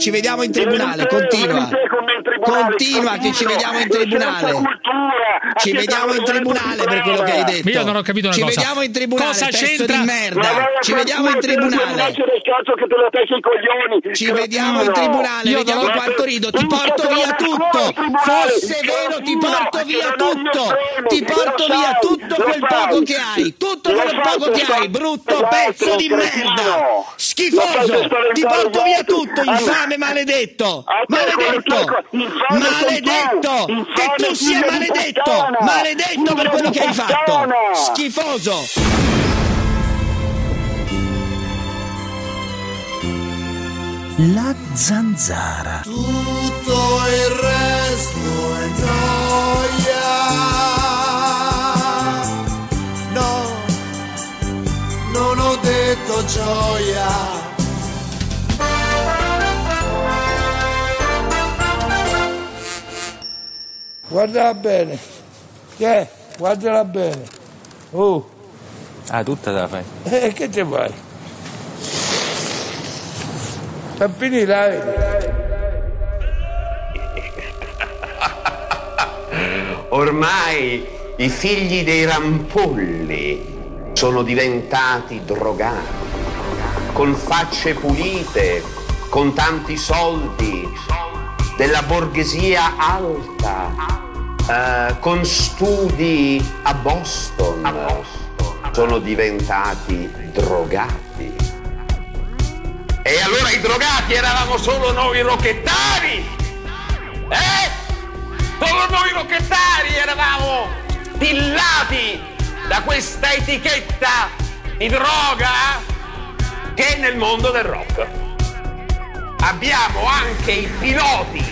Ci vediamo in tribunale, continua. Continua che ci vediamo in tribunale. Ci vediamo in tribunale per quello che hai detto. Io non ho capito una Ci cosa. vediamo in tribunale, Cosa pezzo c'entra? di merda. Ci vediamo in tribunale. Ci vediamo in tribunale, Io vediamo non- quanto rido, ti porto via tutto. Fosse vero ti porto via tutto. Ti porto via tutto quel poco che hai. Tutto quel poco che hai, brutto pezzo di merda. Schifoso. Ti porto via tutto, infame maledetto. Maledetto. Maledetto. Che tu sia maledetto. Maledetto per quello che hai fatto. Schifoso. La zanzara. Tutto il resto è gioia. No, non ho detto gioia. Guardala bene. Che? Guardala bene. Oh, Ah, tutta te la fai. e che ci fai? A finire? Ormai i figli dei rampolli sono diventati drogati, con facce pulite, con tanti soldi, della borghesia alta, eh, con studi a Boston, sono diventati drogati. E allora i drogati eravamo solo noi rocchettari! Eh? Solo noi rocchettari eravamo pillati da questa etichetta di droga che è nel mondo del rock. Abbiamo anche i piloti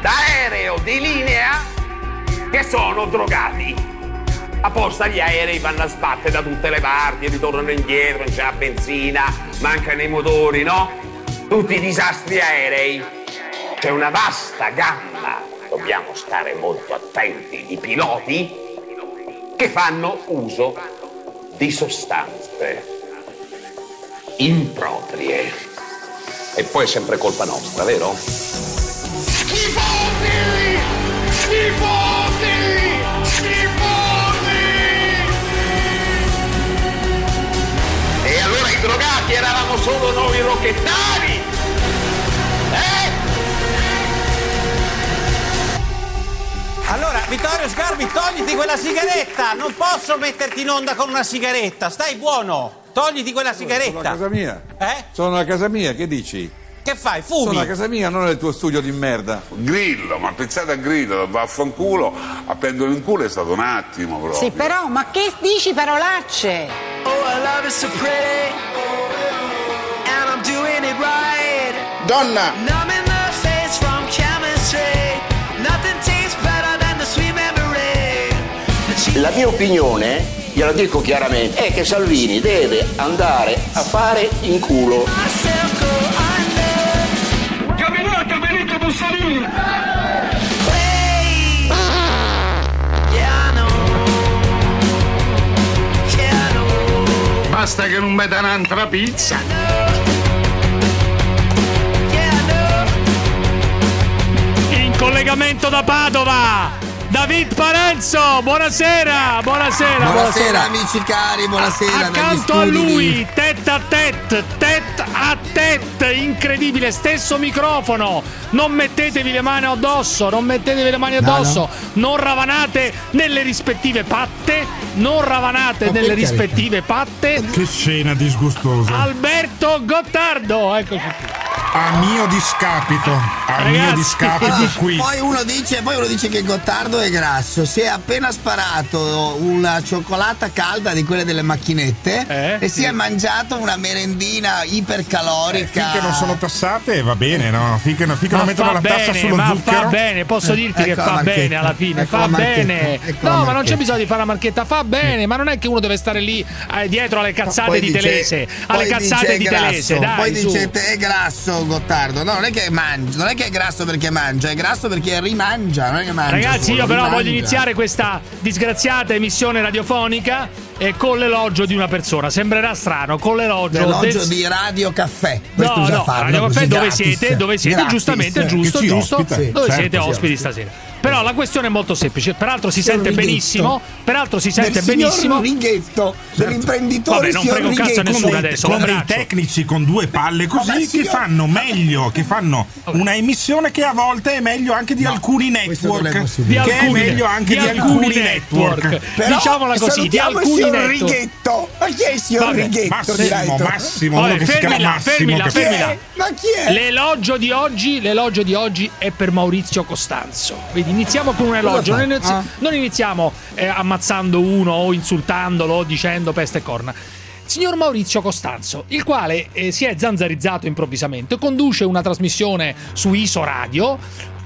d'aereo di linea che sono drogati. Apposta gli aerei vanno a sbattere da tutte le parti, ritornano indietro, non c'è la benzina, mancano i motori, no? Tutti i disastri aerei. C'è una vasta gamma, dobbiamo stare molto attenti, di piloti che fanno uso di sostanze improprie. E poi è sempre colpa nostra, vero? Schifosi! Schifosi! Drogati eravamo solo noi rocchettari? Eh? Allora, Vittorio Sgarbi, togliti quella sigaretta! Non posso metterti in onda con una sigaretta, stai buono! Togliti quella Sono a sigaretta! casa mia. Eh? Sono a casa mia, che dici? Che fai? Sono Fumi? a casa mia, non nel tuo studio di merda. Grillo, ma pensate a Grillo, vaffanculo, a prendere in culo è stato un attimo proprio. Sì, però, ma che dici parolacce? Oh, I love is so pretty, she La mia opinione, gliela dico chiaramente, è che Salvini deve andare a fare in culo. Mussolini! Basta che non metta un'altra pizza. Collegamento da Padova, David Parenzo, buonasera, buonasera. Buonasera amici cari, buonasera. Accanto a lui, tête a tête, tête a tête, incredibile, stesso microfono. Non mettetevi le mani addosso, non mettetevi le mani addosso, non ravanate nelle rispettive patte, non ravanate Ma nelle rispettive patte. Che scena disgustosa. Alberto Gottardo, eccoci qui. A mio discapito, a Ragazzi. mio discapito qui. Poi uno dice, poi uno dice che Gottardo è grasso. Si è appena sparato una cioccolata calda di quelle delle macchinette Eh? e si è mangiato una merendina ipercalorica. Finché non sono tassate va bene, no? Finché, finché non mettono fa la tassa bene, sullo ma zucchero. fa bene, posso dirti che ecco la fa marchetta, bene alla fine, ecco fa la bene. ecco la no, ma non c'è bisogno di fare la marchetta, fa bene, ma non è che uno deve stare lì eh, dietro alle cazzate Poi di dice- Telese, alle cazzate di grasso, Telese, dai, Poi su. dice te è grasso, grasso Gottardo, no, non è che mangia, non è che è grasso perché mangia, è grasso perché rimangia, non è che mangia. Ragazzi, solo, io però rimangia. voglio iniziare questa disgraziata emissione radiofonica eh, con l'elogio di una persona. Sembrerà strano, con l'elogio, L'elogio del- di Radio Caffè. Questo No, no, farlo, Radio Caffè dove gratis. siete? Dove siete? Gratis. Giustamente, giusto, giusto. ospita. Dove Certo, siete ospiti stasera. Però la questione è molto semplice. Peraltro si sente Righetto. benissimo. Peraltro si sente Del benissimo. Righetto, dell'imprenditore Vabbè, non frega un cazzo a Righetto. nessuno Con dei- adesso. dei abbraccio. tecnici con due palle così Vabbè, che fanno meglio, che fanno una emissione che a volte è meglio anche di alcuni non è network. possibile. Che è alcuni- meglio anche di di, alcuni alcuni network. network. Però Diciamola così, di alcuni network. Righetto. Ma chi è il signor Vabbè, Righetto? Massimo? Massimo, Vabbè, fermila, Massimo. fermila, è? fermila. Ma chi è? L'elogio di oggi, l'elogio di oggi è per Maurizio Costanzo. Vedi, iniziamo con un elogio. Non, inizi- Ah. non iniziamo eh, ammazzando uno o insultandolo o dicendo peste e corna. Signor Maurizio Costanzo, il quale eh, si è zanzarizzato improvvisamente, conduce una trasmissione su ISO Radio.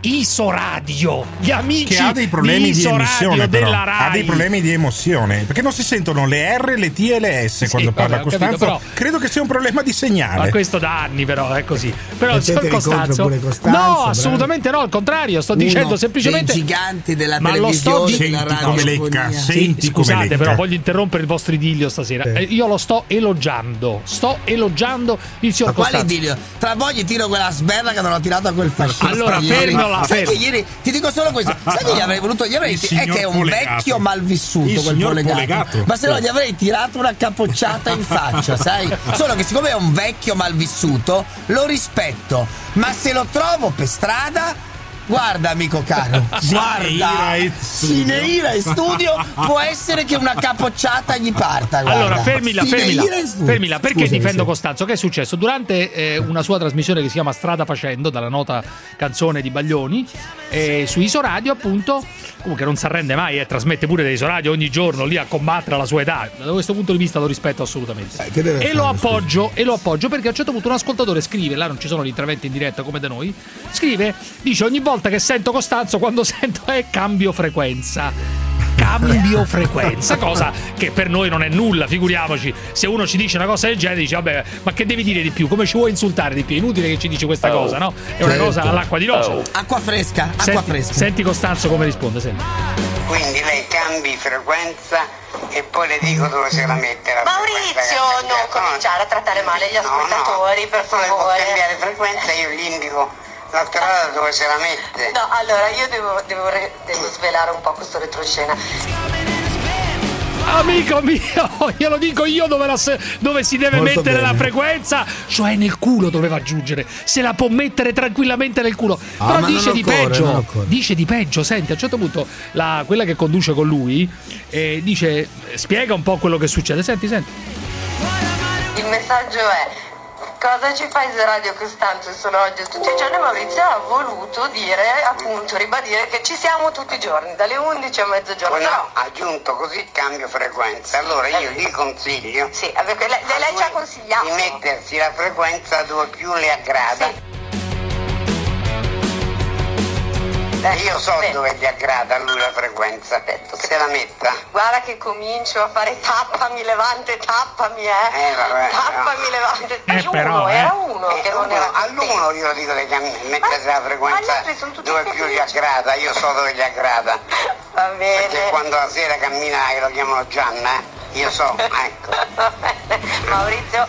ISO Radio, gli amici Che ha dei problemi di ISO emissione, Radio però. della Rai. ha dei problemi di emozione perché non si sentono le R, le T e le S quando vabbè, parla ho capito, Costanzo. però- Credo che sia un problema di segnale. Ma questo da anni però è così. Però il signor Mettetevi contro Costanzo, Costanzo, No, bravo. assolutamente no, al contrario, sto Uno dicendo semplicemente dei giganti della Ma lo sto televisione, di- della Senti come lecca, senti come Scusate, lecca. però voglio interrompere il vostro idillio stasera. Eh, io lo sto elogiando. Sto elogiando il signor Ma quale Costanzo. idilio? Tra voi gli tiro quella sberla che non ho tirato a quel fascista. Allora, ieri. Fermala, Sai che ieri ti dico solo questo. Sai che gli avrei voluto. Gli avrei è che è un Polegato. vecchio malvissuto Il quel polegato. Polegato. Ma se no gli avrei tirato una capocciata in faccia, sai? Solo che siccome è un vecchio malvissuto, lo rispetto. Ma se lo trovo per strada. Guarda amico caro, guarda, Cineira in studio. Può essere che una capocciata gli parta. Guarda. Allora, fermila, fermila, fermila. Perché Scusami, difendo sì. Costanzo? Che è successo? Durante eh, una sua trasmissione che si chiama Strada Facendo, dalla nota canzone di Baglioni, eh, su Iso Radio, appunto, comunque non si arrende mai e trasmette pure da Iso Radio ogni giorno lì a combattere alla sua età. Da questo punto di vista lo rispetto assolutamente. Eh, e lo appoggio, e lo appoggio perché a un certo punto un ascoltatore scrive, là non ci sono gli interventi in diretta come da noi, scrive, dice ogni volta che sento Costanzo, quando sento è cambio frequenza. Cambio frequenza, cosa che per noi non è nulla, figuriamoci. Se uno ci dice una cosa del genere, dice vabbè, ma che devi dire di più? Come ci vuoi insultare di più? È inutile che ci dici questa cosa, no? È una certo. cosa all'acqua di rosea. Acqua fresca, acqua Senti, fresca. senti Costanzo come risponde, senti. Quindi lei cambi frequenza e poi le dico dove se la mette la Maurizio, non cominciare a trattare male gli No, no. ascoltatori, per favore. cambiare frequenza io gli indico la strada dove se la mette. No, allora io devo, devo re- devo svelare un po' questo retroscena. Amico mio, glielo dico io dove, la se- dove si deve Molto mettere bene. la frequenza, cioè nel culo doveva aggiungere. Se la può mettere tranquillamente nel culo. Ah, Però ma dice di occorre, non peggio. Dice di peggio. Senti, a un certo punto la- quella che conduce con lui eh, dice: spiega un po' quello che succede. Senti, senti. Il messaggio è cosa ci fai se Radio Costanzo sono oggi tutti i giorni? Maurizio ha voluto dire, appunto, ribadire che ci siamo tutti i giorni, dalle 11 a mezzogiorno. Poi no, aggiunto così cambio frequenza. Allora io gli consiglio Sì, perché lei, lei- ci ha consigliato. di mettersi la frequenza dove più le aggrada. Eh, Io so beh, dove gli aggrada a lui la frequenza. Se la metta. Guarda che comincio a fare tappami levante, tappami, eh. Eh, vabbè, tappami no. levante. Eh, uno, però, eh. era uno Eh, che non uno- era all'uno io dico di cam- mettersi la frequenza dove più gli aggrada, io so dove gli aggrada. Va Perché bene. quando la sera cammina che lo chiamano Gianna, eh, io so, ecco. Maurizio,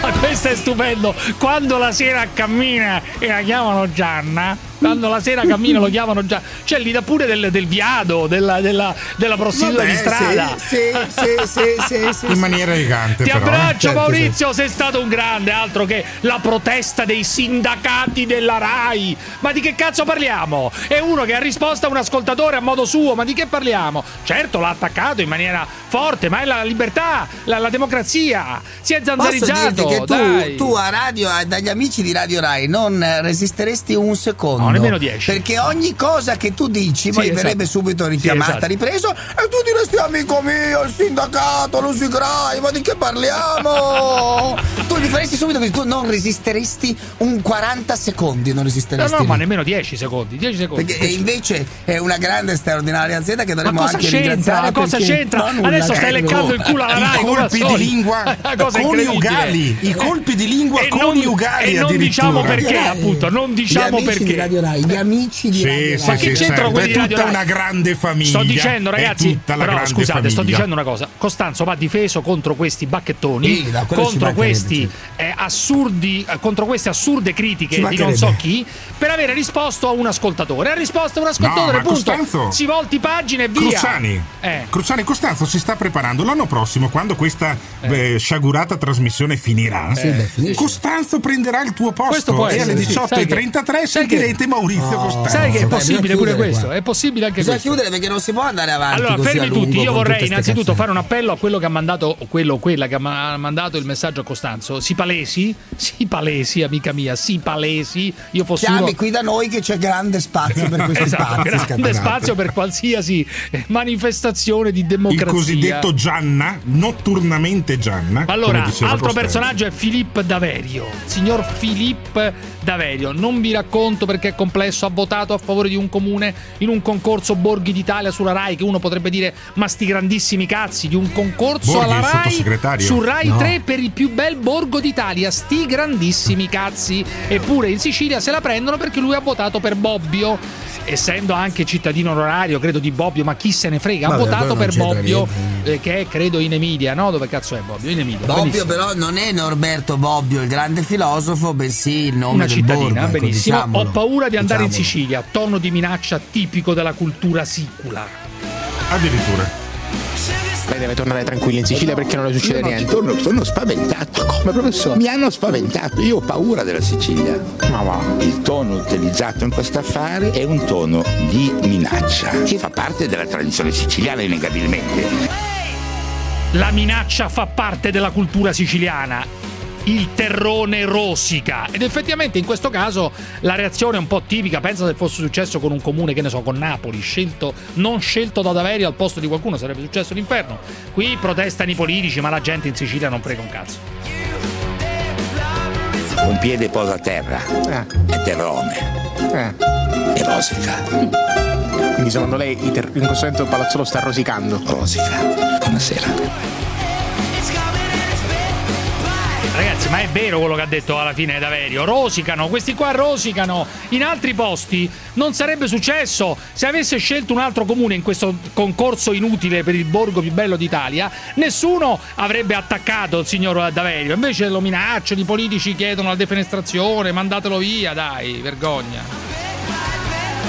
Ma questo è stupendo. Quando la sera cammina e la chiamano Gianna. Quando la sera cammina lo chiamano Gianna. Cioè, gli dà pure del, del viado, della, della, della prostituta Vabbè, di strada. Sì, sì, sì, sì, sì, In maniera elegante, Ti però. eh. abbraccio Certo, Maurizio, sei stato un grande, altro che la protesta dei sindacati della RAI. Ma di che cazzo parliamo? È uno che ha risposto a un ascoltatore a modo suo, ma di che parliamo? Certo, l'ha attaccato in maniera forte, ma è la libertà, la, la democrazia. Si è Posso zanzarizzato. dirti che dai. tu, tu a radio, a- dagli amici di Radio Rai non eh, resisteresti un secondo mondo. nemmeno 10. Perché ogni cosa che tu dici Sì, poi esatto. verrebbe subito richiamata, esatto. ripreso e tu diresti amico mio, il sindacato, lo Sigrai, ma di che parliamo? tu gli faresti subito così, tu non resisteresti un 40 secondi, non No, resisteresti. no, lì. ma nemmeno 10 secondi. 10 secondi. Perché e invece è una grande e straordinaria azienda che dovremmo anche c'entra? ringraziare. Ma cosa c'entra? No, nulla, Adesso stai eh, leccando no. il culo alla I Rai. al colpi di lingua coniugali, i colpi di lingua E non- coniugali E non diciamo perché, appunto, non diciamo perché. Di Radio Rai, gli amici di Sì, Radio sì, Rai. Ma che sì, c'entrano certo, quelli di è Radio tutta Rai? una grande famiglia. Sto dicendo, è ragazzi, tutta però scusate, sto famiglia. dicendo una cosa. Costanzo va difeso contro questi bacchettoni, Sì, no, contro questi eh, assurdi, eh, contro queste assurde critiche di non so chi, per avere risposto a un ascoltatore. Ha risposto a un ascoltatore, ma punto. Costanzo- Si volti pagina e via. Cruciani, Eh. Cruciani Costanzo si sta preparando l'anno prossimo quando questa eh, sciagurata trasmissione finirà. Sì, beh. Costanzo prenderà il tuo Questo posto può e alle sì. Sai che- 18.33 sai sentirete Maurizio Oh. Costanzo. Sai che è possibile bisogna pure questo? qua. È possibile anche Bisogna questo. chiudere perché non si può andare avanti. Allora, fermi lungo tutti. Io vorrei innanzitutto fare un appello a quello che ha mandato, quello o quella che ha ma- mandato il messaggio a Costanzo. Si palesi, si palesi, amica mia, si palesi. Io fossi Chiami uno. qui da noi che c'è grande spazio per questi Esatto, spazi. grande scatenati. spazio per qualsiasi manifestazione di Il democrazia. cosiddetto Gianna, noturnamente Gianna. Allora, altro Costanzo. personaggio è Filippo Daverio. Signor Filippo Daverio, non vi racconto perché è complesso, ha votato a favore di un comune in un concorso Borghi d'Italia sulla Rai, che uno potrebbe dire ma sti grandissimi cazzi, di un concorso Borghi, alla Rai su Rai No. 3 per il più bel borgo d'Italia, sti grandissimi cazzi. Eppure in Sicilia se la prendono perché lui ha votato per Bobbio. Essendo anche cittadino onorario, credo di Bobbio, ma chi se ne frega, ha Vabbè, votato quello non per Bobbio, eh, che è credo in Emilia, no? Dove cazzo è Bobbio? In Emilia. Bobbio benissimo. però non è Norberto Bobbio il grande filosofo, bensì il nome una del cittadina, borgo, ecco, benissimo. diciamolo. Ho paura di andare in Diciamolo. Sicilia, tono di minaccia tipico della cultura sicula. Addirittura. Lei deve tornare tranquillo in Sicilia perché non le succede non niente. torno, sono spaventato. Come professore? Mi hanno spaventato, io ho paura della Sicilia. Ma va. Il tono utilizzato in questo affare è un tono di minaccia, che fa parte della tradizione siciliana innegabilmente. La minaccia fa parte della cultura siciliana. Il terrone rosica. Ed effettivamente in questo caso la reazione è un po' tipica. Pensa se fosse successo con un comune, che ne so, con Napoli, scelto, non scelto da Daverio al posto di qualcuno, sarebbe successo l'inferno. Qui protestano i politici, ma la gente in Sicilia non frega un cazzo. Un piede posa a terra, è terrone, Eh. è rosica, Quindi secondo lei ter- in questo momento il palazzolo sta rosicando. rosica. Buonasera. Ragazzi, ma è vero quello che ha detto alla fine Daverio? Rosicano, questi qua rosicano. In altri posti non sarebbe successo. Se avesse scelto un altro comune in questo concorso inutile per il borgo più bello d'Italia, nessuno avrebbe attaccato il signor Daverio. Invece lo minacciano, i politici chiedono la defenestrazione, mandatelo via, dai, vergogna.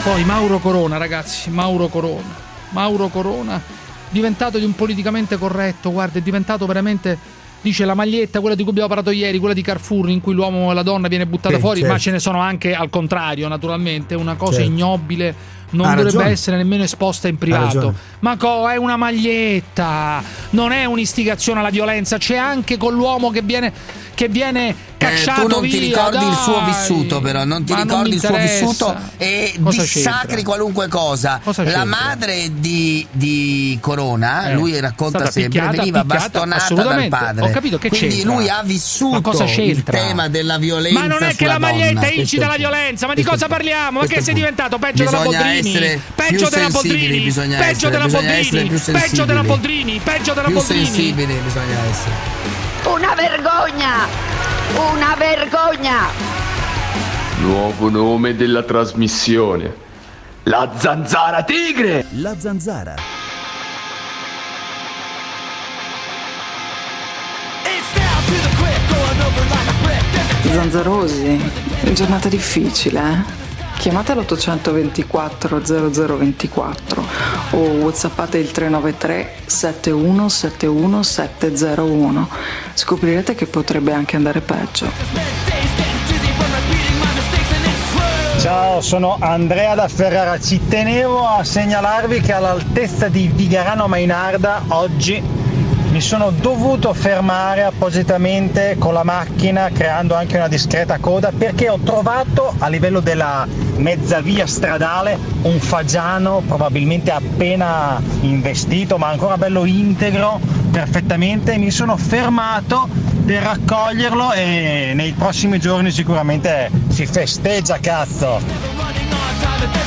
Poi Mauro Corona, ragazzi, Mauro Corona. Mauro Corona, diventato di un politicamente corretto, guarda, è diventato veramente dice la maglietta, quella di cui abbiamo parlato ieri, quella di Carrefour, in cui l'uomo e la donna viene buttata Sì, fuori, certo. ma ce ne sono anche al contrario, naturalmente, una cosa Certo. ignobile. Non Ha dovrebbe ragione. essere nemmeno esposta in privato. Ma co, è una maglietta, non è un'istigazione alla violenza. C'è anche con l'uomo che viene, che viene Eh, cacciato tu non via. ti ricordi il suo dai. vissuto, però non ti Ma ricordi mi il suo vissuto e Cosa dissacri c'entra? qualunque cosa. Cosa La madre di, di Corona, Eh, lui racconta sempre, picchiata, veniva picchiata, bastonata dal padre. Ho capito che Quindi c'entra. lui ha vissuto il tema della violenza. Ma non è che la maglietta donna. incita Questo è la il punto. violenza, ma di cosa parliamo? Ma che sei diventato peggio della Boldrini? Peggio più della Boldrini? Peggio della Boldrini? più Peggio della. Boldrini? Peggio della Più Boldrini? sensibili bisogna essere. Una vergogna! Una vergogna! Nuovo nome della trasmissione. La zanzara tigre! La zanzara. Zanzarosi, giornata difficile, eh? Chiamate l'824 0024 o whatsappate il 393 7171 701. Scoprirete che potrebbe anche andare peggio. Ciao, sono Andrea da Ferrara. Ci tenevo a segnalarvi che all'altezza di Vigarano Mainarda oggi mi sono dovuto fermare appositamente con la macchina creando anche una discreta coda perché ho trovato a livello della mezza via stradale, un fagiano probabilmente appena investito ma ancora bello integro, perfettamente, mi sono fermato per raccoglierlo e nei prossimi giorni sicuramente si festeggia cazzo.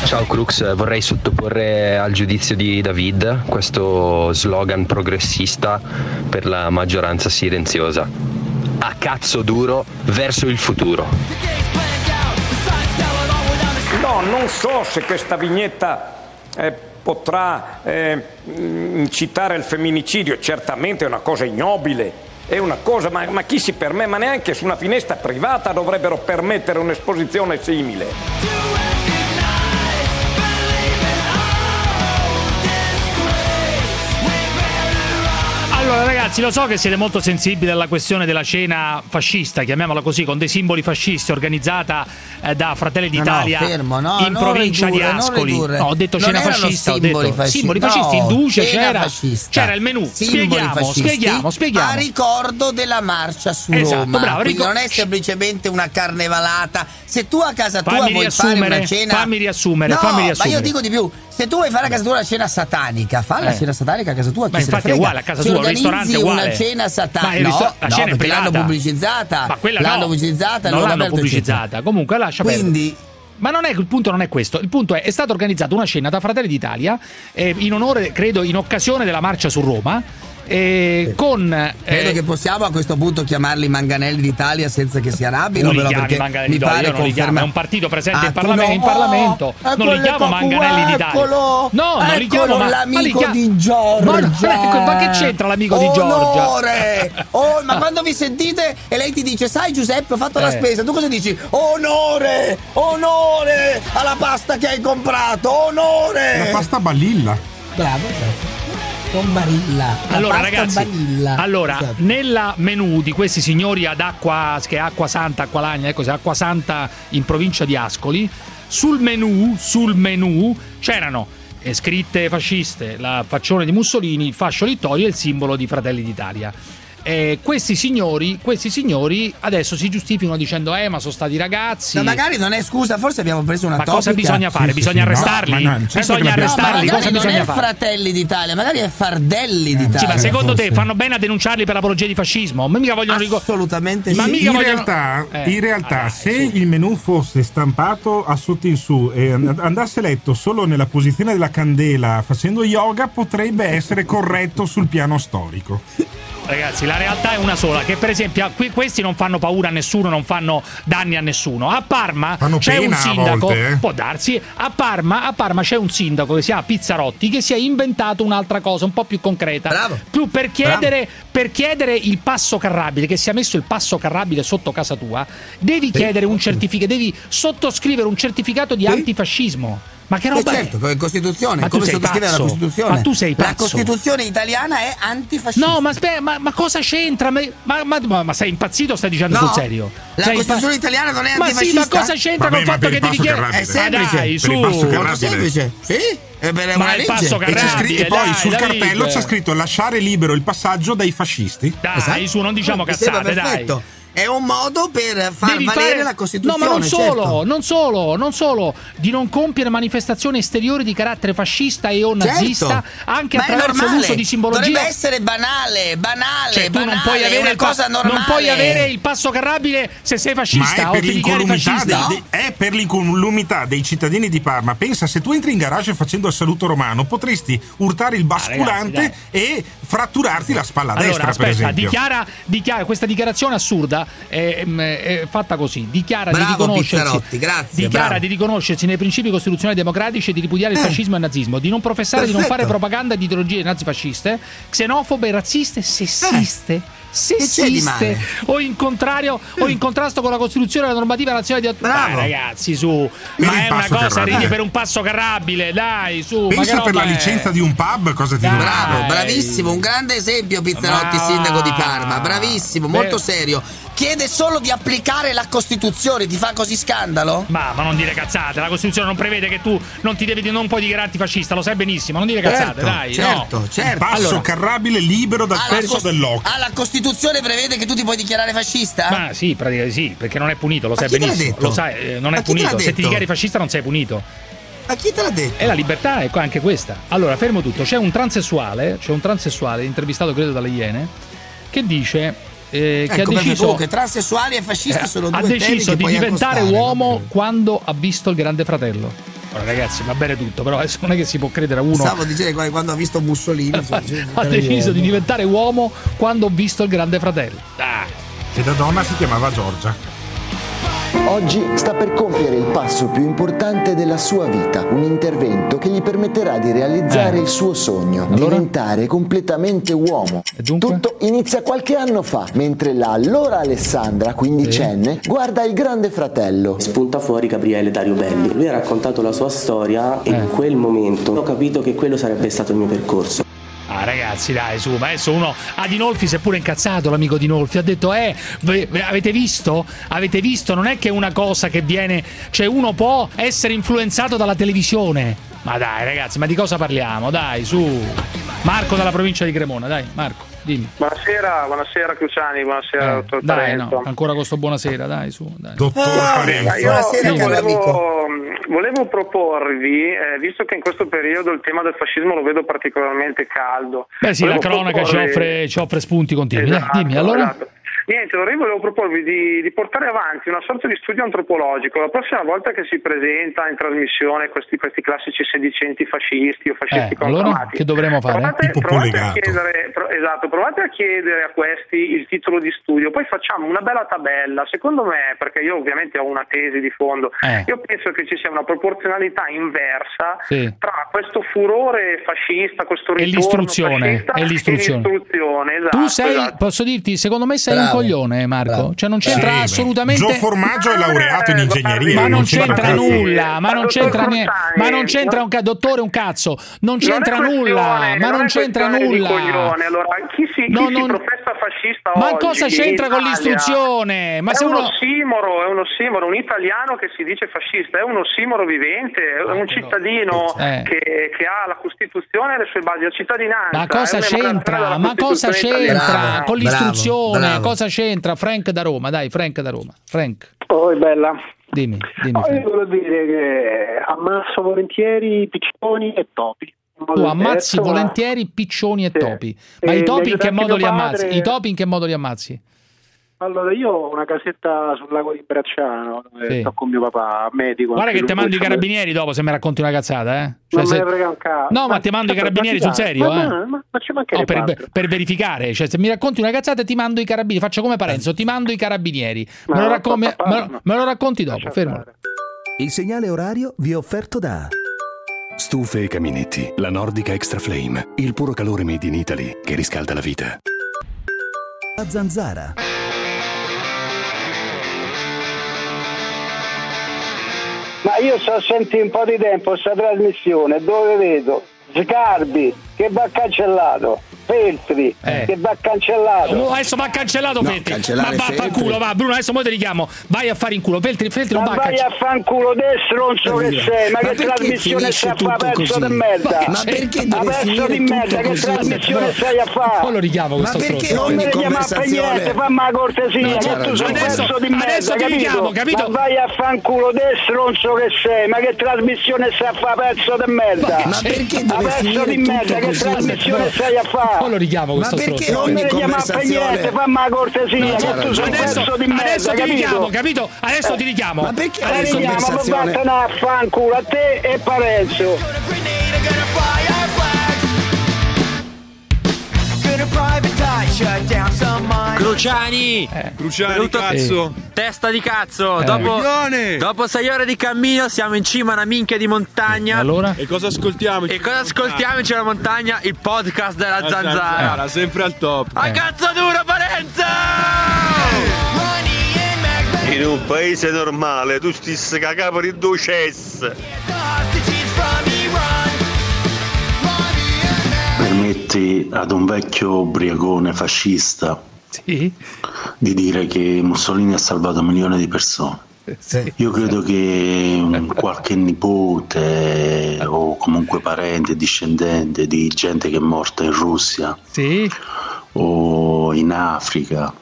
Ciao Crux, vorrei sottoporre al giudizio di David questo slogan progressista per la maggioranza silenziosa. A cazzo duro verso il futuro. No, non so se questa vignetta eh, potrà eh, incitare al femminicidio, certamente è una cosa ignobile, è una cosa, ma, ma chi si permette, ma neanche su una finestra privata dovrebbero permettere un'esposizione simile. Allora ragazzi, lo so che siete molto sensibili alla questione della cena fascista, chiamiamola così, con dei simboli fascisti, organizzata eh, da Fratelli No, no, d'Italia fermo, no, in provincia ridurre, di Ascoli. No, ho detto Non cena fascista, simboli detto fascisti. simboli No, fascisti, in duce c'era, c'era il menù. Simboli Spieghiamo, fascisti spieghiamo, spieghiamo. A ricordo della marcia su Esatto, Roma. bravo, ricor- non è semplicemente una carnevalata. Se tu a casa tua Fammi vuoi fare una cena. fammi riassumere, no, fammi Ma riassumere. io dico di più. Se tu vuoi fare a casa tua una cena satanica, fa la Eh. cena satanica a casa tua. Ma infatti è uguale, a casa tua, il organizzi ristorante è uguale. una cena Ma satanica. No, la no, perché l'hanno pubblicizzata. Ma quella l'hanno no. pubblicizzata, non l'hanno pubblicizzata. Comunque lascia Quindi perdere. Ma non è, il punto non è questo, il punto è è stata organizzata una cena da Fratelli d'Italia eh, in onore, credo, in occasione della marcia su Roma. Eh, con eh, Credo che possiamo a questo punto chiamarli Manganelli d'Italia senza che si arrabbino. tu li però, chiami perché Manganelli mi d'Italia, non li chiamo, è un partito presente Ah, in, tu Parlame- no? in Parlamento. Oh, non li chiamo Manganelli d'Italia. eccolo. No, non li chiamo Eccolo ma- ma li l'amico chia- di Giorgia. Ma, ecco, ma che c'entra l'amico di Giorgia? Onore! Oh, ma quando vi sentite e lei ti dice, sai Giuseppe, ho fatto la Eh. spesa, tu cosa dici? Onore! Onore alla pasta che hai comprato! Onore! La pasta balilla. Bravo, esatto. Con Barilla. La Allora, ragazzi, Barilla. allora, Esatto. nella menù di questi signori ad acqua, che è acqua santa, acqua lagna, ecco, se acqua santa in provincia di Ascoli, sul menù, sul menù c'erano eh, scritte fasciste, la faccione di Mussolini, il fascio Littorio e il simbolo di Fratelli d'Italia. E questi signori, questi signori adesso si giustificano dicendo eh ma sono stati ragazzi Ma magari non è scusa, forse abbiamo preso una Ma cosa topica. bisogna fare? Bisogna arrestarli? No, ma no, certo bisogna arrestarli? No, ma cosa bisogna è fare? Fratelli d'Italia, magari è Fardelli d'Italia. Sì, ma secondo te fanno bene a denunciarli per apologia di fascismo? Ma mica vogliono ricordare. Assolutamente Ma sì. mica in vogliono- realtà, Eh, in realtà ah, se il menù fosse stampato a sotto in su e and- andasse letto solo nella posizione della candela facendo yoga, potrebbe essere corretto sul piano storico. Ragazzi, la realtà è una sola: che per esempio qui, questi non fanno paura a nessuno, non fanno danni a nessuno. A Parma Fanno c'è un sindaco, volte, eh. può darsi. A Parma, a Parma c'è un sindaco che si chiama Pizzarotti che si è inventato un'altra cosa, un po' più concreta. Bravo. Più per chiedere, per chiedere il passo carrabile, che sia messo il passo carrabile sotto casa tua, devi chiedere un certificato, devi sottoscrivere un certificato di antifascismo. Ma che Eh, roba certo, è? come Costituzione, Ma come sei sottoscrivere la. Costituzione. Ma tu sei La pazzo. Costituzione italiana è antifascista. No, ma aspetta, ma, ma cosa c'entra? Ma, ma- ma- ma- ma sei impazzito o stai dicendo No, sul serio? la Sei Costituzione italiana non è Ma sì, ma antifascista? cosa c'entra Vabbè, col ma fatto che il devi chiedere? carrabile. È semplice. Ma dai, su. il Molto carrabile. semplice. Sì, è per Ma una il legge. passo E, c'è scri- Carrabile, e poi dai, sul David. cartello c'è scritto lasciare libero il passaggio dai fascisti. Dai, Esatto. su, non diciamo cazzate, dai. perfetto. È un modo per far Devi valere fare- la Costituzione. No, ma non solo, certo. non solo, non solo, di non compiere manifestazioni esteriori di carattere fascista e o nazista, Certo. anche Ma è attraverso l'uso di simbologia. Dovrebbe essere banale, banale, Cioè, tu banale, non puoi è avere pa- cosa normale. non puoi avere il passo carrabile se sei Ma fascista è o per, l'incolumità fascista. dei- dei- è per l'incolumità dei cittadini di Parma. Pensa, se tu entri in garage facendo il saluto romano, potresti urtare il basculante ragazzi, e fratturarti la spalla Allora, destra, per aspetta, esempio. dichiara, dichiara questa dichiarazione assurda è, mm, è fatta così: dichiara Bravo, di grazie, dichiara di riconoscersi nei principi costituzionali democratici e di ripudiare il Eh. fascismo e il nazismo, di non professare, di non Perfetto. fare propaganda di ideologie nazifasciste, xenofobe, razziste, sessiste. di Sessiste o in contrario o in contrasto con la Costituzione e la normativa nazionale di attuazione. Dai, ragazzi, su, Per ma il è una cosa, carrabile. ridi per un passo carrabile, dai, su. Pensa per la è? licenza di un pub, cosa ti Dai. dura? Bravo, bravissimo, un grande esempio Pizzarotti, Ma- sindaco di Parma, bravissimo, molto Beh. serio. Chiede solo di applicare la Costituzione, ti fa così scandalo? Ma, ma non dire cazzate, la Costituzione non prevede che tu non ti devi non puoi dichiararti fascista, lo sai benissimo, non dire cazzate, Certo, dai, certo, no. certo. Passo Allora- carrabile libero dal Ah, la pezzo Cos- dell'occhio. Ah, la Costituzione prevede che tu ti puoi dichiarare fascista? Ma sì, praticamente sì, perché non è punito, lo Ma sai chi te l'ha benissimo. detto? Lo sai, eh, non Ma è punito. Se ti dichiari fascista non sei punito. Ma chi te l'ha detto? E la libertà è anche questa. Allora, fermo tutto. C'è un transessuale, c'è un transessuale intervistato credo dalle Iene, che dice eh, che Ecco, ha deciso, comunque transessuali e fascisti eh, sono due ha deciso che di diventare uomo quando ha visto il Grande Fratello. Ora, ragazzi, va bene tutto, però adesso non è che si può credere a uno. Stavo dicendo che quando ha visto Mussolini ha deciso di diventare uomo quando ho visto il Grande Fratello. E da donna si chiamava Giorgia. Oggi sta per compiere il passo più importante della sua vita, un intervento che gli permetterà di realizzare Eh. il suo sogno, Allora? diventare completamente uomo. Tutto inizia qualche anno fa, mentre la allora Alessandra, quindicenne, guarda il grande fratello. Spunta fuori Gabriele Dario Belli. Lui ha raccontato la sua storia e in quel momento ho capito che quello sarebbe stato il mio percorso. Ah ragazzi dai su, ma adesso uno a Dinolfi si è pure incazzato l'amico Dinolfi, ha detto eh, ve- ve- avete visto? Avete visto? Non è che è una cosa che viene, cioè uno può essere influenzato dalla televisione. Ma dai ragazzi, ma di cosa parliamo? Dai su. Marco dalla provincia di Cremona, dai Marco, dimmi. Buonasera, buonasera Cruciani, buonasera dottor Dai Parenzo. no, ancora con sto buonasera, dai su, dai. Ah, ma io Buonasera, volevo, volevo proporvi, eh, visto che in questo periodo il tema del fascismo lo vedo particolarmente caldo. Beh sì, la cronaca ci proporvi- offre, ci offre spunti continui. Dai, Esatto, dimmi, allora? esatto. Niente, allora io volevo proporvi di, di portare avanti una sorta di studio antropologico. La prossima volta che si presenta in trasmissione questi, questi classici sedicenti fascisti o fascisti Eh, allora che dovremmo fare? Provate, provate a chiedere, pro- esatto, provate a chiedere a questi il titolo di studio, poi facciamo una bella tabella. Secondo me, perché io ovviamente ho una tesi di fondo, Eh. io penso che ci sia una proporzionalità inversa Sì. tra questo furore fascista, questo E ritorno l'istruzione, fascista e l'istruzione. l'istruzione, esatto, tu sei, esatto. posso dirti, secondo me sei un Bravo, coglione, Marco. bravo. Cioè, non c'entra Sì, assolutamente. Gio Formaggio è laureato in ingegneria. Ma non c'entra nulla, ma non c'entra niente. Ma non c'entra un cazzo, dottore, un cazzo. Non c'entra Non nulla, ma non c'entra nulla. Allora, chi si, chi No, si non- professa fascista Ma oggi cosa c'entra con l'istruzione? Ma è se uno ossimoro, è un ossimoro, un italiano che si dice fascista, è un ossimoro vivente, è un cittadino Eh. che, che ha la Costituzione e le sue basi, la cittadinanza. Ma cosa c'entra? Ma cosa c'entra italiana. con l'istruzione? bravo. Cosa c'entra? Frank da Roma, dai, Frank da Roma. Frank, Oh, bella. dimmi, dimmi. Frank. io volevo dire che ammasso volentieri piccioni e topi. Tu ammazzi ma- volentieri piccioni e topi. Ma E i topi in che modo li ammazzi? I topi in che modo li ammazzi? Allora, io ho una casetta sul lago di Bracciano dove Sì. sto con mio papà, medico. Guarda che ti mando i carabinieri dopo se mi racconti una cazzata, eh? Cioè, non se- me ne frega un cazzo. No, ma ti mando i certo, carabinieri ma sul serio, dai. eh? Ma, ma, ma ci No, mancherebbe per, per verificare, cioè se mi racconti una cazzata ti mando i carabinieri, faccio come Parenzo, ti mando i carabinieri. Me lo, No, raccon- me- papà, me me lo racconti dopo, fermo. Il segnale orario vi è offerto da Stufe e caminetti, la Nordica Extra Flame, il puro calore made in Italy che riscalda la vita. La Zanzara. Ma io sto a sentire un po' di tempo questa trasmissione dove vedo? Sgarbi che va cancellato, Feltri Eh. che va cancellato. Oh, adesso va cancellato No, Feltri. Ma va a Feltri. culo, va Bruno, adesso mo ti richiamo. Vai a fare in culo. Feltri, Feltri non Ma va a vai cancellare. a fanculo te stronzo che sei, ma, che perché trasmissione stai a tutto fare pezzo così? di merda? Ma perché Ma pezzo finire di tutto merda, che così? trasmissione stai a fare? Poi lo richiamo questo Ma perché stronzo. non mi chiamare per niente, fammi la cortesia, No, che tu sei pezzo Adesso- di merda, adesso ti capito? richiamo, capito? Ma vai a fanculo te stronzo che sei, ma che trasmissione stai a fare pezzo di merda? Ma perché Ma deve pezzo finire di tutto merda, che così? trasmissione No. stai a fare? Poi lo richiamo questo Ma perché stronzo. non mi chiamare per niente, fammi la cortesia, No, ragione. pezzo di merda, adesso ti capito? richiamo, capito? Adesso ti richiamo. Ma perché adesso ti richiamo? Ma vattene a fanculo a te e Parenzo. Cruciani! Cruciani, Venuto- cazzo. Testa di cazzo! Eh. Dopo, dopo sei ore di cammino siamo in cima a una minchia di montagna. allora? E cosa ascoltiamo? E cosa ascoltiamo in cima alla montagna? Il podcast della zanzara. sempre al top. A cazzo duro, Parenzo! In un paese normale tu stessi cagare per il docesse. Permetti ad un vecchio ubriacone fascista di dire che Mussolini ha salvato milioni di persone. Io credo che mm, qualche nipote o comunque parente, discendente di gente che è morta in Russia o in Africa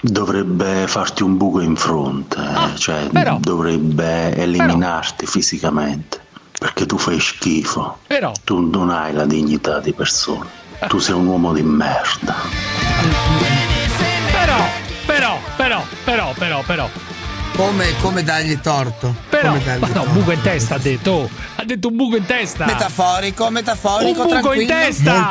dovrebbe farti un buco in fronte, cioè però- dovrebbe eliminarti fisicamente perché tu fai schifo. Però, Tu non hai la dignità di persona. Tu sei un uomo di merda. però, però, però, però, però, però. Come, come dargli torto? Però, come dargli ma no, torto? un buco in testa ha detto. oh, ha detto un buco in testa. Metaforico, metaforico, un buco in testa.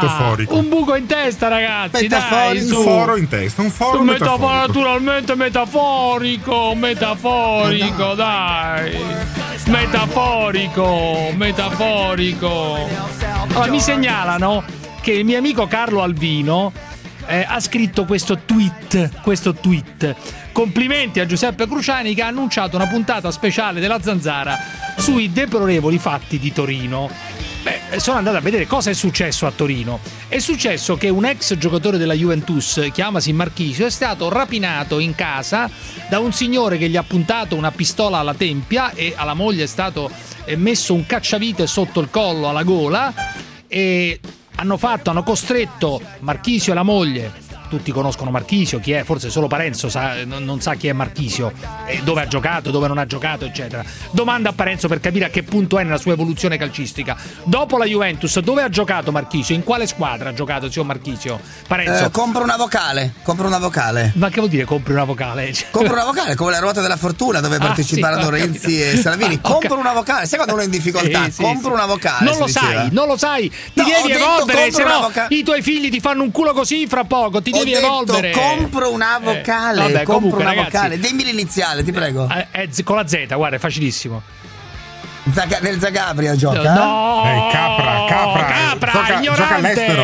Un buco in testa, ragazzi. dai, Metaforico. su. Un foro in testa, un foro Un metaforico. metaforico, naturalmente metaforico, metaforico, dai. Metaforico, metaforico. Allora, mi segnalano che il mio amico Carlo Albino eh, ha scritto questo tweet, questo tweet. Complimenti a Giuseppe Cruciani che ha annunciato una puntata speciale della Zanzara sui deplorevoli fatti di Torino. Beh, sono andato a vedere cosa è successo a Torino. È successo che un ex giocatore della Juventus, chiamasi Marchisio, è stato rapinato in casa da un signore che gli ha puntato una pistola alla tempia e alla moglie è stato eh, messo un cacciavite sotto il collo, alla gola e hanno fatto, hanno costretto Marchisio e la moglie. Tutti conoscono Marchisio, chi è? Forse solo Parenzo sa- non non sa chi è Marchisio, e dove ha giocato, dove non ha giocato, eccetera. Domanda a Parenzo per capire a che punto è nella sua evoluzione calcistica. Dopo la Juventus, dove ha giocato Marchisio? In quale squadra ha giocato signor Marchisio? Parenzo. Eh, compro una vocale, compro una vocale. Ma che vuol dire compri una vocale? Compro una vocale come la ruota della fortuna dove Ah, parteciparono sì, Renzi capito. e Salvini. Ah, Compro cap- una vocale, sai quando uno è in difficoltà? Sì, sì, compro sì. una vocale. Non lo diceva. sai, non lo sai. Ti No, devi evolvere, se no i tuoi figli ti fanno un culo così fra poco. Ti devi detto evolvere. compro una Eh, vocale, vabbè, compro comunque, una ragazzi, vocale. Dimmi l'iniziale, ti prego. eh, è z- con la Z, guarda, è facilissimo. Zaga- nel Zagabria gioca? No, Eh, Capra, Capra, Capra, gioca- ignorante. gioca all'estero.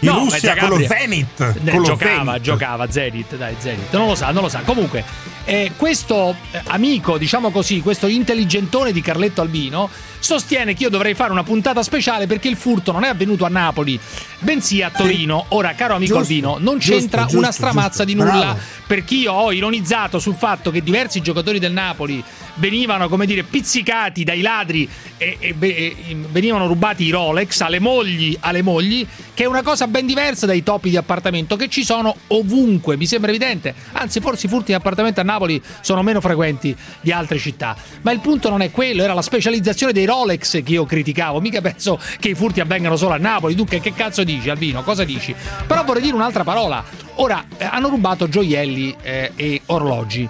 In No, Russia con lo. Zenit, Eh, con giocava, Zenit. giocava Zenit, dai, Zenit. Non lo sa, non lo sa. Comunque, eh, questo eh, amico, diciamo così, questo intelligentone di Carletto Albino, sostiene che io dovrei fare una puntata speciale perché il furto non è avvenuto a Napoli, bensì a Torino. Ora, caro amico Giusto, Albino, non c'entra giusto, una stramazza giusto. di nulla Bravo. perché io ho ironizzato sul fatto che diversi giocatori del Napoli venivano, come dire, pizzicati dai ladri e, e e venivano rubati i Rolex alle mogli, alle mogli, che è una cosa ben diversa dai topi di appartamento che ci sono ovunque, mi sembra evidente. Anzi, forse i furti di appartamento a Napoli sono meno frequenti di altre città. Ma il punto non è quello, era la specializzazione dei Rolex che io criticavo. Mica penso che i furti avvengano solo a Napoli. Dunque, che cazzo dici, Albino? Cosa dici? Però vorrei dire un'altra parola. Ora, eh, hanno rubato gioielli eh, e orologi.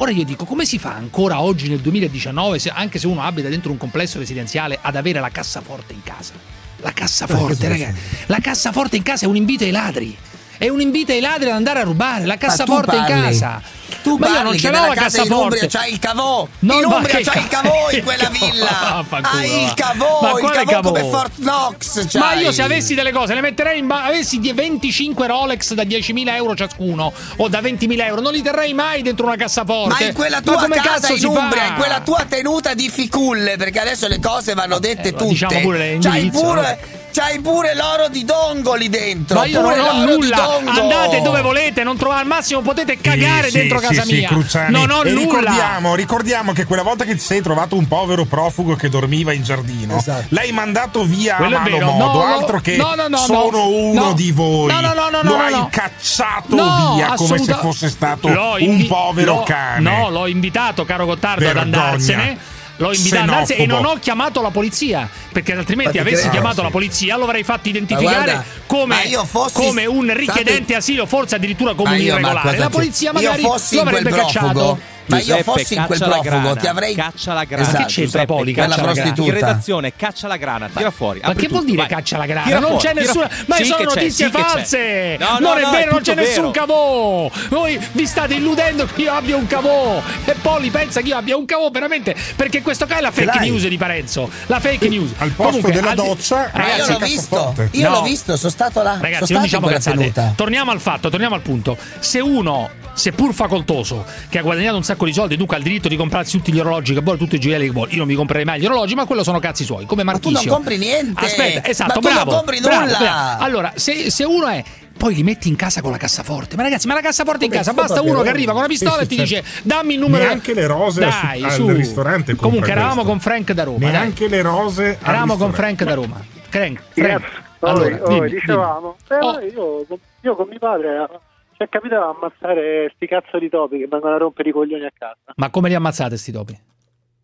Ora io dico, come si fa ancora oggi nel 2019, se- anche se uno abita dentro un complesso residenziale, ad avere la cassaforte in casa? La cassaforte, ragazzi. La cassaforte in casa è un invito ai ladri. È un invito ai ladri ad andare a rubare la cassaforte in casa. Tu Ma io non ce l'ho la casa in cassaforte. Umbria c'hai il cavò. No, in ma Umbria c'hai il ca- cavò in quella cavò? villa. Hai il cavò, Ma il quale cavò come cavò? Fort Knox. Ma c'hai. io se avessi delle cose le metterei in ba- avessi die- 25 Rolex da 10.000 euro ciascuno o da 20.000 euro, non li terrei mai dentro una cassaforte. Ma in quella Ma tua come casa in Umbria, fa? in quella tua tenuta di ficulle, perché adesso le cose vanno dette tutte. diciamo pure c'hai pure, c'hai pure l'oro di Dongoli dentro. Ma io non ho nulla. Dongo. Andate dove volete, non trovate al massimo potete cagare sì, dentro sì, casa sì, mia. Cruciani. non ho e nulla. Ricordiamo, ricordiamo che quella volta che ti sei trovato un povero profugo che dormiva in giardino, Esatto. l'hai mandato via Quello a malo modo, No, altro che no, no, no, sono no. uno No. di voi. No, no, no, no, Lo no, hai no. cacciato No, via come se assoluta- fosse stato L'ho un invi- povero l'ho- cane. No, l'ho invitato, caro Gottardo, ad Vergogna. andarsene. L'ho invitato andarsene e non ho chiamato la polizia. Perché altrimenti avessi credo. chiamato Ah, la sì. polizia, lo avrei fatto identificare guarda, come, fossi- come un state- richiedente asilo, forse addirittura come un irregolare. La polizia magari lo avrebbe profugo, cacciato. Ma io fossi in quel profugo, grana, ti avrei caccia la grana. Esatto, Che c'entra Poli? caccia la prostituta. In redazione, caccia la grana, tira fuori. Ma che vuol dire vai. caccia la grana? Tira non fuori, c'è nessuna. Ma Sì sono notizie sì false! No, no, non no, è vero, non c'è nessun cavò! Voi vi state illudendo che io abbia un cavò! E Poli pensa che io abbia un cavò veramente! Perché questo qua è la fake news di Parenzo. La fake news. Al posto Comunque, della al doccia, Ma io Ragazzi, l'ho visto, io l'ho visto, sono stato là. Ragazzi, non diciamo cazzate. Torniamo al fatto, torniamo al punto. Se uno, seppur facoltoso, che ha guadagnato un sacco di soldi, dunque ha il diritto di comprarsi tutti gli orologi che vuole, tutti i gioielli che vuole. Io non mi comprerei mai gli orologi, ma quello sono cazzi suoi, come Ma tu Marchisio. non compri niente. Aspetta, esatto, Ma tu non bravo, compri bravo, nulla. bravo. Allora, se, se uno è poi li metti in casa con la cassaforte. Ma ragazzi, ma la cassaforte in casa, basta uno che arriva con una pistola Sì, e ti sì, dice certo. dammi il numero. Neanche le rose Dai, al su. ristorante Comunque eravamo questo. con Frank da Roma. dai. Neanche le rose Eravamo con. Frank da Roma. Frank, Yes. Frank. Poi, Allora, poi dimmi, dicevamo, eh, io, io con mio padre ci è capitato di ammazzare sti cazzo di topi che vengono a rompere i coglioni a casa. Ma come li ammazzate sti topi?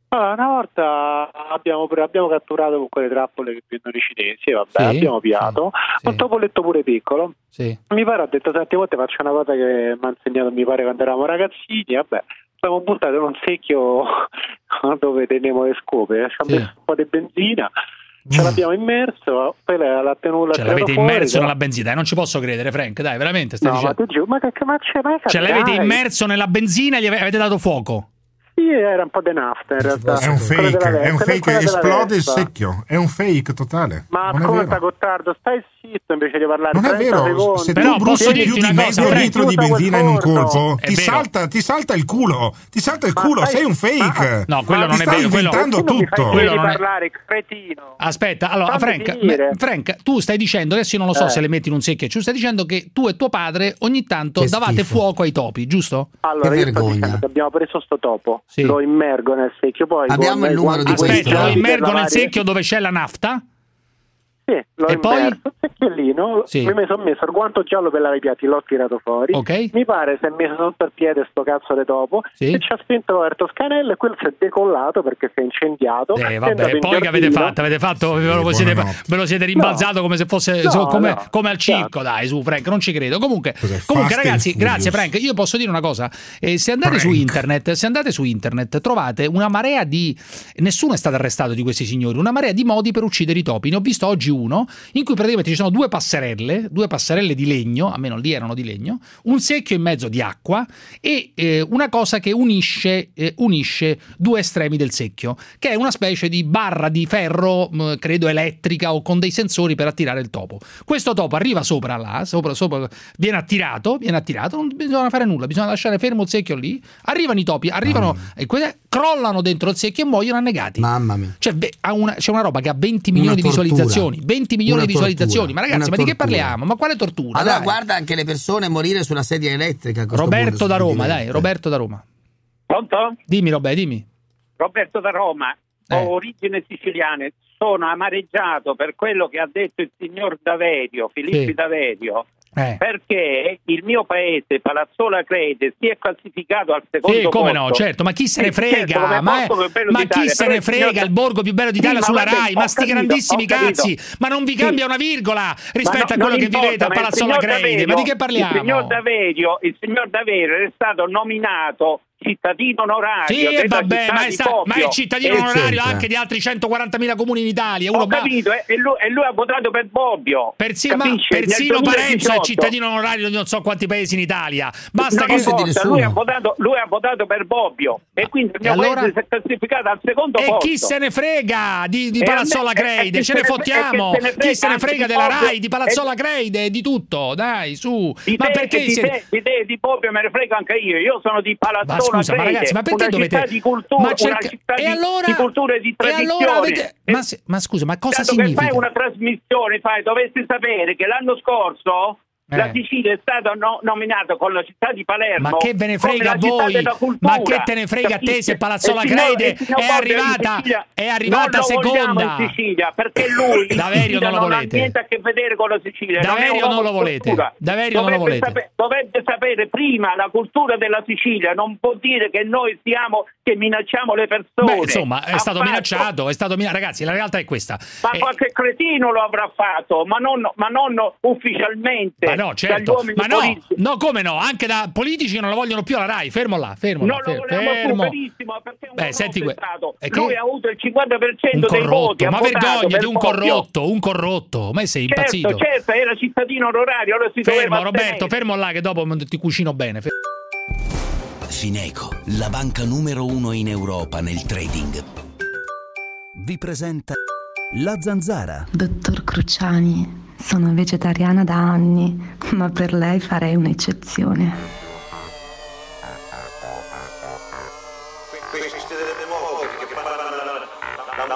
Allora, una volta abbiamo, abbiamo catturato con quelle trappole che prendono i cinesi, vabbè, Sì, abbiamo piato, un topoletto pure piccolo. Sì. Mi pare ha detto, senti, volte faccio una cosa che mi ha insegnato mio padre quando eravamo ragazzini, vabbè, abbiamo buttato in un secchio dove tenevo le scope, ci ha messo un po' di benzina, ce l'abbiamo immerso, poi l'ha Cioè, tirato l'avete fuori, immerso però- nella benzina, dai, non ci posso credere, Frank, dai, veramente stai No, ma dicendo. ti giuro, ma che ma c'è mai Cioè, l'avete immerso nella benzina e gli ave- avete dato fuoco. Sì, era un po' di nafta in realtà. È un fake, è un fake, esplode il secchio. È un fake totale. Ma non ascolta. Gottardo, stai zitto invece di parlare Non è 30 vero, secondi. se tu bruci più di mezzo litro di benzina in un colpo, ti salta, ti salta il culo, ti salta il culo, sei un fake. No, quello non è stai vero, quello- inventando tutto. di non è- parlare, cretino. Aspetta, allora, Frank, Frank, tu stai dicendo, adesso io non lo so Eh. se le metti in un secchio, tu stai dicendo che tu e tuo padre ogni tanto davate fuoco ai topi, giusto? Allora, io sto dicendo che abbiamo preso sto topo, Sì. lo immergo nel secchio, poi Abbiamo il numero guanti Aspetta, questi lo immergo nel secchio dove c'è la nafta? Sì, l'ho E poi? immerso, secchiellino, Sì. mi sono messo il guanto giallo per lavare i piatti, l'ho tirato fuori. Ok. Mi pare si è messo sotto il piede sto cazzo di topo Sì. e ci ha spinto verso scanello e quello si è decollato perché si è incendiato. Eh, vabbè, in poi che avete fatto? Avete fatto ve lo, siete, ve lo siete rimbalzato come se fosse No, so- come, no, come al circo, dai, su Frank, non ci credo. Comunque, comunque ragazzi, grazie Frank. Io posso dire una cosa: Eh, se andate su internet, se andate su internet, trovate una marea di. Nessuno è stato arrestato di questi signori, una marea di modi per uccidere i topi. Ne ho visto oggi uno in cui praticamente ci sono due passerelle, due passerelle di legno, almeno lì erano di legno, un secchio in mezzo di acqua e eh, una cosa che unisce, eh, unisce due estremi del secchio, che è una specie di barra di ferro, mh, credo elettrica o con dei sensori per attirare il topo. Questo topo arriva sopra là, sopra, sopra, viene attirato, viene attirato, non bisogna fare nulla, bisogna lasciare fermo il secchio lì, arrivano i topi, arrivano e que- crollano dentro il secchio e muoiono annegati. Mamma mia. Cioè, ha una- c'è una roba che ha 20 milioni di tortura. visualizzazioni. 20 milioni Una di visualizzazioni. tortura. Ma ragazzi, Una ma di che parliamo? Ma quale tortura? Allora Dai. guarda anche le persone morire sulla sedia elettrica. Roberto punto, da Roma, di- dai, Roberto da Roma. Pronto? Dimmi, Roberto, dimmi. Roberto da Roma, Eh. ho origini siciliane, sono amareggiato per quello che ha detto il signor Daverio, Filippi Sì. Daverio, Eh. perché il mio paese, Palazzola Crede, si è classificato al secondo Sì, come posto. no, certo, ma chi se ne Sì, certo, frega? come ma posto più bello ma chi se ne signor- frega? Il borgo più bello d'Italia Sì, sulla ma Rai, ma sti grandissimi cazzi, ma non vi Sì. cambia una virgola rispetto Ma a no- quello che importa, vivete a Palazzola Crede. Ma di che parliamo? Il signor Daverio, il signor Daverio è stato nominato cittadino onorario Sì, e della vabbè, città ma è, di sta- ma è cittadino E onorario anche di altri 140.000 comuni in Italia. Uno Ho ba- capito, e e lui, e lui ha votato per Bobbio. Ma? Nel persino Parenzo è 2018. cittadino onorario di non so quanti paesi in Italia. Basta Non che importa, lui, ha votato, lui ha votato per Bobbio e quindi il mio E allora? paese si è classificato al secondo E posto. chi se ne frega di, di E Palazzola me- e- e Creide? Ce se ne e fottiamo! chi se ne frega Chi se ne frega della Bobbio? Rai, di Palazzola E- Creide, di tutto? Dai, su! Di Ma te, perché di, te, di te e di Bobbio me ne frego anche io. Io sono di Palazzola Ma scusa, ma Crede, ragazzi, ma perché una dovete città di cultura, ma cerca- una città e di, allora- di cultura e di E tradizione. allora avete ma, se- ma scusa, ma cosa Dato significa? fai una trasmissione, fai, dovresti sapere che l'anno scorso Eh. la Sicilia è stata no- nominata con la città di Palermo. Ma che ve ne frega a voi? Ma che te ne frega a te se Palazzola Crede signor è arrivata- Sicilia è arrivata non seconda? in Sicilia perché lui Daverio non lo non ha niente a che vedere con la Sicilia. Daverio non, non lo volete. Daverio non lo volete. sape- dovrebbe sapere prima la cultura della Sicilia, non può dire che noi siamo che minacciamo le persone. Beh, insomma, è stato fatto- minacciato, è stato mina- ragazzi, la realtà è questa. Ma Eh, qualche cretino lo avrà fatto, ma non, ma non ufficialmente. ma no, dagli certo. Ma no, politici. no, come no? Anche da politici che non la vogliono più alla Rai. Fermo là, fermo là. Non lo fermo. benissimo, perché un Beh, senti que- stato. è che- Lui ha avuto il 50% Un dei voti. ma vergognati, per un corrotto, un corrotto. Ma sei impazzito? Certo, certo, era cittadino onorario, allora si Fermo, Roberto, fermo là che dopo ti cucino bene. Fineco, la banca numero uno in Europa nel trading. Vi presenta La Zanzara. Dottor Cruciani, sono vegetariana da anni, ma per lei farei un'eccezione.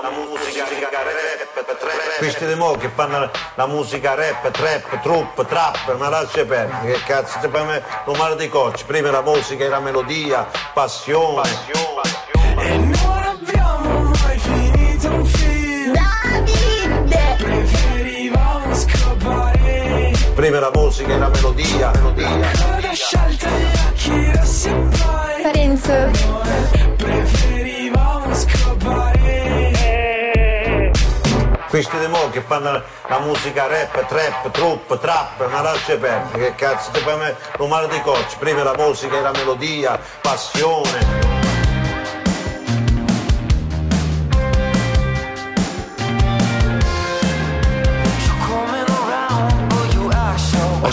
la musica rap, trap, questi di mo che fanno la musica rap, trap, trupp, trap, ma lascia perdere, che cazzo, ti fai rumore di cocci, prima la musica e la melodia, passione. E Prima la musica e la melodia, melodia. Coda sciolta gli occhi rossi e poi Parenzo. Preferivamo scappare Questi di mo che fanno la musica rap, trap, trupp, trap, ma lascia perdere, che cazzo, ti fai rumore di cocci, prima la musica e la melodia, passione.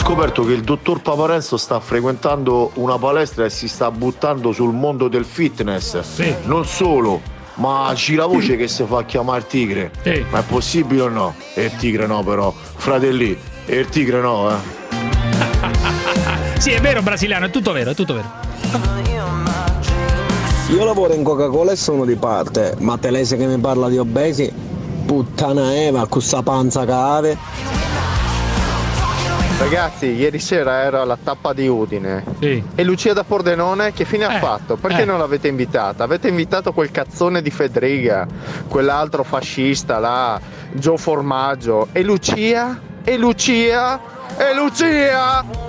Scoperto che il dottor Paparenzo sta frequentando una palestra e si sta buttando sul mondo del fitness. Non solo, ma gira voce che si fa chiamare tigre. Ma è possibile o no? E il tigre no però. Fratelli, e il tigre no, eh. Sì, è vero, brasiliano, è tutto vero, è tutto vero. Io lavoro in Coca-Cola e sono di parte, ma Telese che mi parla di obesi, puttana Eva, con sta panza cave. Ragazzi, ieri sera ero alla tappa di Udine e Lucia da Pordenone che fine ha fatto? Perché eh. non l'avete invitata? Avete invitato quel cazzone di Federiga, quell'altro fascista là, Gio Formaggio e Lucia? E Lucia? E Lucia?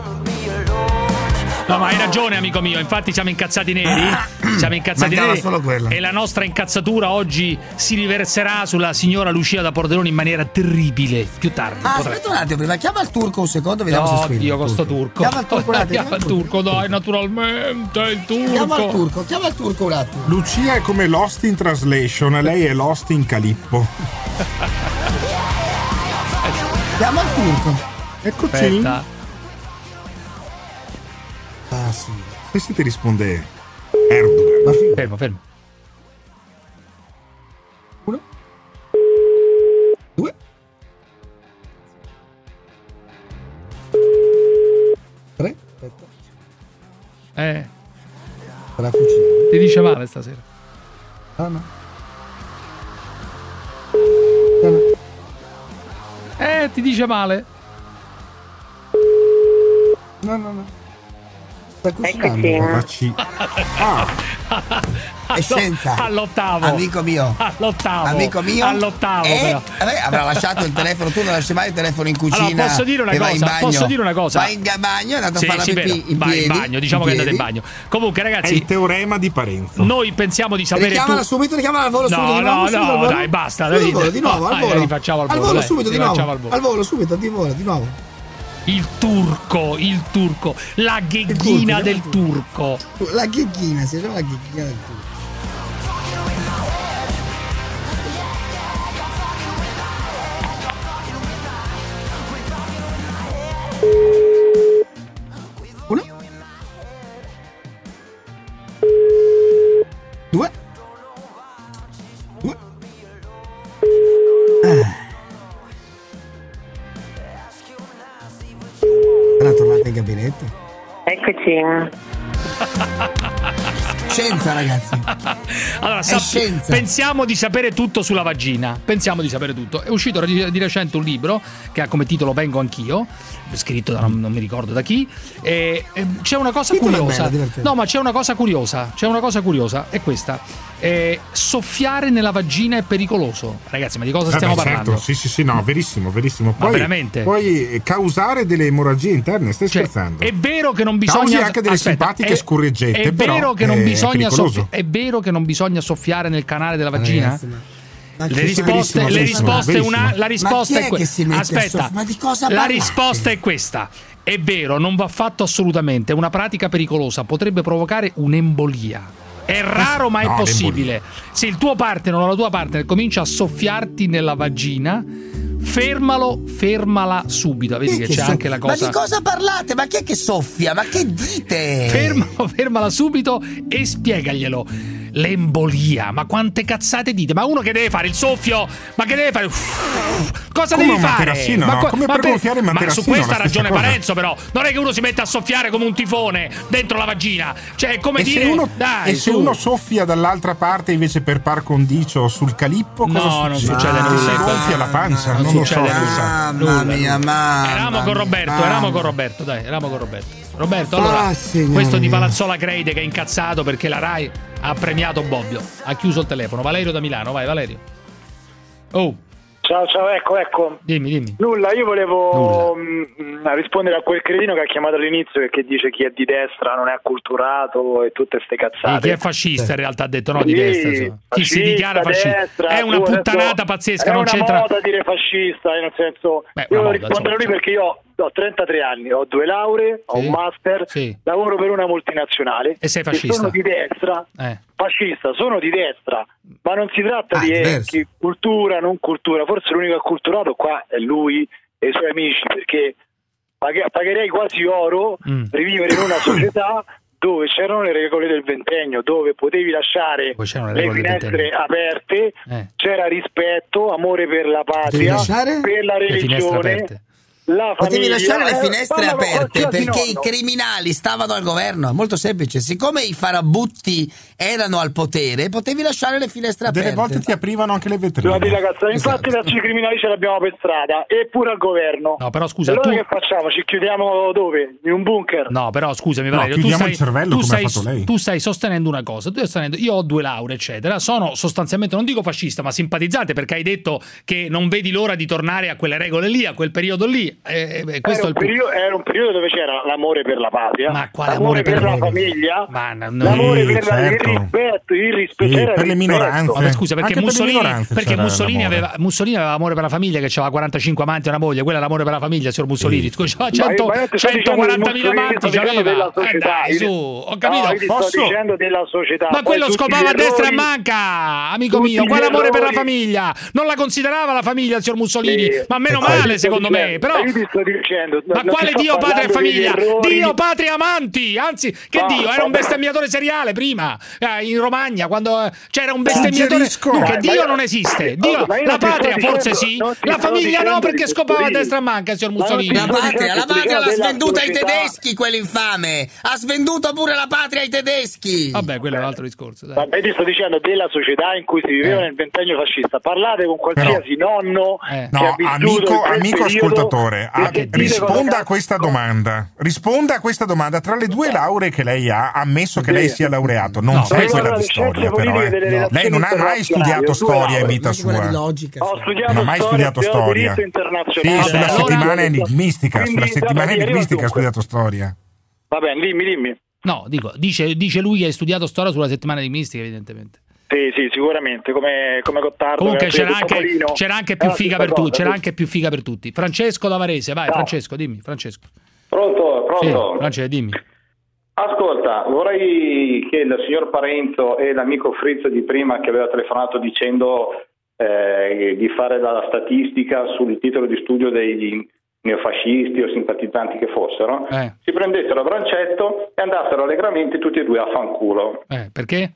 No, ma hai ragione, amico mio. Infatti, siamo incazzati neri. Siamo incazzati neri. E la nostra incazzatura oggi si riverserà sulla signora Lucia da Pordenone in maniera terribile. Più tardi. Ah, potrebbe. aspetta un attimo, prima chiama il turco un secondo, vediamo se No, squilla. Dio, con sto turco. Chiama il turco un attimo. Chiama il turco, dai, naturalmente. Il turco. Chiama il turco, chiama il turco un attimo. Lucia è come Lost in Translation, lei è Lost in Calippo. Chiama il turco. Eccoci. Aspetta. Ah sì. Questo ti risponde Erdogan. Fermo, fermo. Due. Tre. Aspetta. Eh, La cucina. ti dice male stasera. Ah no. Eh, ti dice male. No, no, no. Sta Eccoci. Facci. È scienza. All'ottavo. Amico mio. All'ottavo. Amico mio. All'ottavo, E però. vabbè, avrà lasciato il telefono. Tu non lasci mai il telefono in cucina. Allora, posso dire una in cosa? Posso dire una cosa? Vai in bagno, è andato Sì, a fare sì, la pipì in in bagno, diciamo che è andato in bagno. Comunque, È ragazzi, il teorema di Parenzo. noi pensiamo di sapere Richiamala tu- subito, richiamala al volo No, subito. no, al no, volo. dai, basta, al dai. volo, di nuovo, al volo. rifacciamo al volo, volo, dai, subito, di nuovo. al volo. Al volo, subito, di volo, di nuovo. Il turco, il turco, la gheghina del turco. La ghighina, si chiama la ghighina del turco. Ragazzi. Allora, È sappi- pensiamo di sapere tutto sulla vagina. Pensiamo di sapere tutto. È uscito di, di recente un libro che ha come titolo Vengo anch'io, scritto da non, non mi ricordo da chi. E, e c'è una cosa Titolo curiosa. divertente. No, ma c'è una cosa curiosa. C'è una cosa curiosa. È questa. Eh, soffiare nella vagina è pericoloso. Ragazzi, ma di cosa Eh stiamo beh, parlando? certo, sì, sì, sì, no, verissimo, verissimo. Ma Poi, veramente? Puoi causare delle emorragie interne, stai Cioè, scherzando? È vero che non bisogna. Causi anche delle Aspetta, simpatiche è- scurreggette, È però vero che non è bisogna soffi- È vero che non bisogna soffiare nel canale della vagina? Ragazzi, ma- ma Le risposte, le risposte una, la Ma risposta è è, que- che si mette a Aspetta, soff- ma di cosa la risposta è questa. È vero, non va fatto assolutamente, è una pratica pericolosa, potrebbe provocare un'embolia. È raro, ma è No, possibile. Se il tuo partner o la tua partner comincia a soffiarti nella vagina, fermalo, fermala subito. Vedi che che c'è soffia? anche la Ma cosa. di cosa parlate? Ma chi è che soffia? Ma che dite? Fermalo, fermala subito e spiegaglielo. L'embolia. Ma quante cazzate dite? Ma uno che deve fare il soffio, ma che deve fare? Cosa Come devi fare? materassino, ma, no? Come per gonfiare il ma su materassino, questa ha ragione cosa. Parenzo, però. Non è che uno si mette a soffiare come un tifone dentro la vagina. Cioè, è come E dire. se, uno, dai, e se su. uno soffia dall'altra parte invece per par condicio sul calippo, cosa No, non succede? Ti nulla. si gonfia la pancia, Non non, lo so. succede cosa. Mamma mia, mamma. Eravamo con Roberto, eravamo con Roberto, dai, eravamo con Roberto. Roberto, allora, Ah, signore questo di. Palazzola crede che è incazzato perché la Rai ha premiato Bobbio. Ha chiuso il telefono. Valerio da Milano, vai Valerio. Oh, Ciao, ciao, ecco, ecco. dimmi, dimmi. Nulla, io volevo mm, rispondere a quel cretino che ha chiamato all'inizio e che dice chi è di destra non è acculturato e tutte ste cazzate. chi è fascista in realtà ha detto no di Sì, destra. insomma. Chi si dichiara fascista. destra, È una tu adesso- puttanata pazzesca, È non una c'entra. moda dire fascista, nel senso... Beh, io una moda, rispondere a lui perché io ho 33 anni, ho due lauree, ho Sì, un master, sì. lavoro per una multinazionale. E sei fascista. sono di destra, Eh. fascista, sono di destra, ma non si tratta Ah, di eh, chi- cultura, non cultura, forse l'unico acculturato qua è lui e i suoi amici, perché pag- pagherei quasi oro Mm. rivivere in una società dove c'erano le regole del ventennio, dove potevi lasciare le le finestre aperte, Eh. c'era rispetto, amore per la patria, per la religione, Potevi famiglia. lasciare le Eh, finestre con aperte perché i criminali stavano al governo, è molto semplice. Siccome i farabutti erano al potere, potevi lasciare le finestre aperte. Delle volte ti aprivano anche le vetrine. ragazza, infatti Esatto. i criminali ce l'abbiamo per strada eppure al governo. No, però scusa, allora tu- che facciamo? Ci chiudiamo dove? In un bunker? No, però scusami, No, Valerio, tu, chiudiamo stai, il cervello tu, come ha stai, fatto lei. tu stai sostenendo una cosa. Tu stai sostenendo, io ho due lauree, eccetera. Sono sostanzialmente, non dico fascista, ma simpatizzante perché hai detto che non vedi l'ora di tornare a quelle regole lì, a quel periodo lì. Eh, eh, questo era, è un periodo, era un periodo dove c'era l'amore per la patria, Ma quale l'amore amore per per, la famiglia, Ma no, no, l'amore sì, per certo. il rispetto, il rispetto. Sì, per le rispetto. minoranze. Vabbè, scusa, perché Anche per le Mussolini, minoranze perché Mussolini, l'amore. aveva, Mussolini aveva amore per la famiglia, che aveva 45 amanti e una moglie. Quello era l'amore per la famiglia, signor Mussolini. Scusa, Ma io- 100 ma io ti sto dicendo 140.000 di Mussolini, amanti della Eh, dai, su, ho capito. No, Posso? dicendo della società. Ma quello scopava a destra e manca, amico mio. gli Quale amore per la famiglia? Non la considerava la famiglia il signor Mussolini. Sì. Ma meno male, secondo me. Però. Io sto dicendo, Ma non quale Dio, padre e famiglia? Dio, patria, amanti! Anzi, che Ah, Dio? Era un bestemmiatore seriale prima, eh, in Romagna, quando eh, c'era un bestemmiatore. Dunque, Ma Dio io- non esiste. Dio, Ma io la patria forse dicendo- sì, la famiglia no, perché scopava a destra e manca, signor Mussolini. La patria, la patria l'ha svenduta ai tedeschi, quell'infame. Ha svenduto pure la patria ai tedeschi. Vabbè, quello è un altro discorso. Dai. Vabbè, ti sto dicendo della società in cui si viveva Eh. nel ventennio fascista. Parlate con qualsiasi nonno Eh. che ha No, vissuto amico, amico ascoltatore, e ah, dite risponda a questa domanda. Risponda a questa domanda. Tra le due lauree che lei ha, ammesso che Sì. lei sia laureato, non No, c'è quella di storia, però. eh. Lei non ha mai studiato storia in vita sua. logica. Ho studiato Non ha mai studiato storia. Sì, sulla settimana enigmistica, sulla settimana enigmistica ha studiato storia. Va bene, dimmi, dimmi. No, dico, dice, dice lui che hai studiato storia sulla settimana di mistica, evidentemente. Sì, sì, sicuramente, come, come Gottardo. Comunque c'era anche, Topolino. c'era anche più la figa per tutti. cosa, C'era sì. anche più figa per tutti. Francesco da Varese, vai, No. Francesco, dimmi, Francesco. Pronto, Sì, pronto. Francesco, dimmi. Ascolta, vorrei che il signor Parenzo e l'amico Frizzo di prima che aveva telefonato dicendo eh, di fare la statistica sul titolo di studio dei neofascisti o simpatizzanti che fossero, Eh, si prendessero a brancetto e andassero allegramente tutti e due a fanculo. eh, perché?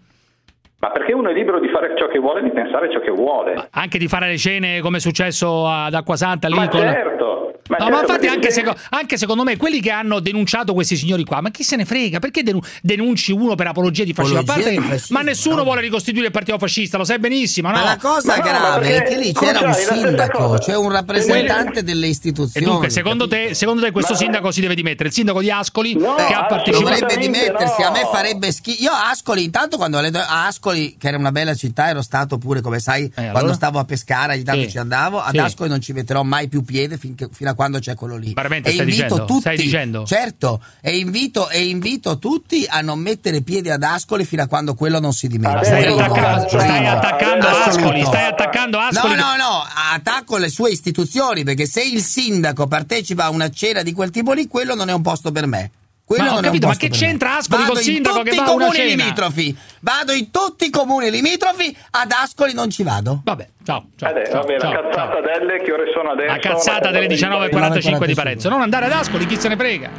Ma perché uno è libero di fare ciò che vuole e di pensare ciò che vuole. Anche di fare le cene come è successo ad Acquasanta lì Ma con... certo, ma No, certo, ma infatti anche, se- seco- anche secondo me quelli che hanno denunciato questi signori qua, ma chi se ne frega? Perché denu- denunci uno per apologia di fascismo? Apologia parte fascismo, ma nessuno no. vuole ricostituire il partito fascista, lo sai benissimo, no? Ma la cosa Ma no, grave è che lì come c'era un sindaco, cioè un rappresentante delle E istituzioni. dunque, secondo te, secondo te questo Ma- sindaco si deve dimettere? Il sindaco di Ascoli No, che ha partecipato... Dovrebbe dimettersi, no. a me farebbe schifo. Io Ascoli, intanto quando ho letto- a Ascoli, che era una bella città, ero stato pure, come sai, Eh, allora? quando stavo a pescare, ogni tanto Sì. ci andavo. Ad Sì. Ascoli non ci metterò mai più piede finché- fino a quando c'è quello lì. Veramente e stai invito dicendo? tutti, Stai dicendo? certo, e invito, e invito tutti a non mettere piede ad Ascoli fino a quando quello non si dimette. Ma Stai, attacca- stai attaccando. Ascoli, stai attaccando No, Ascoli. no, no, attacco le sue istituzioni perché se il sindaco partecipa a una cena di quel tipo lì, quello non è un posto per me. Quello Ma ho capito, ma che c'entra Ascoli Vado col in sindaco tutti che i va a una comuni limitrofi. Vado in tutti i comuni limitrofi, ad Ascoli non ci vado. Vabbè, ciao, ciao, Vabbè, ciao, vabbè, ciao, la cazzata ciao. delle che ore sono adesso? La cazzata delle 19.45 di Parenzo. Non andare ad Ascoli, chi se ne frega?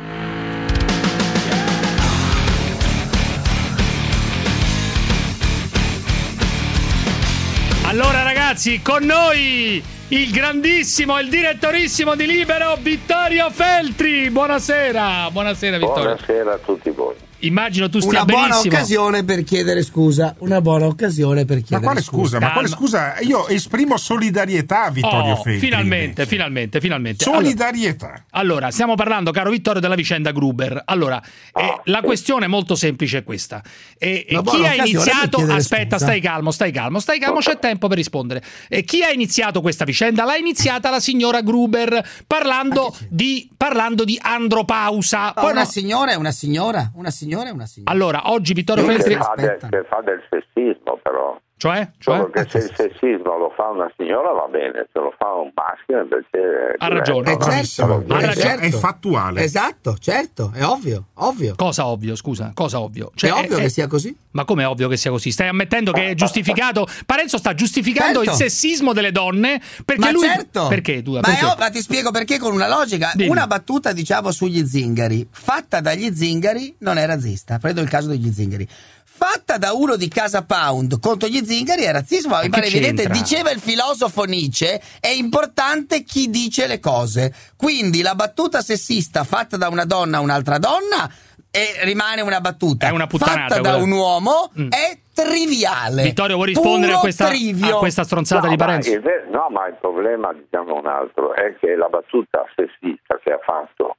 Allora ragazzi, con noi il grandissimo, il direttorissimo di Libero, Vittorio Feltri. Buonasera, buonasera Vittorio. Buonasera a tutti voi. Immagino tu stia Una buona benissimo. occasione per chiedere scusa. Una buona occasione per Ma chiedere quale scusa? Ma quale scusa? Io esprimo solidarietà a Vittorio Oh, Feltri. finalmente, finalmente, finalmente. Solidarietà. Allora, allora, stiamo parlando, caro Vittorio, della vicenda Gruber. Allora, eh, la questione molto semplice è questa. Eh, Una eh, buona chi ha iniziato... Aspetta, scusa. stai calmo, stai calmo, stai calmo, c'è tempo per rispondere. Eh, chi ha iniziato questa vicenda? L'ha iniziata la signora Gruber parlando di, parlando di andropausa. Ma Poi una no- signora è una signora, una signora è una signora. Allora, oggi Vittorio Che Feltri... fa, del, che fa del sessismo però. Cioè? Solo Cioè? che se il sessismo lo fa una signora va bene, se lo fa un maschio invece... Ha ragione. Eh, Eh, certo. no, Ha ragione. È fattuale. Esatto, certo, è ovvio, ovvio. Cosa ovvio, scusa? Cosa ovvio? Cioè, è ovvio che sia così. Ma come è ovvio che sia così? Stai ammettendo che è giustificato. Parenzo sta giustificando Certo. il sessismo delle donne perché ma lui. certo. Perché tu? Ma, perché? è ov- ma ti spiego perché con una logica. Dimmi. Una battuta, diciamo, sugli zingari, fatta dagli zingari, non è razzista. Prendo il caso degli zingari. Fatta da uno di Casa Pound contro gli zingari è razzismo. Mi pare evidente. Diceva il filosofo Nietzsche: è importante chi dice le cose. Quindi la battuta sessista fatta da una donna a un'altra donna. E rimane una battuta. È una puttanata, Fatta da un uomo Mm. è triviale. Vittorio, vuoi rispondere a questa, a questa stronzata No, di Parenzo? ver- no, ma il problema, diciamo un altro, è che la battuta sessista che ha fatto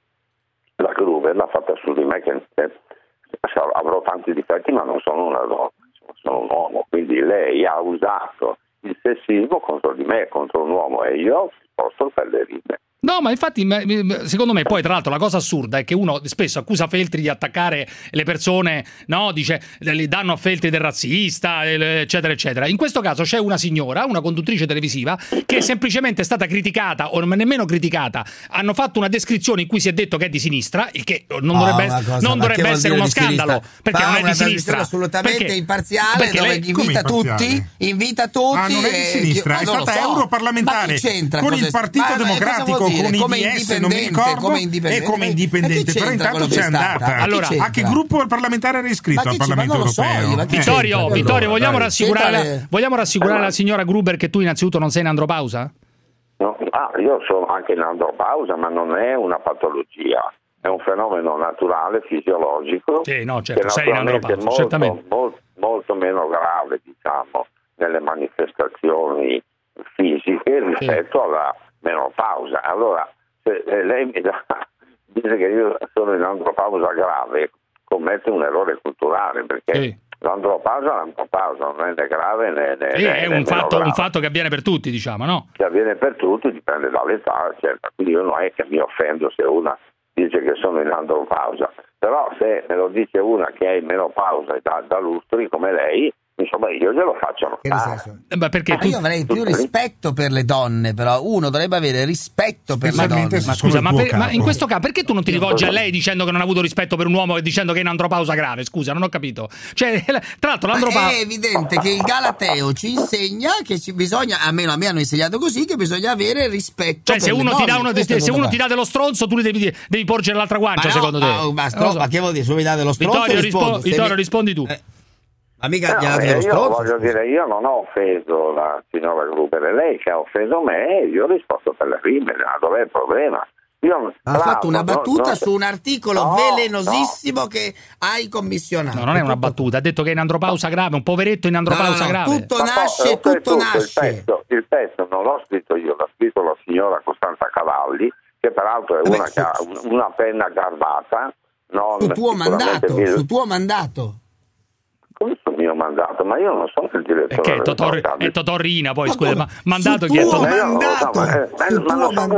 la Gruber l'ha fatta su di me, che eh, avrò tanti difetti, ma non sono una donna, sono un uomo. Quindi lei ha usato il sessismo contro di me, contro un uomo, e io risposto per le rime. No, ma infatti, secondo me, poi, tra l'altro, la cosa assurda è che uno spesso accusa Feltri di attaccare le persone, no? Dice, gli danno a Feltri del razzista, eccetera, eccetera. In questo caso c'è una signora, una conduttrice televisiva, che è semplicemente stata criticata, o nemmeno criticata. Hanno fatto una descrizione in cui si è detto che è di sinistra, il che non Oh, dovrebbe, ma cosa- non ma che dovrebbe essere uno scandalo, perché Fa non è di sinistra. assolutamente Perché? imparziale Perché dove lei- invita imparziale? tutti, invita tutti. Ah, non è di e- sinistra, che- è ma stata so. europarlamentare Ma con il Partito ma- ma Democratico, dire? con come DS, non mi indipendente, ricordo, come e indipendente. come indipendente, però intanto c'è andata. Allora, A che gruppo parlamentare era iscritto al Parlamento europeo? Vittorio? Vittorio, vogliamo rassicurare, la, le- vogliamo rassicurare la signora Gruber che tu innanzitutto non sei in andropausa? No, ah, io sono anche in andropausa, ma non è una patologia, è un fenomeno naturale, fisiologico, Sì, no, certo, che sei in naturalmente è andropausa, molto, certamente. molto, molto meno grave, diciamo, nelle manifestazioni fisiche rispetto alla menopausa. Allora, se lei mi dà- dice che io sono in andropausa grave, commette un errore culturale, perché Sì. l'andropausa è l'andropausa, non è grave né, né, Sì, né- è un fatto, un fatto che avviene per tutti, diciamo, no? che avviene per tutti, dipende dall'età, eccetera. Quindi io non è che mi offendo se una dice che sono in andropausa, però se me lo dice una che è in menopausa e da, da lustri come lei, insomma io glielo faccio Che senso? Eh, Ma perché Ma tu... io avrei più rispetto per le donne, però uno dovrebbe avere rispetto per le donne. se Ma scusa, ma, per- ma in questo caso perché tu non ti rivolgi a lei dicendo che non ha avuto rispetto per un uomo e dicendo che è in andropausa grave? Scusa, non ho capito. Cioè, tra l'altro Ma l'andropausa... è evidente che il Galateo ci insegna che ci bisogna, almeno a me hanno insegnato così, che bisogna avere rispetto Cioè, se per le uno, ti dà uno, se tutto uno ti dà dello stronzo, tu devi, devi porgere l'altra guancia, Ma no, secondo te? ma- ma, stro- so. ma che vuol dire? Se mi dà dello stronzo Vittorio, rispondo. rispo- Se Vittorio, mi- rispondi tu. Eh, ma mica No, gli ha dato eh, dello io voglio dire, io non ho offeso la signora Gruber, è lei che ha offeso me e io ho risposto per le rime, ma dov'è il problema? Io, Ha fatto una bravo, battuta no, no, su un articolo no, velenosissimo che hai commissionato. No, non è una battuta. Ha detto che è in andropausa grave, un poveretto in andropausa grave. tutto Ma nasce, no, tutto oltretutto nasce. Il pezzo, il pezzo non l'ho scritto io, l'ha scritto la signora Costanza Cavalli, che peraltro è Vabbè, una su- un- una penna garbata. Non Su tuo mandato, mi- su tuo mandato. Come sul mio mandato? Ma io non sono il direttore. Perché è portale. è Totò Rina, poi Ma scusa, ma mandato chi è mandato, ma, non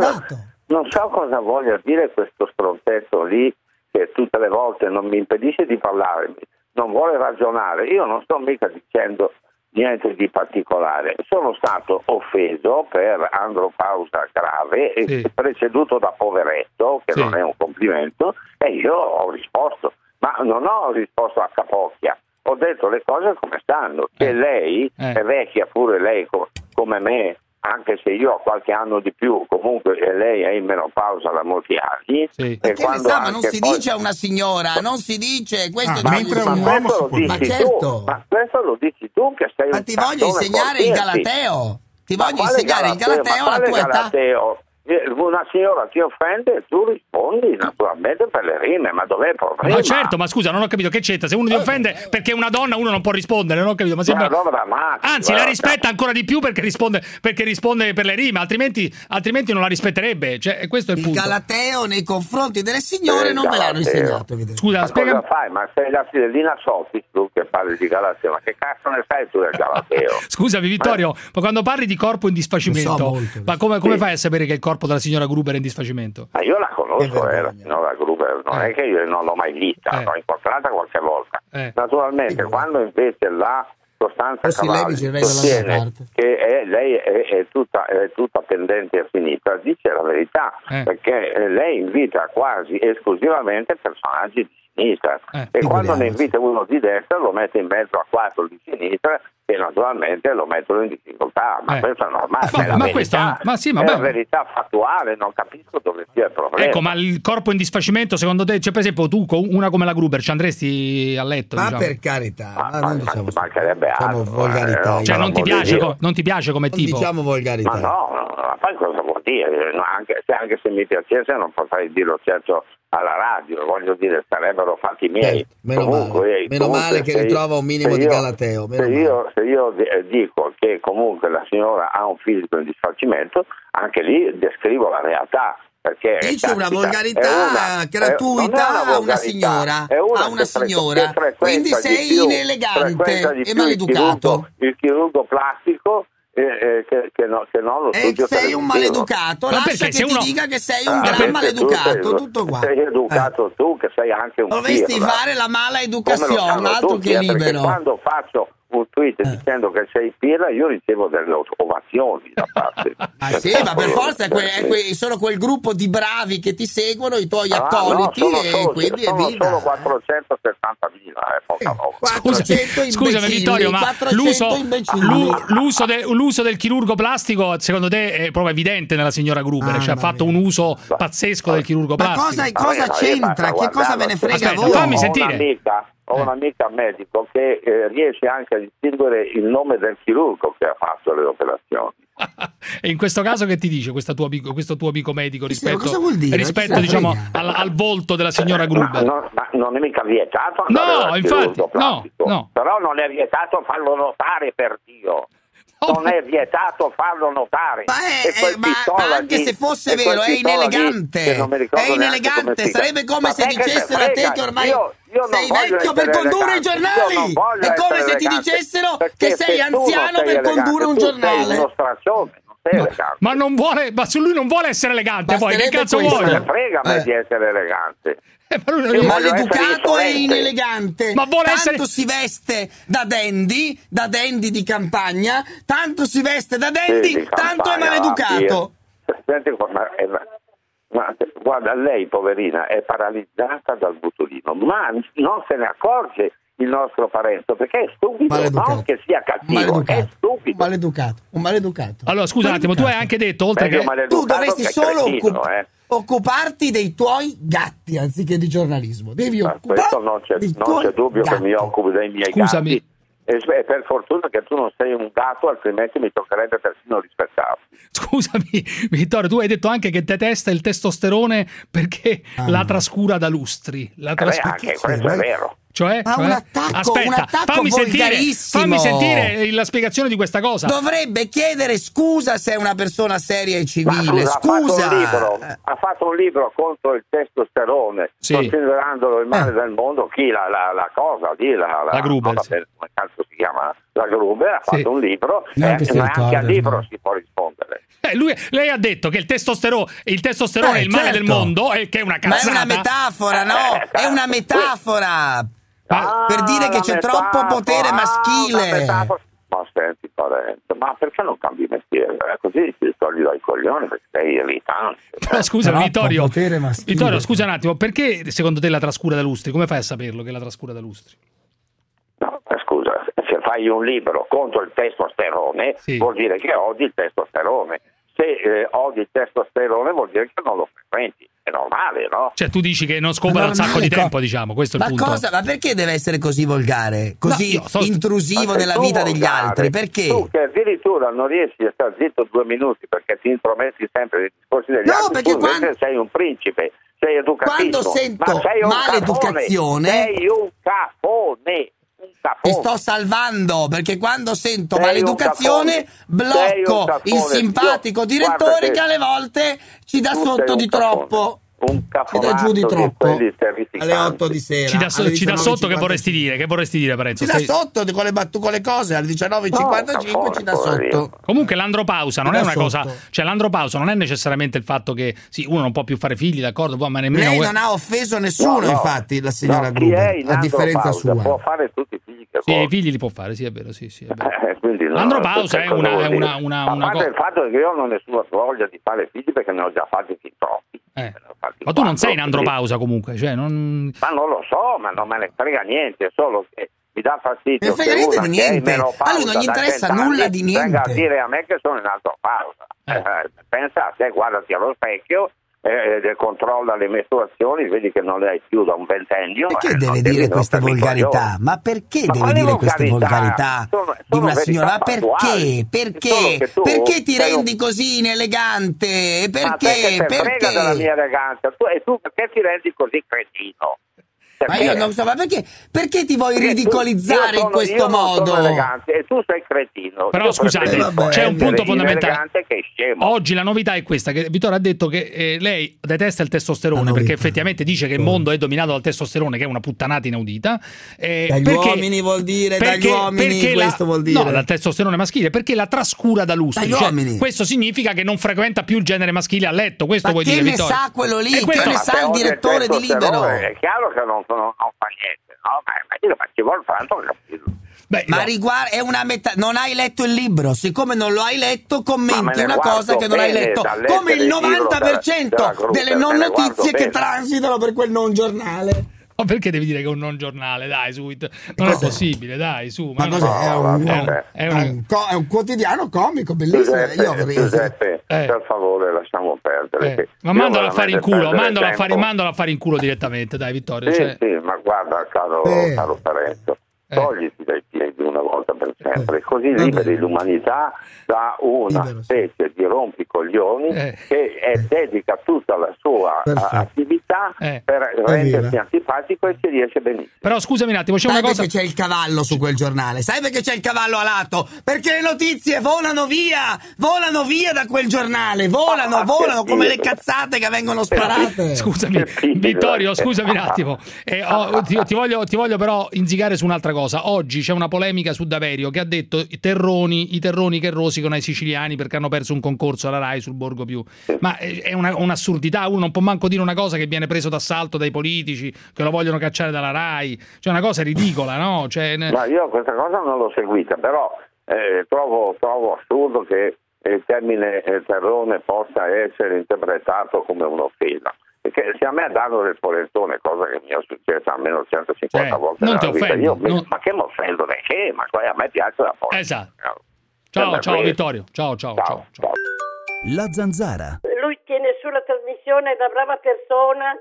so non so cosa voglia dire questo stronzetto lì che tutte le volte non mi impedisce di parlare, non vuole ragionare. Io non sto mica dicendo niente di particolare. Sono stato offeso per andropausa grave, e Sì. preceduto da poveretto, che Sì. non è un complimento, e io ho risposto, ma non ho risposto a capocchia. Ho detto le cose come stanno, che Eh. lei Eh. è vecchia pure lei co- come me, anche se io ho qualche anno di più, comunque lei è in menopausa da molti anni. E Che ne quando sa, ma non si poi- dice a una signora, non si dice, questo è ma, il ma questo lo dici Ma tu, certo. ma questo lo dici tu che sei Ma un ti voglio insegnare il. Galateo. Ti Ma voglio insegnare il Galateo ma alla tua età. Galateo? Eh, Una signora ti offende e tu rispondi naturalmente per le rime, ma dov'è il problema? Ma certo, ma scusa, non ho capito che c'entra. Se uno ti offende perché è una donna, uno non può rispondere, non ho capito. Ma sembra... Anzi, la guarda. rispetta ancora di più perché risponde, perché risponde per le rime, altrimenti, altrimenti non la rispetterebbe. Cioè, questo è il Il punto. Galateo nei confronti delle signore Eh, non ve l'hanno insegnato. Scusa, Ma spiega- cosa fai? Ma sei la fidellina Sofis tu che parli di Galateo, ma che cazzo ne sai tu del Galateo? Scusami Vittorio, ma quando parli di corpo in disfacimento, so molto, ma come, come Sì. fai a sapere che il corpo della signora Gruber in disfacimento? Ma io la conosco, eh, la signora Gruber, non è che io non l'ho mai vista, l'ho incontrata qualche volta. Eh. Naturalmente, quando invece la Costanza Cavalli sostiene che è- lei è, è tutta, è tutta tendente a sinistra, dice la verità, Eh. perché eh, lei invita quasi esclusivamente personaggi di sinistra e quando ne invita uno di destra lo mette in mezzo a quattro di sinistra e naturalmente lo mettono in difficoltà, ma Eh. questo è normale, Ma- è la ma verità, questo- ma sì, ma è la verità fattuale, non capisco dove sia il problema. Ecco, ma il corpo in disfacimento, secondo te, cioè, per esempio, tu con una come la Gruber ci andresti a letto? Ma diciamo? per carità, ma non diciamo, mancherebbe altro, diciamo volgarità. eh, Cioè, non ti, piace, dire. co- non ti piace come Non tipo? diciamo volgarità. Ma no, no, no, ma poi cosa vuol dire? No, anche, se, anche se mi piacesse non potrei dirlo certo alla radio, voglio dire, sarebbero fatti miei. Certo, meno Comunque, male. eh, Meno comunque, male che ritrova un minimo se di io- Galateo, Se io, se io eh, dico che comunque la signora ha un fisico in disfacimento, anche lì descrivo la realtà. Perché Dice una volgarità è una- gratuita è- non è a una volgarità, signora, è una a una signora. Quindi di sei più- inelegante e più il maleducato. chirurgo- Il chirurgo plastico eh, eh, che, che no- che non lo E studio sei un maleducato, Ma lascia che se ti uno- dica che sei un Ah, gran maleducato, tu sei, tutto qua. Sei educato tu che sei anche un Dovresti fare la mala educazione, altro tutti, che eh, libero. quando faccio un tweet dicendo che sei pirla io ricevo delle ovazioni da parte Ah, sì, ma per forza è que- è que- sono quel gruppo di bravi che ti seguono, i tuoi Ah, no, accoliti, sono e solo, quindi sono evviva. solo 470.000 è poca roba. 400 Scusami, scusami imbecilli, Vittorio, ma 400 l'uso, l'uso de- l'uso del chirurgo plastico secondo te è proprio evidente nella signora Gruber? Ah, cioè ha fatto un uso pazzesco del chirurgo Ma plastico. cosa, cosa Vabbè, c'entra? Che cosa ve ne frega a Aspetta, voi? fammi sentire. un'amica, ho un'amica medico che eh, riesce anche a distinguere il nome del chirurgo che ha fatto le operazioni. E in questo caso che ti dice questo tuo amico, questo tuo amico medico Sì, ma rispetto, dire? rispetto, diciamo, al, al volto della signora Ma, Gruber? non- ma non è mica vietato No, infatti, no, no. Però non è vietato farlo notare per Dio. Non è vietato farlo notare. Ma, è- E quel è- ma- ma anche lì- se fosse vero, è lì, inelegante. non ricordo È inelegante, sarebbe come Ma se dicessero a te che ormai Io- io non sei vecchio per condurre i elegante. Io giornali. non È come se ti dicessero che se sei non anziano sei per elegante, condurre un giornale. non elegante. Ma non vuole, ma su lui non vuole essere elegante, poi che cazzo questo. vuole? Ne frega a me Eh. di essere elegante. Eh, voglio Maleducato e inelegante. Ma vuole tanto essere- si veste da dandy, da dandy di campagna, tanto si veste da dandy, Sì, tanto è campagna, maleducato. sì. Senti, ma- ma- ma- guarda, lei poverina è paralizzata dal botulino, ma non se ne accorge il nostro Parenzo perché è stupido, Maleducato. non che sia cattivo, è Maleducato. Un stupido. maleducato, un maleducato. Allora, scusa un attimo, tu hai anche detto, oltre Meglio che... maleducato Tu dovresti che solo cretino, occup- eh. occuparti dei tuoi gatti anziché di giornalismo. Devi Ma questo non c'è, occuparti dei non c'è dubbio che gatti. mi occupo dei miei Scusami. gatti. E per fortuna che tu non sei un gatto, altrimenti mi toccherebbe persino rispettarti. Scusami, Vittorio, tu hai detto anche che detesta il testosterone perché la trascura da lustri. La Eh beh, trascura- anche questo è vero. Cioè, Ma cioè? un attacco- Aspetta, un attacco fammi sentire, fammi sentire la spiegazione di questa cosa. Dovrebbe chiedere scusa se è una persona seria e Ma civile. scusa, Scusa. Ha, fatto un libro, ha fatto un libro contro il testosterone, Sì. considerandolo il male Eh. del mondo. Chi la, la, la cosa, lì, la, La Gruber, no, sì. come cazzo si chiama? La Gruber ha Sì. fatto un libro, eh, ma anche ricorda, al libro ormai. si può rispondere. Eh, lui- lei ha detto che il testosterone, il testosterone Eh, è il male certo. del mondo e che è una Ma è cazzata. una metafora, no? Eh, È una eh, metafora. Ah, per dire che c'è metafora, troppo potere ah, maschile. Ma senti, Parenzo, ma perché non cambi mestiere? Così ti togli dai coglioni perché sei irritante. Però scusa, Troppo Vittorio, potere maschile. Vittorio, scusa un attimo, perché secondo te la trascura da lustri? Come fai a saperlo che è la trascura da lustri? No, eh, scusa, se fai fai un libro contro il testosterone, vuol dire che odi il testosterone. Se eh, odi il testosterone vuol dire che non lo frequenti. È normale, no? Cioè, tu dici che non scopre un sacco di co- tempo, diciamo, questo è il Ma punto. cosa? Ma perché deve essere così volgare? Così No, sto- intrusivo nella vita degli volgare, altri? Perché? Tu che addirittura non riesci a stare zitto due minuti perché ti intrometti sempre nei discorsi degli No, altri, perché tu quando- sei un principe, sei educatissimo. Quando sento ma sei un maleducazione- cafone, sei un cafone. Ti sto salvando perché quando sento Sei maleducazione blocco il simpatico Io- direttore che- alle volte ci dà sotto di troppo. Un dà cafonato giù di troppo. terrificanti. Alle 8 di sera. Ci dà, so- ci dà sotto che 19.55. vorresti dire? Che vorresti dire, Parenzo? Ci dà Stai- sotto di- con le, battu- con le cose alle 19.55 ci dà sotto. Comunque l'andropausa non è una cosa, sotto. cioè l'andropausa non è necessariamente il fatto che sì, uno non può più fare figli, d'accordo, poi, ma nemmeno Lei non ha offeso nessuno, No, no. infatti, la signora No, chi è Gruber, in a differenza andropausa sua. può fare tutti i figli che Sì, vuole. i figli li può fare, sì, è vero, sì, sì, è vero. Eh, no, L'andropausa è cosa una- una- una- A una il fatto che io non ho nessuna voglia di fare figli perché ne ho già fatti fin troppi. Eh. Ma tu non sei in andropausa comunque, cioè non... Ma non lo so, ma non me ne frega niente, solo che mi dà fastidio. Ne frega che niente di niente. A lui non gli interessa 100 anni nulla di Venga a niente. dire a me che sono in andropausa. Eh, pensa a te, guardati allo specchio, eh, controlla le mestruazioni, vedi che non le hai più da un ventennio. Perché eh, deve dire queste volgarità? Ma perché Ma deve dire queste volgarità? volgarità Sono- di sono una signora? Ma perché? Perché? Perché ti sei un- rendi così inelegante? Ma te Perché? te frega della Perché? mia eleganza? Tu, e tu perché ti rendi così cretino? Ma io non so, ma perché, perché ti vuoi ridicolizzare sono- in questo modo? E tu sei cretino. Però Io scusate, preferisco c'è un punto fondamentale. che. Oggi la novità è questa, che Vittorio ha detto che eh, lei detesta il testosterone perché effettivamente dice che il mondo è dominato dal testosterone, che è una puttanata inaudita. eh, Dagli perché- uomini vuol dire, dagli perché- uomini perché la- questo vuol dire. No, dal testosterone maschile, perché la trascura da lustri. Dagli Cioè, questo significa che non frequenta più il genere maschile a letto, questo Ma vuoi che dire ne Vittorio? sa quello lì? Che questo- ne sa il direttore di Libero? È chiaro che non, non- non fa niente, no? Ma, ma io- ma ci vuole tanto capirlo. Ma riguarda, è una metà. Non hai letto il libro. Siccome non lo hai letto, commenti una cosa che non hai letto. Come il il libro 90% della- della delle non notizie che bene. transitano per quel non giornale. Ma perché devi dire che è un non giornale? Dai, su, non è possibile, dai, su. Ma non- cos'è? È un, è un- è un- co- è un quotidiano comico, bellissimo. Giuseppe, Io avrei- Giuseppe, per favore lasciamo perdere. eh, Ma mandalo a fare in culo, mandalo a fare, mandalo a fare in culo direttamente, dai, Vittorio. Sì, cioè- sì, ma guarda, caro, Eh. caro Parenzo, togliti dai piedi una volta per sempre, così liberi l'umanità da una specie di rompicoglioni Eh. che è- dedica tutta la sua Perfetto. attività Eh. per rendersi antipatico e ci riesce benissimo. Però scusami un attimo, c'è Sai una cosa. perché c'è il cavallo su quel giornale? Sai perché c'è il cavallo alato? Perché le notizie volano via! Volano via da quel giornale! Volano, Ah, volano come le cazzate che vengono sparate! Scusami, Vittorio, scusami un attimo. Eh, ho- ti, ti voglio, ti voglio però inzigare su un'altra cosa. Oggi c'è una polemica su Daverio che ha detto i terroni, i terroni che rosicano ai siciliani perché hanno perso un concorso alla RAI sul Borgo Più. Ma eh, è una- un'assurdità, uno non può manco dire una cosa che viene preso d'assalto dai politici, che lo vogliono cacciare dalla RAI. Cioè una cosa ridicola, no? Cioè, Ma io questa cosa non l'ho seguita, però eh, trovo, trovo assurdo che il termine eh, terrone possa essere interpretato come un'offesa. Perché se a me danno del polentone, cosa che mi è successa almeno 150 Cioè, volte non nella ti vita, offendi, io, non- ma che mi offendo da che? Ma poi a me piace la polenta. Esatto. Ciao, ciao questo. Vittorio. Ciao, ciao, ciao. ciao. La zanzara. Lui tiene sulla trasmissione da brava persona,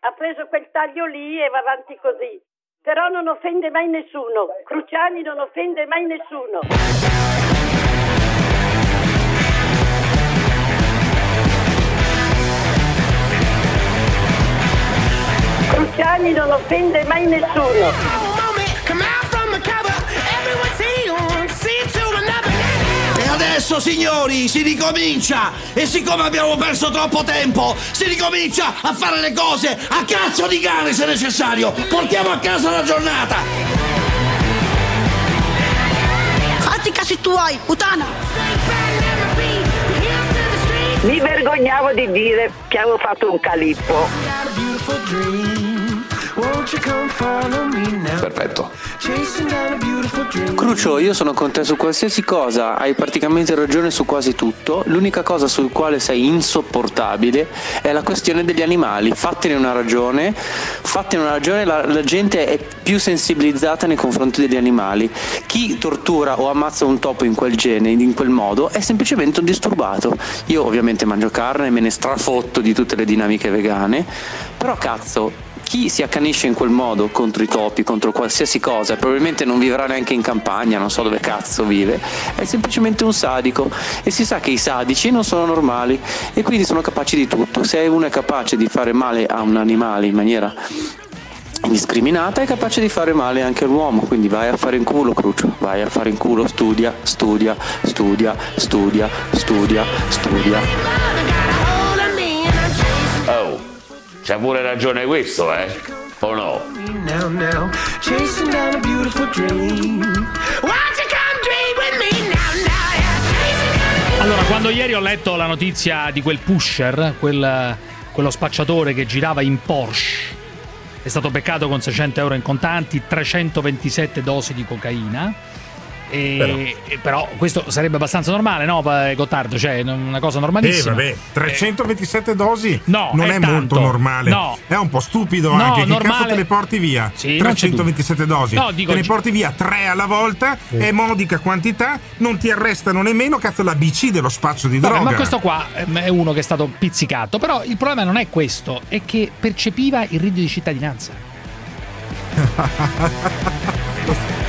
ha preso quel taglio lì e va avanti così. Però non offende mai nessuno. Cruciani non offende mai nessuno. Cruciani non offende mai nessuno. E adesso, signori, si ricomincia! E siccome abbiamo perso troppo tempo, si ricomincia a fare le cose a cazzo di cane se necessario! Portiamo a casa la giornata! Fatti i casi tuoi, puttana! Mi vergognavo di dire che avevo fatto un calippo. Perfetto. Crucio, io sono con te su qualsiasi cosa, hai praticamente ragione su quasi tutto. L'unica cosa sul quale sei insopportabile è la questione degli animali. Fattene una ragione, fattene una ragione, la, la gente è più sensibilizzata nei confronti degli animali. Chi tortura o ammazza un topo in quel genere, in quel modo, è semplicemente un disturbato. Io ovviamente mangio carne, me ne strafotto di tutte le dinamiche vegane, però cazzo, chi si accanisce in quel modo contro i topi, contro qualsiasi cosa, probabilmente non vivrà neanche in campagna, non so dove cazzo vive, è semplicemente un sadico. E si sa che i sadici non sono normali e quindi sono capaci di tutto. Se uno è capace di fare male a un animale in maniera indiscriminata, è capace di fare male anche all'uomo. Quindi vai a fare in culo, Crucio, vai a fare in culo, studia, studia, studia, studia, studia, studia. C'ha pure ragione questo, eh? O no? Now, now, chasing down a beautiful dream. Won't you come dream with me now, now? Allora, quando ieri ho letto la notizia di quel pusher, quel- quello spacciatore che girava in Porsche, è stato beccato con 600 euro in contanti, 327 dosi di cocaina. E- e però. questo sarebbe abbastanza normale, no, Gottardo? Cioè, una cosa Eh normalissima. vabbè, 327 dosi No, non è è, molto normale. No. È un po' stupido No, anche. Che normale- cazzo te le porti via? Sì, non c'è 327 dosi. No, dico- te ne porti via tre alla volta, è modica quantità, non ti arrestano nemmeno, cazzo, la BC dello spaccio di Vabbè, droga. ma questo qua ehm, è uno che è stato pizzicato. Però il problema non è questo, è che percepiva il reddito di cittadinanza.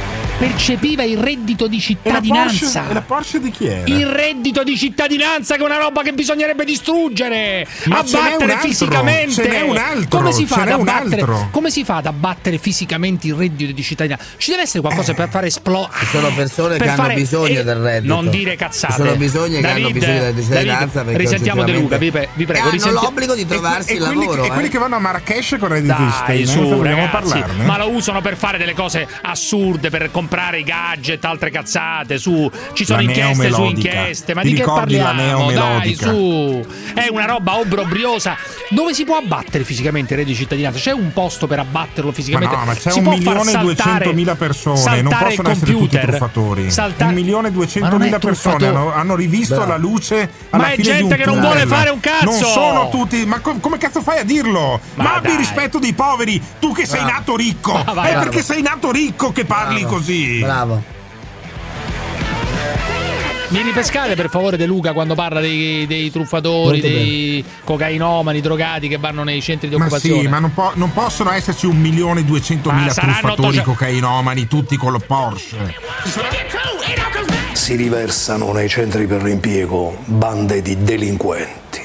percepiva il reddito di E la, cittadinanza. Porsche, e la Porsche di chi era? Il reddito di cittadinanza che è una roba che bisognerebbe distruggere, Ma ce n'è un abbattere altro, fisicamente. ce n'è un altro, come si fa ce ad n'è un abbattere? altro. Come si fa ad abbattere fisicamente il reddito di cittadinanza? Ci deve essere qualcosa per fare esplodere. Ci sono persone che hanno bisogno del reddito. Non dire cazzate. Ci sono bisogni che hanno bisogno della cittadinanza David, perché risentiamo De Luca, vi, pre- vi prego. E hanno risenti- l'obbligo di trovarsi e il quelli, lavoro. e quelli eh. che vanno a Marrakesh con reddito di Dai, cittadinanza, su, vogliamo ragazzi, parlarne? ma lo usano per fare delle cose assurde, per comprare i gadget, altre cazzate. Su, ci sono La inchieste su inchieste. Ma Ti di che parliamo? Dai, su, è una roba obbrobriosa. Dove si può abbattere fisicamente il reddito di cittadinanza? C'è un posto per abbatterlo Ma fisicamente? no, ma c'è si un milione e duecentomila persone, non possono essere tutti truffatori. saltare- Un milione e Ma duecentomila persone hanno, hanno rivisto Bravo. la luce alla Ma è fine di gente un che non vuole fare un cazzo! Non sono tutti, ma com- come cazzo fai a dirlo? Ma Ma, abbi rispetto dei poveri, tu che sei Bravo. nato ricco. Ma vai, è perché sei nato ricco che parli Bravo. Così. Bravo. Mi ripescate per favore De Luca quando parla dei, dei truffatori, Molto dei cocainomani, drogati che vanno nei centri di Ma occupazione. sì, ma non, po- non possono esserci un milione e duecentomila Ma saranno truffatori 800 cocainomani, tutti con lo Porsche. Si riversano nei centri per l'impiego bande di delinquenti.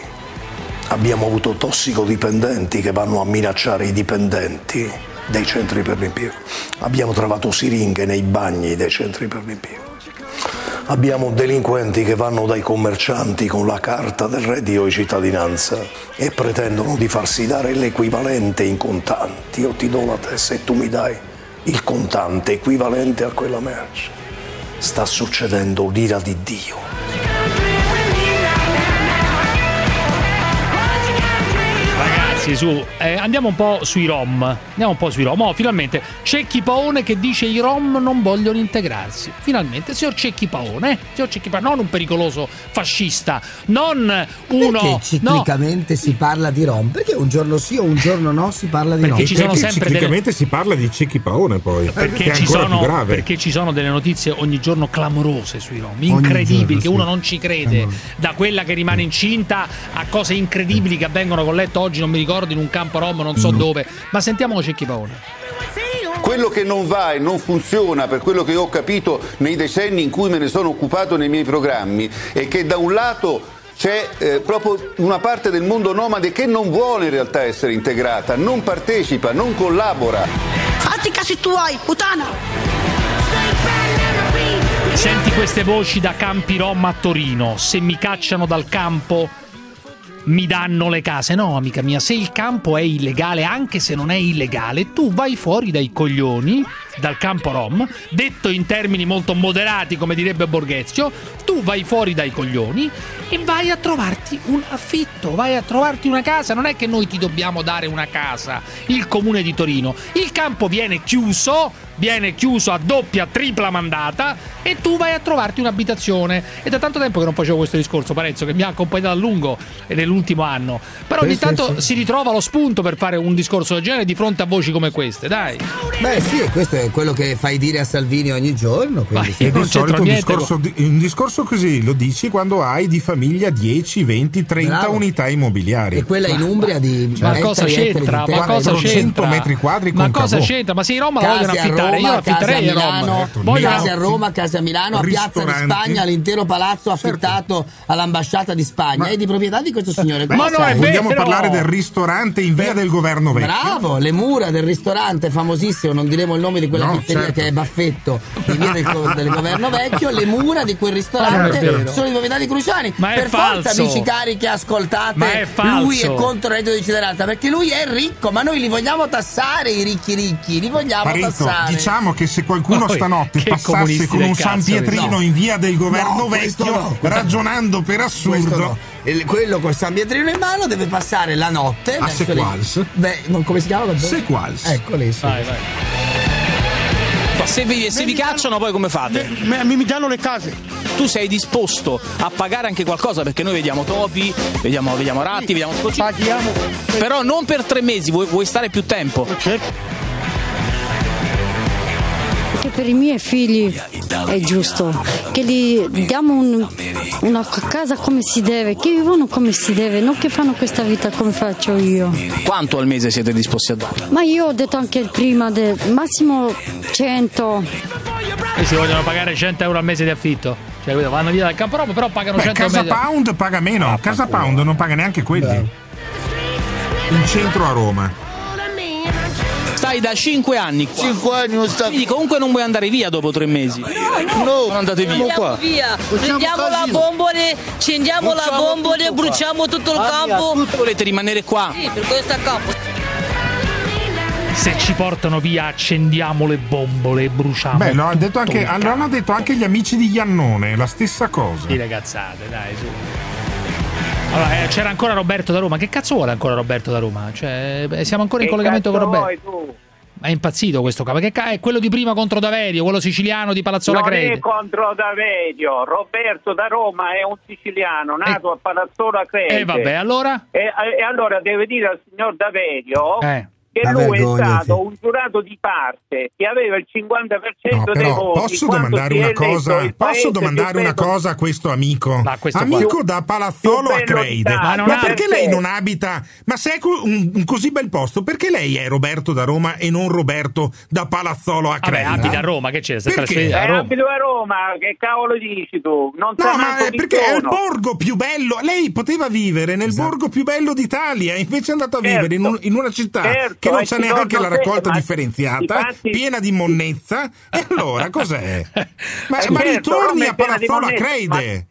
Abbiamo avuto tossicodipendenti che vanno a minacciare i dipendenti dei centri per l'impiego. Abbiamo trovato siringhe nei bagni dei centri per l'impiego. Abbiamo delinquenti che vanno dai commercianti con la carta del reddito di cittadinanza e pretendono di farsi dare l'equivalente in contanti. Io ti do la testa e tu mi dai il contante equivalente a quella merce. Sta succedendo l'ira di Dio. Ragazzi, su, eh, andiamo un po' sui Rom. Andiamo un po' sui Rom. Oh, finalmente Cecchi Paone che dice i Rom non vogliono integrarsi. Finalmente, signor Cecchi Paone, signor Cecchi Paone, non un pericoloso fascista, non uno. Perché no, ciclicamente si parla di Rom? Perché un giorno sì o un giorno no si parla di Perché Rom? ci sono Perché sempre ciclicamente si parla di Cecchi Paone poi, perché è ci, ancora sono, perché ci sono delle notizie ogni giorno clamorose sui Rom, incredibili, giorno, che sì. uno non ci crede. Da quella che rimane incinta a cose incredibili che avvengono con letto oggi, non mi ricordo, in un campo Rom, non so dove. Ma sentiamo Cecchi Paone. Quello che non va e non funziona, per quello che ho capito nei decenni in cui me ne sono occupato nei miei programmi, è che da un lato c'è eh, proprio una parte del mondo nomade che non vuole in realtà essere integrata, non partecipa, non collabora. Fatti i casi tuoi, puttana! Senti queste voci da campi Rom a Torino. Se mi cacciano dal campo mi danno le case. No, amica mia, se il campo è illegale, anche se non è illegale, tu vai fuori dai coglioni dal campo Rom, detto in termini molto moderati, come direbbe Borghezio, tu vai fuori dai coglioni e vai a trovarti un affitto, vai a trovarti una casa. Non è che noi ti dobbiamo dare una casa, il comune di Torino. Il campo viene chiuso. Viene chiuso a doppia, tripla mandata e tu vai a trovarti un'abitazione. È da tanto tempo che non facevo questo discorso, Parenzo, che mi ha accompagnato a lungo nell'ultimo anno. Però ogni sì, tanto sì. si ritrova lo spunto per fare un discorso del genere di fronte a voci come queste, dai. Beh sì, e questo è quello che fai dire a Salvini ogni giorno. Quindi. E di solito un discorso, di- un discorso così lo dici quando hai di famiglia 10, 20, 30 Bravo. unità immobiliari. E quella in Umbria di Ma cosa c'entra? Ma cosa 400 c'entra? metri quadri Ma con cosa cavò. c'entra? Ma se i Roma la vogliono affittare, io Roma, la affitterei case a a Roma. Milano, Vogliono- case a Roma, case a Milano, a Piazza di. Spagna, l'intero palazzo affettato all'ambasciata di Spagna è di proprietà di questo signore. Beh, Cosa sai? vogliamo parlare del ristorante in via del governo vecchio? Bravo, le mura del ristorante famosissimo, non diremo il nome di quella No, pizzeria certo. che è Baffetto di via del, del governo vecchio, le mura di quel Ma ristorante è vero. sono di proprietà di Cruciani. Ma è per forza, falso. amici cari che Ma è ascoltate, falso. lui è contro il reddito di cittadinanza perché lui è ricco, ma noi li vogliamo tassare i ricchi ricchi, li vogliamo Parenzo, tassare. Diciamo che se qualcuno Poi, stanotte passasse con un San Pietrino no. in via del governo No, vecchio, no, ragionando per assurdo, quello col San Pietrino in mano deve passare la notte A le- Sequals. Beh, non- come si chiama? Sequals. Ecco lì. sì. Se vi, se vi cacciano poi come fate? Mi, mi danno le case. Tu sei disposto a pagare anche qualcosa perché noi vediamo topi, vediamo, vediamo ratti, vediamo Paghiamo. Però non per tre mesi, vuoi, vuoi stare più tempo? Che per i miei figli è giusto che gli diamo un- una casa come si deve, che vivono come si deve, non che fanno questa vita come faccio io. Quanto al mese siete disposti a dare? Ma io ho detto anche prima, del massimo 100. E si vogliono pagare 100 euro al mese di affitto. Cioè, vanno via dal campo Roma, però pagano Beh, 100 euro Casa mese. Pound paga meno, Casa Pound non paga neanche quelli. In centro a Roma. Stai da 5 anni qua. 5 anni non sta. Quindi comunque non vuoi andare via dopo tre mesi. No, non andate via. Andiamo via, prendiamo la bombole, accendiamo la bombole, bruciamo tutto il campo. Tutti volete rimanere qua? Sì, per questo campo. Se ci portano via, accendiamo le bombole e bruciamo. Beh, lo, ha detto tutto anche, hanno detto anche gli amici di Iannone, la stessa cosa. Di ragazzate, dai, su. Allora, eh, c'era ancora Roberto da Roma. Che cazzo vuole ancora Roberto da Roma? Cioè, eh, siamo ancora in Che collegamento con Roberto. vuoi è impazzito questo qua. Che ca- è quello di prima contro Daverio, quello siciliano di Palazzola non Crede. è contro Davedio, Roberto da Roma è un siciliano nato a Palazzola Crede. E vabbè, allora? E, e allora deve dire al signor Davedio Eh. Che La lui è vergogna, stato un giurato di parte che aveva il 50% No, dei però voti. posso domandare è una cosa? Posso domandare una bello- cosa a questo amico? questo amico qua. da Palazzolo a d'Italia. Ma, Ma perché lei non abita? Ma se è un, un così bel posto, perché lei è Roberto da Roma e non Roberto da Palazzolo a Vabbè, Crede? abita a Roma, che c'è? È Perché? trasferito a Eh, Roma. abito a Roma, che cavolo dici tu? Non No, ma è perché è il borgo più bello. Lei poteva vivere nel borgo più bello d'Italia, invece è andato a vivere in, un- in una città certo, che non c'è neanche la raccolta differenziata, piena di monnezza. E allora cos'è? Ma, ma certo, ritorni a piena di Palazzolo a monnezza, Crede.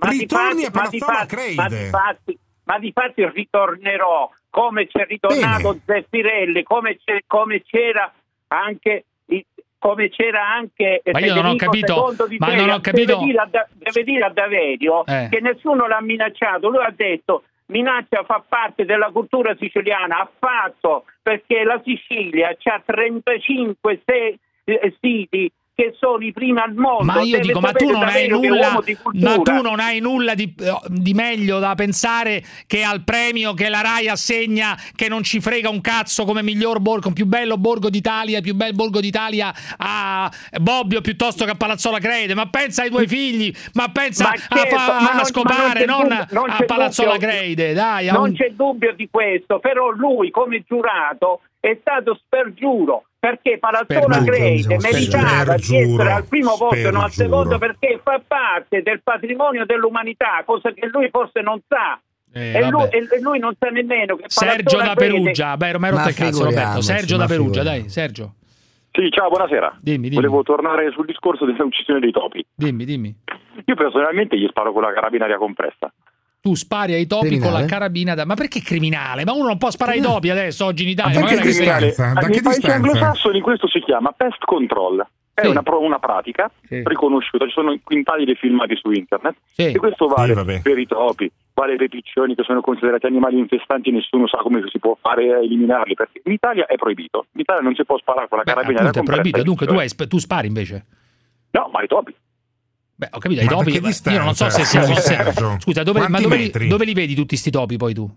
Ma di Ritorni fatti- a ma di Palazzolo a fatti- Ma di Crede. fatti, ma di fatti ritornerò come c'è ritornato Zeffirelli, come, c'è- come c'era anche come c'era anche Ma io non ho capito, ma non ho capito- Deve dire a, Da- deve dire a Daverio Eh. che nessuno l'ha minacciato. Lui ha detto minaccia fa parte della cultura siciliana, ha fatto perché la Sicilia ha 35 se- eh, siti che sono i primi al mondo. Ma io Deve dico, ma tu non hai nulla, ma tu non hai nulla di, di meglio da pensare che al premio che la Rai assegna, che non ci frega un cazzo come miglior borgo, più bello borgo d'Italia, più bel borgo d'Italia a Bobbio piuttosto che a Palazzola Crede. Ma pensa ai tuoi figli, ma pensa Ma a, certo, fa- ma a non- scopare, non dubbio- non a Palazzola dubbio- Crede. Dai, a non un- c'è dubbio di questo, però lui come giurato è stato spergiuro perché Palazzola Crede diciamo, meritava di essere al primo posto e non al secondo perché fa parte del patrimonio dell'umanità, cosa che lui forse non sa. Eh, e, lui, e- lui non sa nemmeno che Sergio Palazzola da Perugia. Beh, Romero Ma te cazzo, Roberto. Sergio da Perugia, dai, Sergio. Sì, ciao, buonasera. Dimmi, dimmi. Volevo tornare sul discorso dell'uccisione dei topi. Dimmi, dimmi. Io personalmente gli sparo con la carabinaria compressa. Tu spari ai topi con Criminale? la carabina da... Ma perché criminale? Ma uno non può sparare ai topi adesso, oggi in Italia. Ma perché che- criminale? Da Nei che paesi distanza? anglosassoni questo si chiama pest control. È Sì. una, pro- una pratica Sì. riconosciuta, ci sono quintali di filmati su internet Sì. e questo vale per i topi, vale per i piccioni che sono considerati animali infestanti e nessuno sa come si può fare a eliminarli perché in Italia è proibito. In Italia non si può sparare con la Beh, carabina appunto, è proibito. ai Dunque tu, hai sp- tu spari invece. No, ma i topi. Beh, ho capito, Ma da topi. beh, io non so se distanza? sia. se- Sergio, Scusa, dove, ma dove li, dove li vedi tutti sti topi poi tu?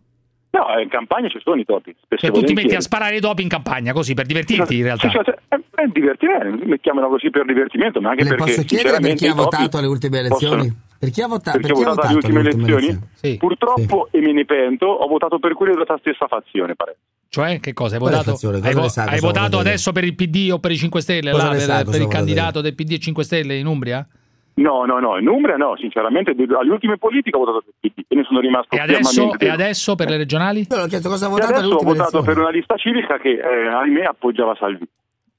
No, in campagna ci sono i topi. Spesso Cioè e tu ti metti a sparare ai topi in campagna così per divertirti in realtà. Sì, cioè, è, è divertimento, mettiamolo così per divertimento, ma anche Le perché posso chiedere per chi ha i votato alle ultime elezioni? possono- Per chi ha vota- perché per ho chi ha votato alle ultime elezioni? Sì. Purtroppo, e me ne pento, ho votato per quelli della stessa fazione, pare. Cioè, che cosa? Hai Quale votato, fazione? Cosa hai vo- sa? hai votato adesso per il PD o per i 5 Stelle? Là, per, sa? per il candidato del PD e 5 Stelle in Umbria? No, no, no, in Umbria no, sinceramente, alle ultime politiche ho votato per il PD e ne sono rimasto E adesso, fermamente e adesso per le regionali? Io l'ho chiesto cosa ha votato adesso ho votato elezioni. per una lista civica che, eh, ahimè, appoggiava Salvini.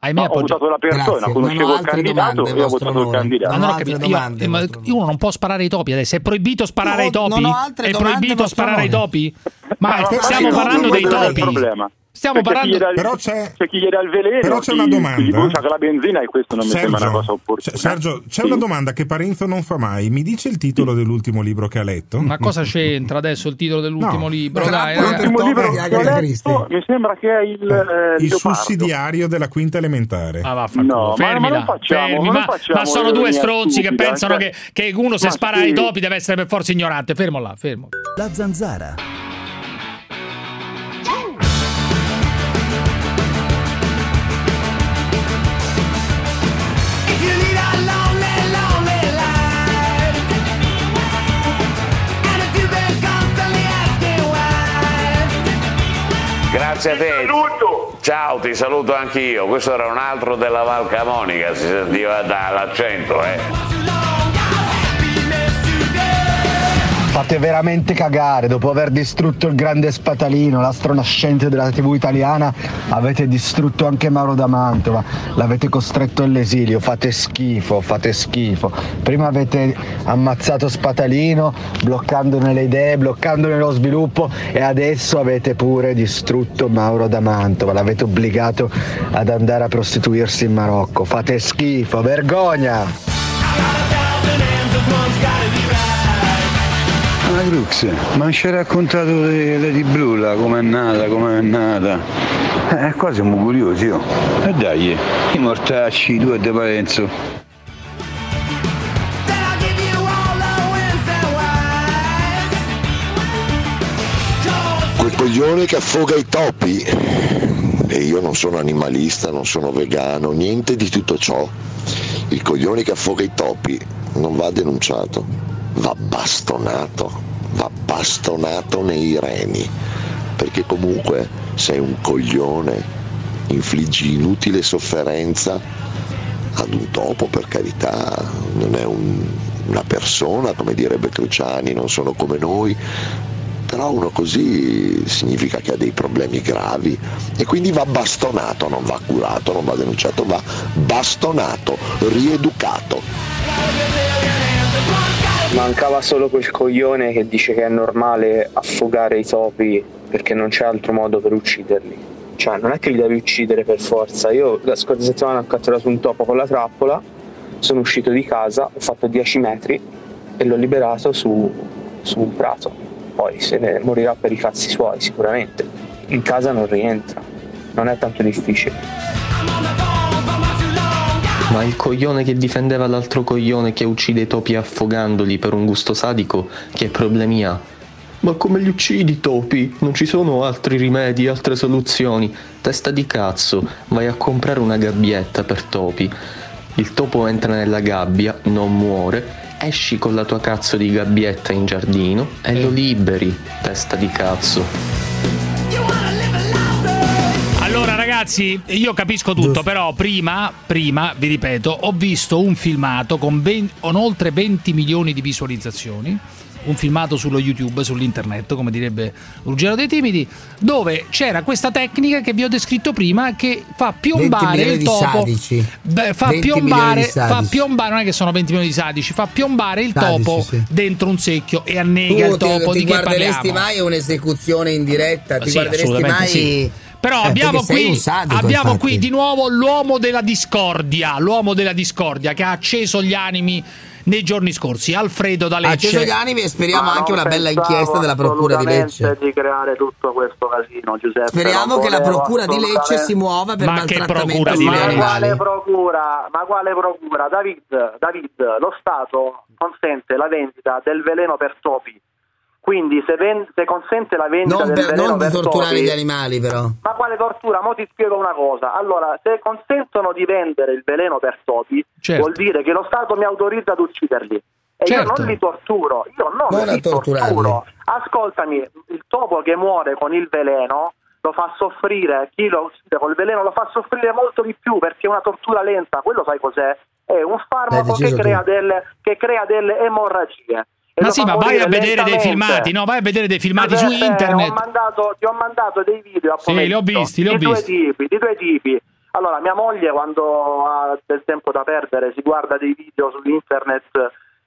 Ahimè, ho appoggia- votato la persona, Grazie, conoscevo ho il candidato domande, e ho votato il onore. candidato. Ma non ho capito, io- domande, ma vostro uno non può sparare ai topi adesso. È proibito sparare No, ai topi? non ho altre È proibito sparare ai topi? Ma Ma- stiamo parlando dei topi. Il. Stiamo Perché parlando. dà il- Però c'è- c'è chi gli dà il veleno, Però c'è chi- una domanda. chi brucia con la benzina e questo non mi sembra una cosa opportuna. Sergio, c'è Sì. una domanda che Parenzo non fa mai. Mi dice il titolo dell'ultimo libro che ha letto? Ma cosa c'entra adesso il titolo dell'ultimo No, libro? Dai, ragazzi. L'ultimo Topi libro di che ho letto mi sembra che è il, eh, il Leopardo. sussidiario della quinta elementare. Ah, vaffanculo. No, ma- fermi ma facciamo- fermi, ma ma, facciamo ma sono due stronzi che pensano cioè- che, che uno se spara sì. ai topi deve essere per forza ignorante. Fermo là, fermo. La zanzara. Grazie a te. Ciao, ti saluto anch'io. Questo era un altro della Val Camonica, si sentiva dall'accento, eh. Fate veramente cagare, dopo aver distrutto il grande spatalino, l'astro nascente della TV italiana, avete distrutto anche Mauro da Mantova, l'avete costretto all'esilio, fate schifo, fate schifo. Prima avete ammazzato Spatalino, bloccandone le idee, bloccandone lo sviluppo e adesso avete pure distrutto Mauro da Mantova, l'avete obbligato ad andare a prostituirsi in Marocco. Fate schifo, vergogna! Ma Crux, ma ci hai raccontato Lady Blue là, com'è nata, com'è nata? Eh, qua siamo curiosi, oh. E dai, i mortacci, tu e De Parenzo. Quel coglione che affoga i topi. E io non sono animalista, non sono vegano, niente di tutto ciò. Il coglione che affoga i topi non va denunciato, va bastonato, va bastonato nei reni. Perché comunque sei un coglione, infliggi inutile sofferenza ad un topo per carità, non è un- una persona come direbbe Cruciani, non sono come noi, però uno così significa che ha dei problemi gravi e quindi va bastonato, non va curato, non va denunciato, va bastonato, rieducato. Mancava solo quel coglione che dice che è normale affogare i topi perché non c'è altro modo per ucciderli. Cioè, non è che li devi uccidere per forza. Io la scorsa settimana ho catturato un topo con la trappola, sono uscito di casa, ho fatto 10 metri e l'ho liberato su, su un prato. Poi se ne morirà per i cazzi suoi, sicuramente. In casa non rientra, non è tanto difficile. Ma il coglione che difendeva l'altro coglione che uccide i topi affogandoli per un gusto sadico, che problemi ha? Ma come li uccidi i topi? Non ci sono altri rimedi, altre soluzioni. Testa di cazzo, vai a comprare una gabbietta per topi. Il topo entra nella gabbia, non muore, esci con la tua cazzo di gabbietta in giardino e lo liberi, testa di cazzo. Ragazzi, io capisco tutto, però prima, prima, vi ripeto, ho visto un filmato con, ben- con oltre 20 milioni di visualizzazioni un filmato sullo YouTube, sull'internet, come direbbe Ruggero dei Timidi, dove c'era questa tecnica che vi ho descritto prima che fa 20 piombare il topo. Beh, fa 20 milioni piombare, fa piombare, non è che sono 20 milioni di sadici, fa piombare il Sadici, topo sì. dentro un secchio e annega Tu il topo ti, di ti che guarderesti parliamo. mai un'esecuzione in diretta? Ti Sì, guarderesti mai sì. Però Eh, abbiamo, qui, sadico, abbiamo qui di nuovo l'uomo della discordia, l'uomo della discordia che ha acceso gli animi nei giorni scorsi, Alfredo da Ha acceso gli animi e speriamo Ma anche una bella inchiesta della Procura di Lecce. di creare tutto questo casino, Giuseppe. Speriamo che la Procura di Lecce si muova per Ma che maltrattamento procura di? Ma quale procura? Ma quale procura? David, David, lo Stato consente la vendita del veleno per topi. Quindi se, ven- se consente la vendita Non, del per, veleno non per torturare topi, gli animali, però. ma quale tortura? Mo ti spiego una cosa. Allora, se consentono di vendere il veleno per topi, Certo. vuol dire che lo Stato mi autorizza ad ucciderli. E Certo. io non li torturo, io non, Non a li torturo. Ascoltami, il topo che muore con il veleno lo fa soffrire, chi lo uccide col veleno lo fa soffrire molto di più perché è una tortura lenta. Quello sai cos'è? È un farmaco che crea, delle, che crea delle emorragie. Ma sì, ma vai a vedere dei filmati, no? Vai a vedere dei filmati su internet. Ho mandato, ti ho mandato dei video a Sì, li ho visti, li ho di due visti. tipi, di due tipi. Allora, mia moglie quando ha del tempo da perdere si guarda dei video su internet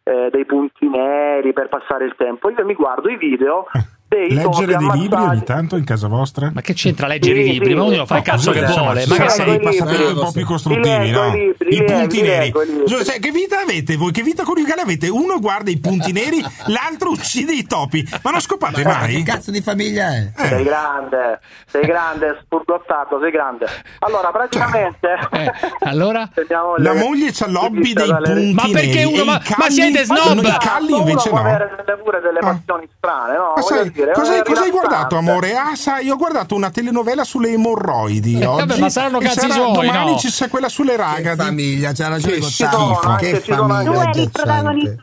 eh, dei punti neri per passare il tempo. Io mi guardo i video topi Leggere dei libri ogni tanto in casa vostra? Ma che c'entra leggere Sì, i libri? sì. Ma ognuno fa il cazzo che vuole. Ma che sei? passatempi un po' più costruttivi, no? i libri, I li punti neri. Giuseppe, che vita avete voi? Che vita coniugale avete? Uno guarda i punti neri, l'altro uccide i topi. Ma non scopate Che mai? cazzo di famiglia è? Sei grande, sei grande, spurgottato, sei grande. Allora, praticamente... Eh, allora? La che- moglie c'ha l'hobby che dei punti Ma perché neri. uno- ma- ma calli- siete snob? I calli Uno invece no. avere delle- pure delle passioni strane, no? Dire, cosa, è cosa hai guardato, amore? Ah, sai, io ho guardato una telenovela sulle emorroidi Eh, oggi. vabbè, ma saranno cazzi sarà- suoi, Domani no? ci sarà quella sulle Che ragazze. famiglia, c'ha ragione Che schifo. Che famiglia Tu eri protagonista.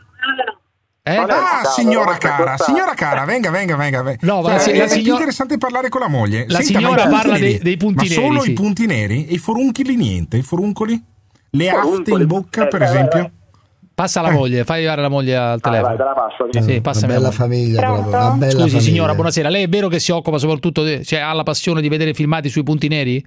Eh? Ah, signora cara, signora cara, venga, venga, venga. venga. No, ma Cioè, la si- è, più signor- interessante parlare con la moglie. La Senta, signora parla dei- dei punti ma neri, solo sì. i punti neri? E i forunchili niente? I foruncoli? Le afte in bocca, Eh, per vai, esempio? Vai. Passa la moglie, fai arrivare la moglie al Vai, vai, telefono. te la passo. Sì, Una passami la bella moglie. famiglia una bella Scusi famiglia. signora, buonasera. Lei è vero che si occupa soprattutto, di- cioè ha la passione di vedere filmati sui punti neri?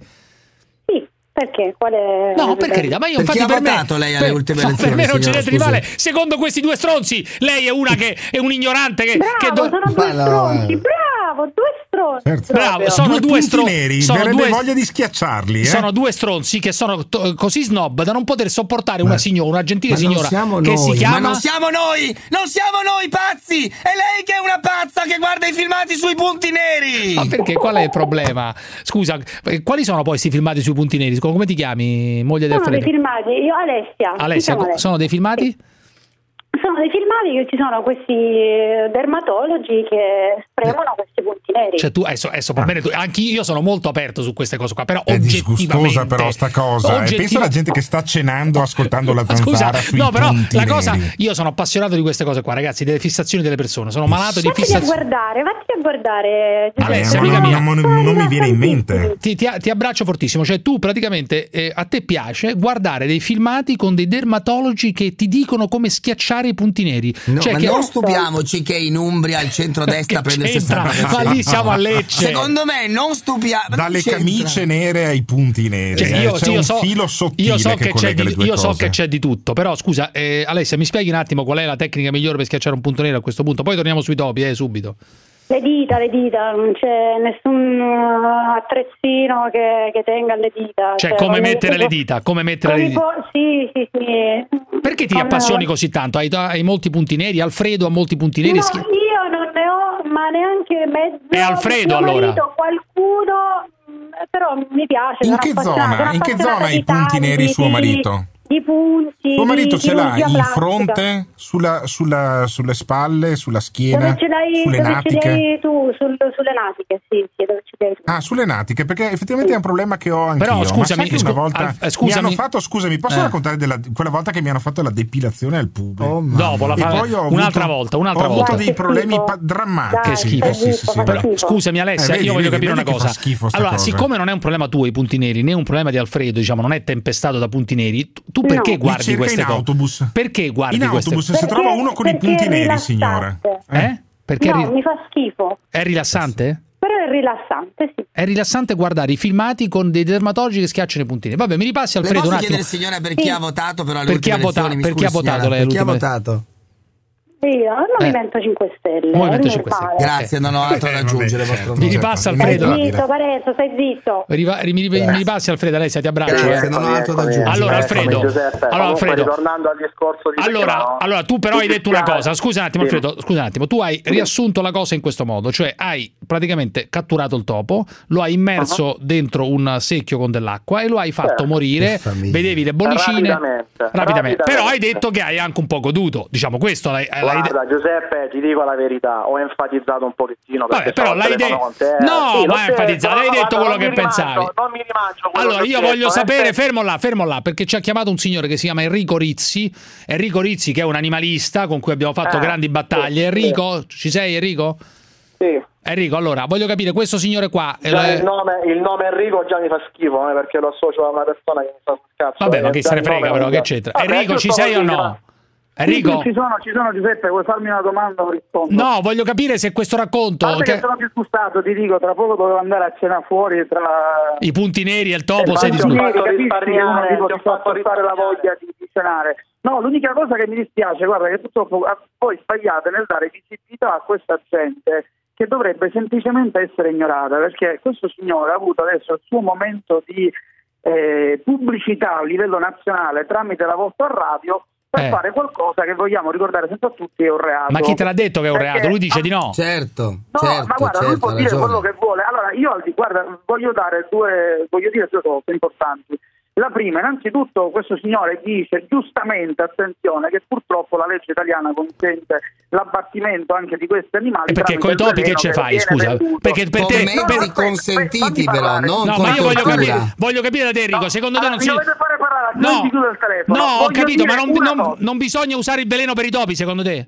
Sì, perché? Quale... No, per carità, ma io Per chi infatti ha per me, lei alle per, ultime no, elezioni, per me non c'è niente di male. Secondo questi due stronzi, lei è una che è un ignorante che, Bravo, che do- sono due no, stronzi, eh. bravo, due stronzi. Certo. Bravo, sono due, due punti stro- neri, sono due- voglia di schiacciarli. Eh? Sono due stronzi che sono to- così snob da non poter sopportare una signora, una gentile Ma non signora siamo che noi, si ma chiama non siamo noi, non siamo noi pazzi, è lei che è una pazza che guarda i filmati sui punti neri. Ma perché qual è il problema? Scusa, eh, quali sono poi questi filmati sui puntini neri? Come ti chiami, moglie del Sono dei filmati, io Alessia. Alessia, chiamo Alessia. sono dei filmati? Sono dei filmati che ci sono questi eh, dermatologi che spremono questi punti neri. Cioè tu adesso, adesso va bene tu, anche io sono molto aperto su queste cose qua, però È disgustosa però sta cosa. E oggettiva- pensa alla gente che sta cenando ascoltando la Scusa, zanzara sui no, però punti la cosa neri. io sono appassionato di queste cose qua, ragazzi, delle fissazioni delle persone. Sono malato di Vatti a fissazioni. guardare, vatti a guardare. Alessia, Eh, amica mia. non, non- non mi viene in mente. Ti, ti- ti abbraccio fortissimo, cioè tu praticamente eh, a te piace guardare dei filmati con dei dermatologi che ti dicono come schiacciare i punti neri. No, Cioè ma che- non stupiamoci che in Umbria il centrodestra prende il c'entra? 60%. Ma lì siamo a Lecce. Secondo me non stupiamo. Dalle camicie nere ai punti neri. Cioè, eh. io, C'è sì, io un so, filo sottile io so che, che, c'è di, le due io so cose. che c'è di tutto, però scusa, eh, Alessia, mi spieghi un attimo qual è la tecnica migliore per schiacciare un punto nero a questo punto? Poi torniamo sui topi, eh, subito. Le dita, le dita, non c'è nessun uh, attrezzino che, che tenga le dita. Cioè, come con mettere le dita, come mettere con le dita. po- Sì, sì, sì. Perché ti Con- appassioni così tanto? Hai, hai molti punti neri? Alfredo ha molti punti neri? No, Schi- io non ne ho, ma neanche mezzo. È Alfredo, allora. marito, qualcuno, mh, però mi piace. In che zona? In che zona di i punti neri suo marito? Di punti. Tuo marito di ce l'ha in plastica. fronte, sulla- sulla- sulle spalle, sulla schiena, Dove ce l'hai, sulle dove ce natiche? l'hai tu? Sul- sulle natiche, sì, sì, dove ce l'hai tu. Ah, sulle natiche, perché effettivamente è un problema che ho anch'io. Però, Ma scusami, scu- una volta Alf- eh, scusami. mi hanno fatto, scusami, posso Eh. raccontare della, quella volta che mi hanno fatto la depilazione al pube? Dopo la fa- poi ho un'altra avuto- volta, un'altra ho volta. avuto dei problemi pa- drammatici. Che schifo. Sì, sì, sì, Però, scusami Alessia, Eh, vedi, io voglio vedi, capire vedi una cosa. schifo allora, cosa. siccome non è un problema tuo i punti neri, né un problema di Alfredo, diciamo, non è tempestato da punti neri, tu- tu perché guardi queste in cose? autobus. Perché guardi In queste autobus se trova uno con i punti neri, signora. rilassante. Eh? Perché no, ri- mi fa schifo. è rilassante? Però è rilassante, sì. È rilassante guardare i filmati con dei dermatologi che schiacciano i puntini. Vabbè, mi ripassi Alfredo un attimo. chiedere signora per chi ha votato Per chi ha ultime vota- per chi ha votato lei Per chi ha votato? Io, al Eh. Movimento 5 Stelle. Movimento è 5 Stelle. Grazie, non ho altro da aggiungere. vostro Mi ripassa Stai Alfredo. zitto, Parenzo, stai zitto. Riva- mi, mi- mi ripassi Alfredo, lei ti abbraccio. Grazie, eh. non ho altro da aggiungere. Allora Alfredo, Giuseppe, allora, Alfredo ritornando al discorso di allora, no? allora, tu però hai detto una dispiace. cosa, scusa un attimo Sì. Alfredo, scusa un attimo, tu hai riassunto la cosa in questo modo, cioè hai praticamente catturato il topo, lo hai immerso Uh-huh. dentro un secchio con dell'acqua e lo hai fatto Certo. morire, vedevi le bollicine Rapidamente, rapidamente. però hai detto che hai anche un po' goduto, diciamo questo l'hai, Guarda Giuseppe, ti dico la verità, ho enfatizzato un pochettino perché Vabbè, però l'hai al telefono de- con te. No, Sì, ma enfatizzato, detto, hai detto guarda, quello che pensavi. Non mi rimangio Allora, io voglio detto, sapere, fermo là, fermo là, perché ci ha chiamato un signore che si chiama Enrico Rizzi. Enrico Rizzi, che è un animalista con cui abbiamo fatto Eh, grandi battaglie. sì, Enrico, ci sei, Enrico? Sì. Enrico, allora, voglio capire, questo signore qua. Già eh, il, nome, il nome Enrico già mi fa schifo eh, perché lo associo a una persona che mi fa cazzo. Vabbè, ma eh, che se ne frega, però, che c'entra? Vabbè, Enrico, ci sei o no? Enrico? Ci sono, ci sono Giuseppe, vuoi farmi una domanda o rispondo? No, voglio capire se questo racconto. Guarda che sono disgustato, ti dico, tra poco dovevo andare a cena fuori tra... I punti neri e il topo, Eh, sei disgustato. uno risparmiare, tipo ti ho ti fa fatto spostare la voglia di, di cenare. No, l'unica cosa che mi dispiace, guarda, che purtroppo ah, voi sbagliate nel dare visibilità a questa gente che dovrebbe semplicemente essere ignorata, perché questo signore ha avuto adesso il suo momento di eh, pubblicità a livello nazionale tramite la vostra radio per Eh. fare qualcosa che vogliamo ricordare senza tutti è un reato. Ma chi te l'ha detto che è un Perché- reato? Lui dice di no. Certo, No, certo, ma guarda, lui certo, può ha dire ragione. quello che vuole. Allora, io guarda, voglio dare due, voglio dire due cose importanti. La prima, innanzitutto, questo signore dice giustamente, attenzione, che purtroppo la legge italiana consente l'abbattimento anche di questi animali. E perché coi topi che ci fai, scusa? venduto. Perché per te. mezzi per- consentiti fammi però, non No, ma io voglio capire, voglio capire da te, Enrico. Secondo te Ah, non mi si. dovete fare parlare, No, non ti chiudo il telefono. no, ho capito, ma non, non- non bisogna usare il veleno per i topi, secondo te?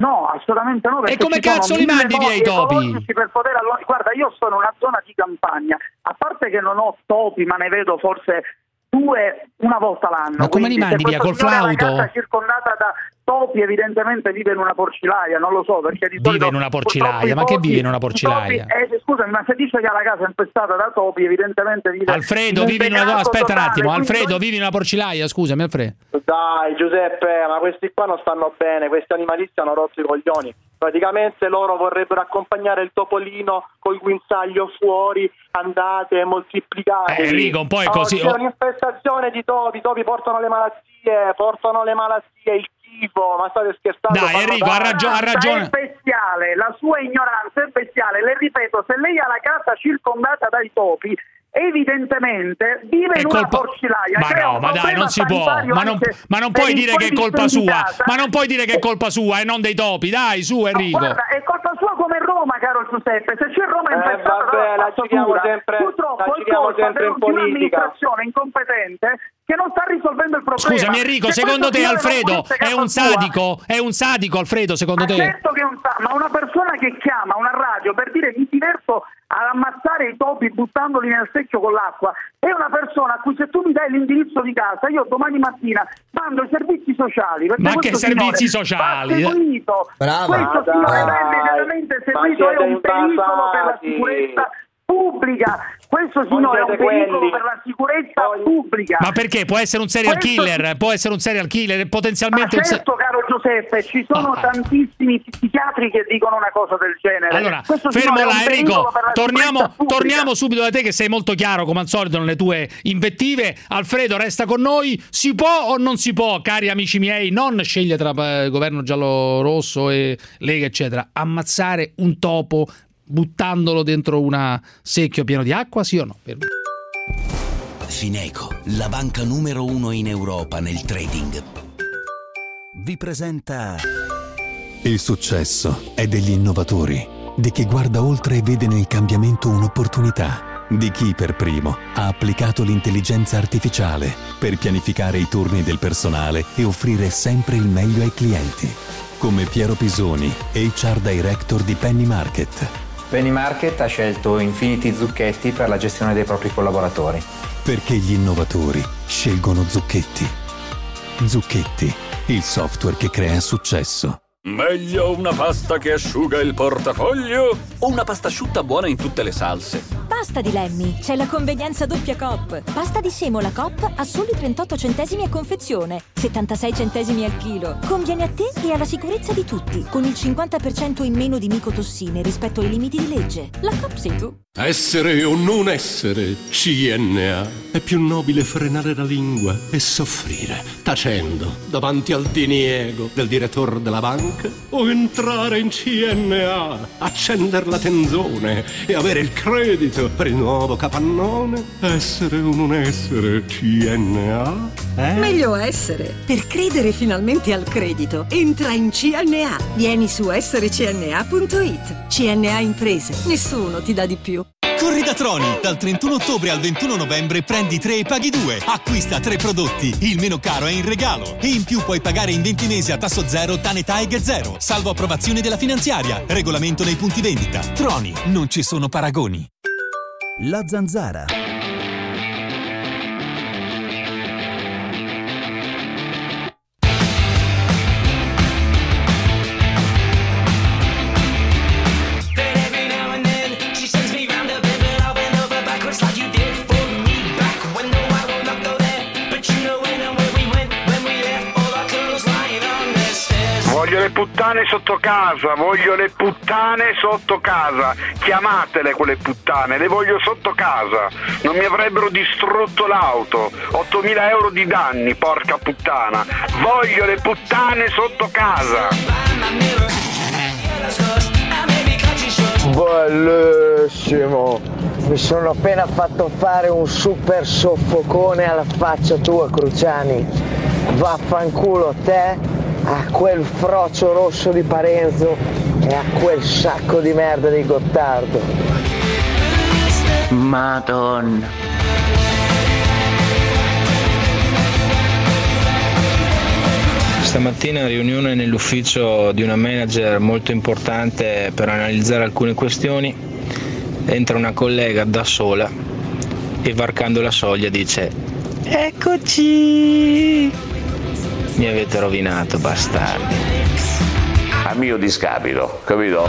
No, assolutamente no. E come cazzo li mandi via i topi? allo- Guarda, io sono in una zona di campagna, a parte che non ho topi, ma ne vedo forse due una volta l'anno. Ma come li mandi via, col flauto? casa circondata da topi, evidentemente vive in una porcilaia, non lo so perché di Vive solito in una porcilaia, ma che vive in una porcilaia? topi- eh, scusami, ma se dice che ha la casa infestata da topi, evidentemente vive Alfredo, in un vivi in una. Aspetta un totale, attimo, quindi Alfredo, noi- vivi in una porcilaia, scusami, Alfredo. Dai Giuseppe, ma questi qua non stanno bene, questi animalisti hanno rotto i coglioni. Praticamente loro vorrebbero accompagnare il topolino col guinzaglio fuori, andate, moltiplicate. Eh, Enrico, un po' è così. C'è un'infestazione di topi, i topi portano le malattie, portano le malattie, il tifo, ma state scherzando? Dai, Enrico, ha ragio- ha ragione. È bestiale, la sua ignoranza è bestiale. Le ripeto, se lei ha la casa circondata dai topi, evidentemente vive È in una colpa- porcilaia. Ma crea no, ma dai, non si può. Ma non, ma non puoi dire che è colpa sua. Ma non puoi dire che è colpa sua e non dei topi. Dai, su, Enrico. Guarda, è colpa sua come Roma, caro Giuseppe. Se c'è Roma Eh, infestata vabbè, dalla la giriamo sempre- purtroppo la giriamo colpa sempre in di politica. un'amministrazione incompetente che non sta risolvendo il problema. Scusami, Enrico, Se secondo te Alfredo è un sua- sadico? È un sadico, Alfredo, secondo ma te? certo che è un sa- ma una persona che chiama una radio per dire mi diverto ad ammazzare i topi buttandoli nel secchio con l'acqua è una persona a cui se tu mi dai l'indirizzo di casa io domani mattina mando i servizi sociali perché Ma che servizi sociali? va seguito. Brava. Questo Ma signore dai, va immediatamente ma seguito è siete un pericolo per la invasati. sicurezza pubblica questo signore è un pericolo per la sicurezza pubblica Ma perché può essere un serial Questo- killer? Può essere un serial killer, ma potenzialmente un se- certo, caro Giuseppe, ci sono Ah. tantissimi psichiatri che dicono una cosa del genere. Allora, Questo fermo là, un Enrico. Torniamo, torniamo subito da te, che sei molto chiaro, come al solito, nelle tue invettive. Alfredo, resta con noi. Si può o non si può, cari amici miei, non scegliere tra eh, governo giallo-rosso e Lega, eccetera, ammazzare un topo buttandolo dentro un secchio pieno di acqua, sì o no? Fineco, la banca numero uno in Europa nel trading. Vi presenta Il successo è degli innovatori, di chi guarda oltre e vede nel cambiamento un'opportunità, di chi per primo ha applicato l'intelligenza artificiale per pianificare i turni del personale e offrire sempre il meglio ai clienti. Come Piero Pisoni, HR Director di Penny Market. Penny Market ha scelto Infinity Zucchetti per la gestione dei propri collaboratori. Perché gli innovatori scelgono Zucchetti. Zucchetti, il software che crea successo. Meglio una pasta che asciuga il portafoglio o una pasta asciutta buona in tutte le salse? Pasta di Lemmy, c'è la convenienza doppia COP. Pasta di semola COP a soli 38 centesimi a confezione, 76 centesimi al chilo. Conviene a te e alla sicurezza di tutti, con il 50% in meno di micotossine rispetto ai limiti di legge. La COP sei tu. Essere o non essere CNA. È più nobile frenare la lingua e soffrire, tacendo, davanti al diniego del direttore della banca, o entrare in CNA, accendere la tenzone e avere il credito per il nuovo capannone. Essere o non essere CNA? Eh? Meglio essere. Per credere finalmente al credito, entra in CNA. Vieni su esserecna.it. CNA Imprese. Nessuno ti dà di più. Corri da Troni! Dal 31 ottobre al 21 novembre prendi 3 e paghi 2. Acquista 3 prodotti. Il meno caro è in regalo. E in più puoi pagare in 20 mesi a tasso zero Tane Tiger Zero. Salvo approvazione della finanziaria. Regolamento nei punti vendita. Troni, non ci sono paragoni. La zanzara. Le puttane sotto casa, voglio le puttane sotto casa. Chiamatele quelle puttane, le voglio sotto casa. Non mi avrebbero distrutto l'auto. 8.000 euro di danni, porca puttana. Voglio le puttane sotto casa. Bellissimo! Mi sono appena fatto fare un super soffocone alla faccia tua, Cruciani. Vaffanculo te, a quel frocio rosso di Parenzo e a quel sacco di merda di Gottardo. Madonna. Stamattina riunione nell'ufficio di una manager molto importante per analizzare alcune questioni. Entra una collega da sola e varcando la soglia dice Eccoci! Mi avete rovinato, bastardi. A mio discapito, capito?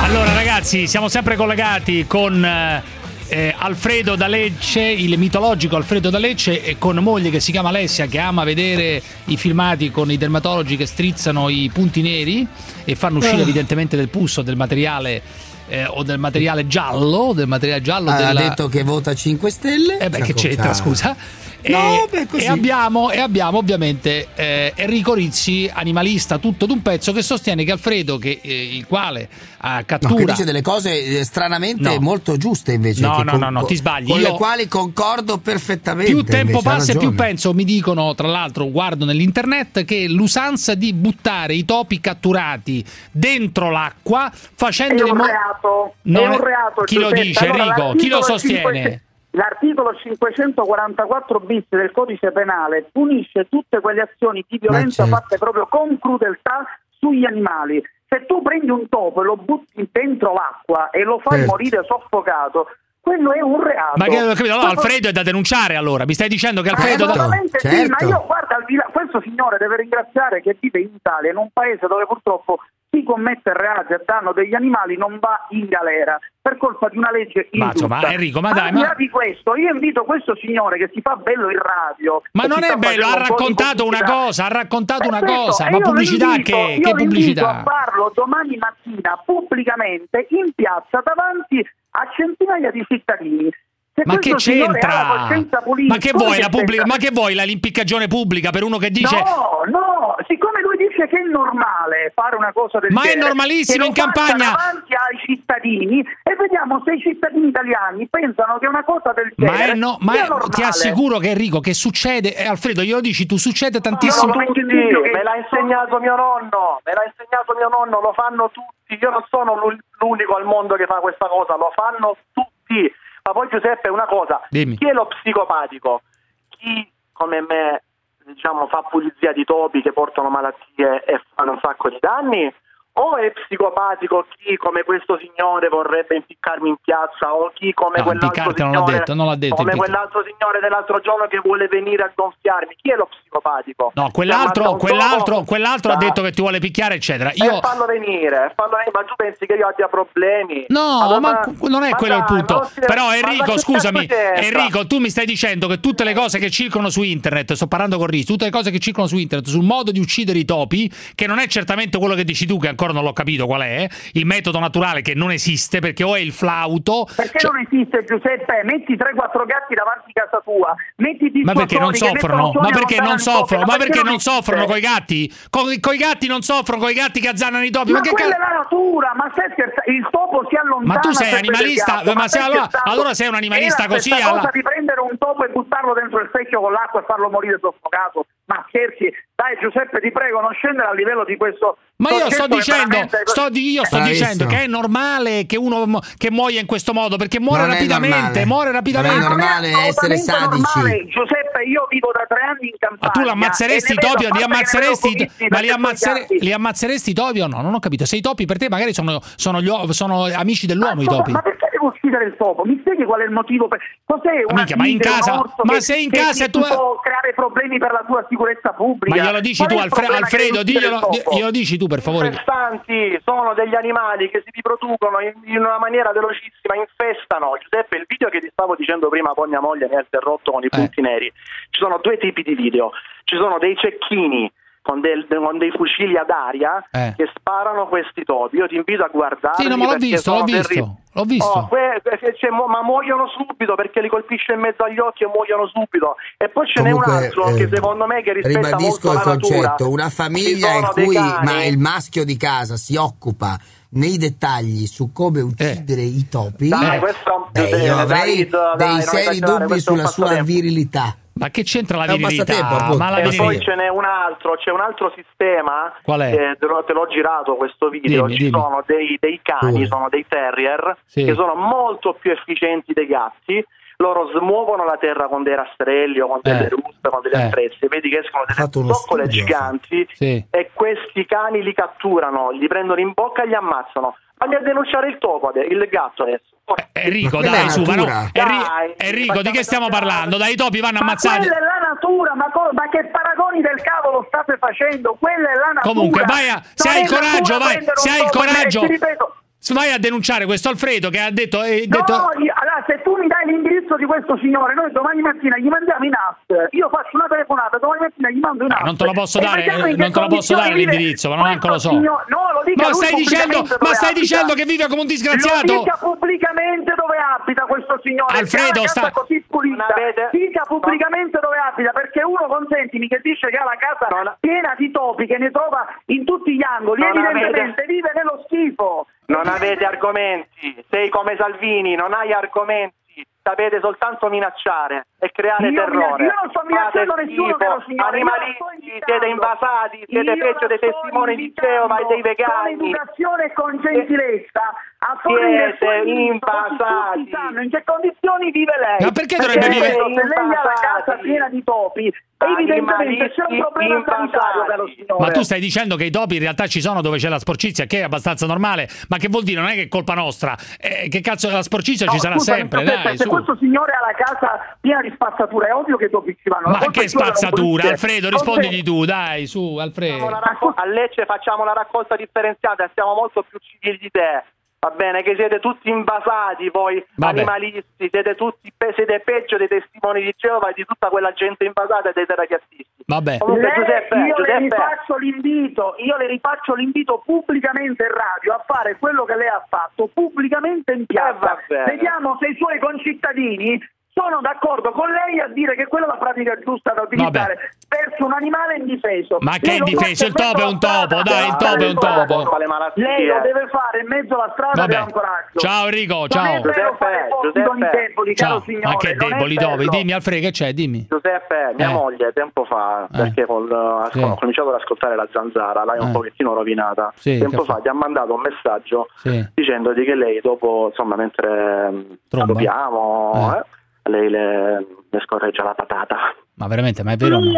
Allora ragazzi, siamo sempre collegati con eh, eh, Alfredo da Lecce, il mitologico Alfredo da Lecce e con moglie che si chiama Alessia che ama vedere i filmati con i dermatologi che strizzano i punti neri e fanno uscire Ah. evidentemente del pus del materiale eh, o del materiale giallo, del materiale giallo Ha della... detto che vota 5 Stelle. Eh beh, che c'entra, ah. scusa. No, e, beh, e abbiamo, e abbiamo ovviamente eh, Enrico Rizzi, animalista tutto d'un pezzo, che sostiene che Alfredo, che, eh, il quale ha No, cattura. che dice delle cose eh, stranamente No. molto giuste invece. No, che no, con- no, no, ti sbagli. Con Io- le quali concordo perfettamente. più tempo invece, passa e più penso, mi dicono tra l'altro, guardo nell'internet, che l'usanza di buttare i topi catturati dentro l'acqua facendoli... È un mo- reato, Non è un reato. Chi lo dice, Allora, Enrico? Chi lo sostiene? 500 L'articolo 544 bis del codice penale punisce tutte quelle azioni di violenza certo. fatte proprio con crudeltà sugli animali. Se tu prendi un topo e lo butti dentro l'acqua e lo fai Certo. morire soffocato, quello è un reato. Ma che ho capito? Allora, Alfredo è da denunciare allora. Mi stai dicendo che Alfredo. Assolutamente sì, Certo. ma io guarda, al di là- questo signore deve ringraziare che vive in Italia, in un paese dove purtroppo chi commette reati a danno degli animali non va in galera per colpa di una legge Ma insomma, Enrico, ma dai, ma- di questo, io invito questo signore che si fa bello in radio. Ma non è bello, ha raccontato una cosa, ha raccontato una Perfetto, cosa. e Ma pubblicità invito- che? io Che pubblicità? farlo domani mattina pubblicamente in piazza davanti a centinaia di cittadini. Se Ma che c'entra? pulita, Ma che vuoi la pensa- pubblica? Ma che vuoi la l'impiccagione pubblica per uno che dice No, no, siccome lui dice che è normale fare una cosa del Ma è genere, normalissimo che in campagna. davanti ai cittadini e vediamo se i cittadini italiani pensano che una cosa del Ma, genere è no, ma è- ti assicuro che Enrico, che succede, eh, Alfredo, glielo dici tu, succede tantissimo. Tutti, me l'ha insegnato mio nonno, me l'ha insegnato mio nonno, lo fanno tutti, io non sono l'u- l'unico al mondo che fa questa cosa, lo fanno tutti. Ma poi Giuseppe una cosa, Dimmi. chi è lo psicopatico? Chi come me diciamo fa pulizia di topi che portano malattie e fanno un sacco di danni? O è psicopatico chi come questo signore vorrebbe impiccarmi in piazza o chi come No, quell'altro impiccarti non l'ha signore detto, non l'ha detto, come quell'altro signore dell'altro giorno che vuole venire a gonfiarmi chi è lo psicopatico No, quell'altro, quell'altro, topo- quell'altro ha detto che ti vuole picchiare, eccetera. Eh, Io. fallo venire, fallo venire, ma tu pensi che io abbia problemi? No, ma Madonna- qu- non è ma quello il dai, punto. ma non si deve- Però ma Enrico, scusami? Enrico, tu mi stai dicendo che tutte le cose che circolano su internet, sto parlando con Riz, tutte le cose che circolano su internet sul modo di uccidere i topi, che non è certamente quello che dici tu, che ancora non l'ho capito qual è, il metodo naturale che non esiste, perché o è il flauto. Perché cioè- non esiste Giuseppe? Metti 3-4 gatti davanti a casa tua, metti Ma perché non soffrono? Ma perché non soffrono? Ma perché non soffrono coi gatti? Coi, coi gatti non soffrono, coi gatti che azzannano i topi. Ma, Ma che quella cazzo? è la natura, ma scherzando? Il topo si allontana Ma tu sei animalista? gatto, Ma se stai allora- allora sei un animalista così, alla- cosa di prendere un topo e buttarlo dentro il specchio con l'acqua e farlo morire soffocato. Ma scherzi? Dai Giuseppe, ti prego, non scendere a livello di questo Ma io sto dicendo, sto io sto Bravissimo. dicendo che è normale che uno che muoia in questo modo perché muore Non rapidamente, muore Non è rapidamente. normale essere sadici. normale. Giuseppe, io vivo da tre anni in campagna. Ma tu l'ammazzeresti i ne vedo- topi o a li ammazzeresti, ma li, ammazzere- i li ammazzeresti i topi o no? Non ho capito. Se i topi per te magari sono, sono, gli sono amici dell'uomo i Scusa, topi. Ma perché uccidere il topo? Mi spieghi qual è il motivo? Per... Cos'è una Minchia, ma in casa- ma che- se in casa tu- può creare problemi per la tua sicurezza pubblica? Ma glielo dici tu Alfre- Alfredo, diglielo, glielo dici tu per favore. infestanti sono degli animali che si riproducono in, in una maniera velocissima, infestano. Giuseppe, il video che ti stavo dicendo prima, poi mia moglie mi ha interrotto con i punti Eh. neri. Ci sono due tipi di video. Ci sono dei cecchini con, del- con dei fucili ad aria Eh. che sparano questi topi. Io ti invito a guardarli. Sì, no, ma l'ho visto, l'ho visto, terribili. l'ho visto. Oh, que- cioè, mu- ma muoiono subito perché li colpisce in mezzo agli occhi e muoiono subito. E poi ce n'è un Comunque, altro eh, che secondo me che rispetta Ribadisco molto il la natura. concetto, una famiglia in cui ma il maschio di casa si occupa nei dettagli su come uccidere i topi, Dai, questo è un beh, io dai, avrei dai, dei non seri dubbi sulla sua passatempo. virilità. Ma che c'entra la virilità? Ma la E poi virilità. ce n'è un altro, c'è un altro sistema, Qual è? eh, te, l'ho, girato questo video, Dimmi, ci dimmi. sono dei, dei cani, Pure. sono dei terrier, Sì. che sono molto più efficienti dei gatti, loro smuovono la terra con dei rastrelli o con delle Eh. ruspe, con degli Eh. attrezzi, vedi che escono delle zoccole giganti Sì. e questi cani li catturano, li prendono in bocca e li ammazzano. Vai a denunciare il topo, il gatto adesso. Enrico, Ma quella dai, su, ma no. Enri- Enrico, di che stiamo parlando? Dai, i topi vanno Ma ammazzati. quella è la natura, ma, co- ma che paragoni del cavolo state facendo? Quella è la natura. Comunque, vai a, se hai il coraggio, vai, se hai il coraggio, eh, ripeto, vai a denunciare questo Alfredo che ha detto, eh, No, detto io- allora, se tu mi dai l'indirizzo di questo signore, noi domani mattina gli mandiamo in app. Io faccio una telefonata, domani mattina gli mando in app. Non te lo posso dare, non te lo posso dare l'indirizzo, ma non anche lo so. signor- No, lo Ma stai dicendo, ma stai dicendo che vive come un Lo disgraziato? dica pubblicamente dove abita questo signore. Alfredo, sta- così pulita. Avete- Dica pubblicamente dove abita, perché uno, consentimi, che dice che ha la casa piena di topi, che ne trova in tutti gli angoli, Non evidentemente vive nello schifo. Non avete argomenti, sei come Salvini, non hai argomenti, sapete soltanto minacciare e creare Io terrore. io non sto minacciando Fate nessuno, schifo, caro signore, animalisti, siete invasati, siete Io peggio dei testimoni di Geova e dei Con vegani. educazione e con gentilezza a Siete invasati. sanno in che condizioni vive lei. Ma perché dovrebbe vivere- Se lei ha la casa Invasati. piena di topi, evidentemente c'è un problema Animalisti sanitario, caro invasati. signore. Ma tu stai dicendo che i topi in realtà ci sono dove c'è la sporcizia, che è abbastanza normale, ma che vuol dire? Non è che è colpa nostra. Eh, che cazzo, la sporcizia ci No, sarà scusami, sempre, dai, se su. Questo signore ha la casa piena di spazzatura, è ovvio che i topi ci vanno. Ma che spazzatura. Alfredo, risponditi tu, dai, su, Alfredo. la racco- a Lecce facciamo la raccolta differenziata, siamo molto più civili di te. Va bene, che siete tutti invasati voi, Vabbè. animalisti, siete tutti siete peggio dei testimoni di Geova e di tutta quella gente invasata e dei terachiattisti. Vabbè. Comunque, Giuseppe, io le Giuseppe, rifaccio l'invito, io le rifaccio l'invito pubblicamente in radio a fare quello che lei ha fatto pubblicamente in Eh, piazza. bene. Vediamo se i suoi concittadini sono d'accordo con lei a dire che quella è la pratica giusta da utilizzare verso un animale indifeso. Ma che indifeso? Il topo è un topo, strada, dai, il topo è un topo. Lei lo deve fare in mezzo alla strada Vabbè. ed ha un coraggio. Ciao Enrico, Non ciao. Giuseppe, Giuseppe. deboli, caro Ciao. signore. Ma che deboli topi? Dimmi Alfredo, che c'è? Dimmi. Giuseppe, mia Eh. moglie tempo fa, Eh. perché ho Sì. cominciato ad ascoltare la zanzara, l'hai un Eh. pochettino rovinata. Sì, tempo fa ti ha mandato un messaggio Sì. dicendoti che lei dopo, insomma, mentre mm, Tromba? scopiamo, Eh. Eh, lei le, le scorreggia la patata. Ma veramente, ma è vero o no?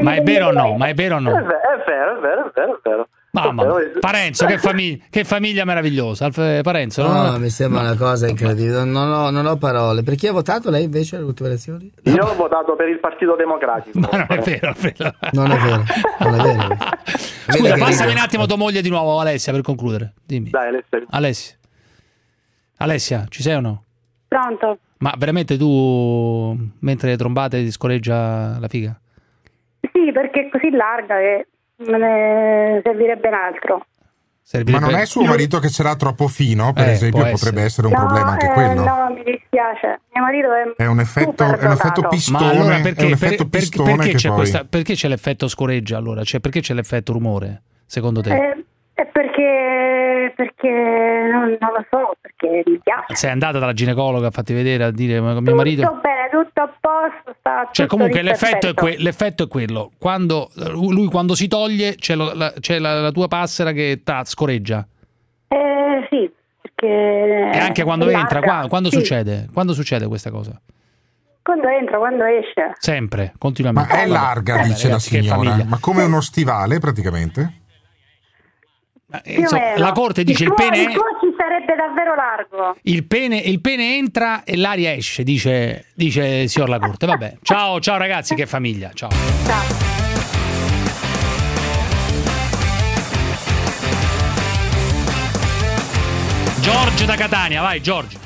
Ma è vero o no? Ma è vero o È, no? è vero, è vero, è vero, è vero. Mamma. Parenzo, che, famig- che famiglia meravigliosa. Alf- Parenzo, No, no? no, mi sembra una cosa incredibile. Non ho, non ho parole. Per chi ha votato lei invece alle ultime elezioni? Io ho votato per il Partito Democratico. Ma non è vero. Non è vero, non è vero. Scusa, passami un attimo tua moglie di nuovo, Alessia, per concludere. Dimmi. Dai, Alessia. Alessia. Alessia, ci sei o no? Pronto? Ma veramente tu, mentre trombate, ti scorreggia la figa? Sì, perché è così larga che me ne servirebbe un altro. Ma non è suo marito che ce l'ha troppo fino, per Eh, esempio, potrebbe essere. essere un no, problema anche eh, quello. no, mi dispiace. Mio marito è, È un effetto, super è un effetto pistone, Ma allora è perché, effetto per- pistone perché c'è, poi... questa- perché c'è l'effetto scoreggia allora? Cioè, perché c'è l'effetto rumore, secondo te? Eh, è perché, perché non, non lo so, perché mi piace. Sei andata dalla ginecologa a fatti vedere a dire ma mio marito... Tutto bene, tutto a posto, sta Cioè, tutto comunque l'effetto è, que- l'effetto è quello. Quando, lui quando si toglie c'è, lo- la, c'è la, la tua passera che ta, scoreggia. Eh, sì, perché... E anche quando entra, qua- quando Sì, succede? Quando succede questa cosa? Quando entra, quando esce. Sempre, Ma continuamente. è larga, Vabbè, dice ragazzi, la signora, ma come uno stivale praticamente? Eh, insomma, la corte dice il, tuo, pene, Il tuo ci sarebbe davvero largo. il, pene, il pene entra e l'aria esce, dice, dice il signor la corte. Vabbè, ciao, ciao ragazzi, che famiglia, ciao. Giorgio da Catania, vai Giorgio.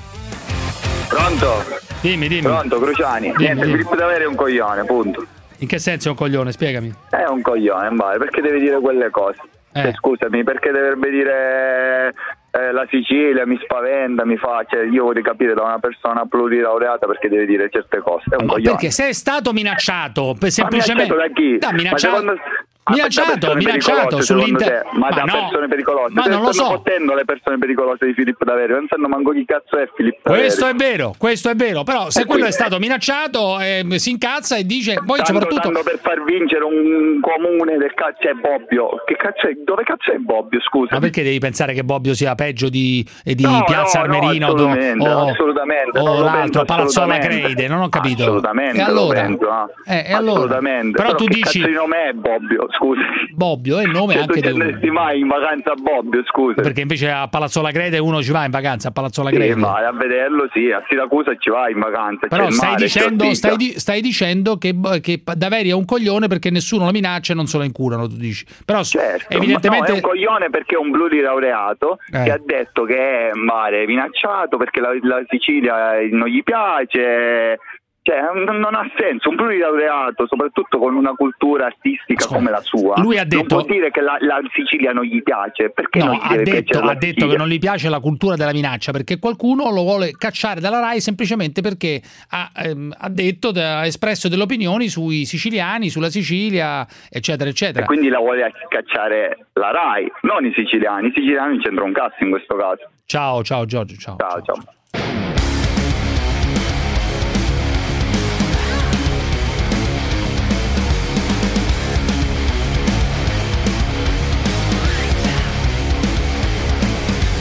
Pronto? Dimmi, dimmi. Pronto, Cruciani? Dimmi, Niente, dimmi. Filippo Davere è un coglione, punto. In che senso è un coglione? Spiegami. È un coglione, male, perché deve dire quelle cose? Cioè, scusami, perché dovrebbe dire eh, la Sicilia mi spaventa, mi fa, cioè io vorrei capire da una persona plurilaureata perché deve dire certe cose. È un Ma coglione. perché se è stato minacciato, semplicemente... minacciato da chi? Da, minacciato, secondo- Ma da minacciato, minacciato pericolose, secondo sull'inter... te? Ma, da no, persone pericolose. ma Te non lo so. fottendo le persone pericolose di Filippo Daveri, non sanno manco chi cazzo è Filippo Daveri. Questo è vero, questo è vero, però se E quello è quindi- stato minacciato eh, si incazza e dice, poi Tanto, soprattutto... tanto per far vincere un comune del cazzo è Bobbio. Che cazzo è? Dove cazzo è Bobbio? Scusa. Ma perché devi pensare che Bobbio sia peggio di, eh, di No, Piazza no, no, Armerino assolutamente, o, assolutamente, o l'altro, assolutamente. Creide? Non ho capito. Assolutamente E allora? lo penso, no? Eh, e allora? Assolutamente. Però tu dici- di nome è Bobbio? Scusa. Bobbio è il nome Cioè, anche tu di uno. mai in vacanza a Bobbio, scusa. Perché invece a Palazzola Crede uno ci va in vacanza a Palazzola Sì, Crede. vai a vederlo, sì, a Siracusa ci vai in vacanza. Però stai mare, dicendo, stai, di- stai dicendo che, che Daveri è un coglione perché nessuno lo minaccia e non se lo incurano, tu dici. Però Certo, evidentemente... no, è un coglione perché è un plurilaureato Eh. che ha detto che è mare minacciato perché la, la Sicilia non gli piace. Cioè, non, ha senso. Un plurilaureato, soprattutto con una cultura artistica come la sua, lui ha detto- non vuol dire che la, la Sicilia non gli piace. Perché No, ha detto, ha detto che non gli piace la cultura della minaccia perché qualcuno lo vuole cacciare dalla RAI semplicemente perché ha, ehm, ha detto, ha espresso delle opinioni sui siciliani, sulla Sicilia, eccetera, E eccetera. quindi la vuole cacciare la RAI, non i siciliani. I siciliani non c'entrano un cazzo in questo caso. Ciao, ciao Giorgio, ciao. Ciao, ciao.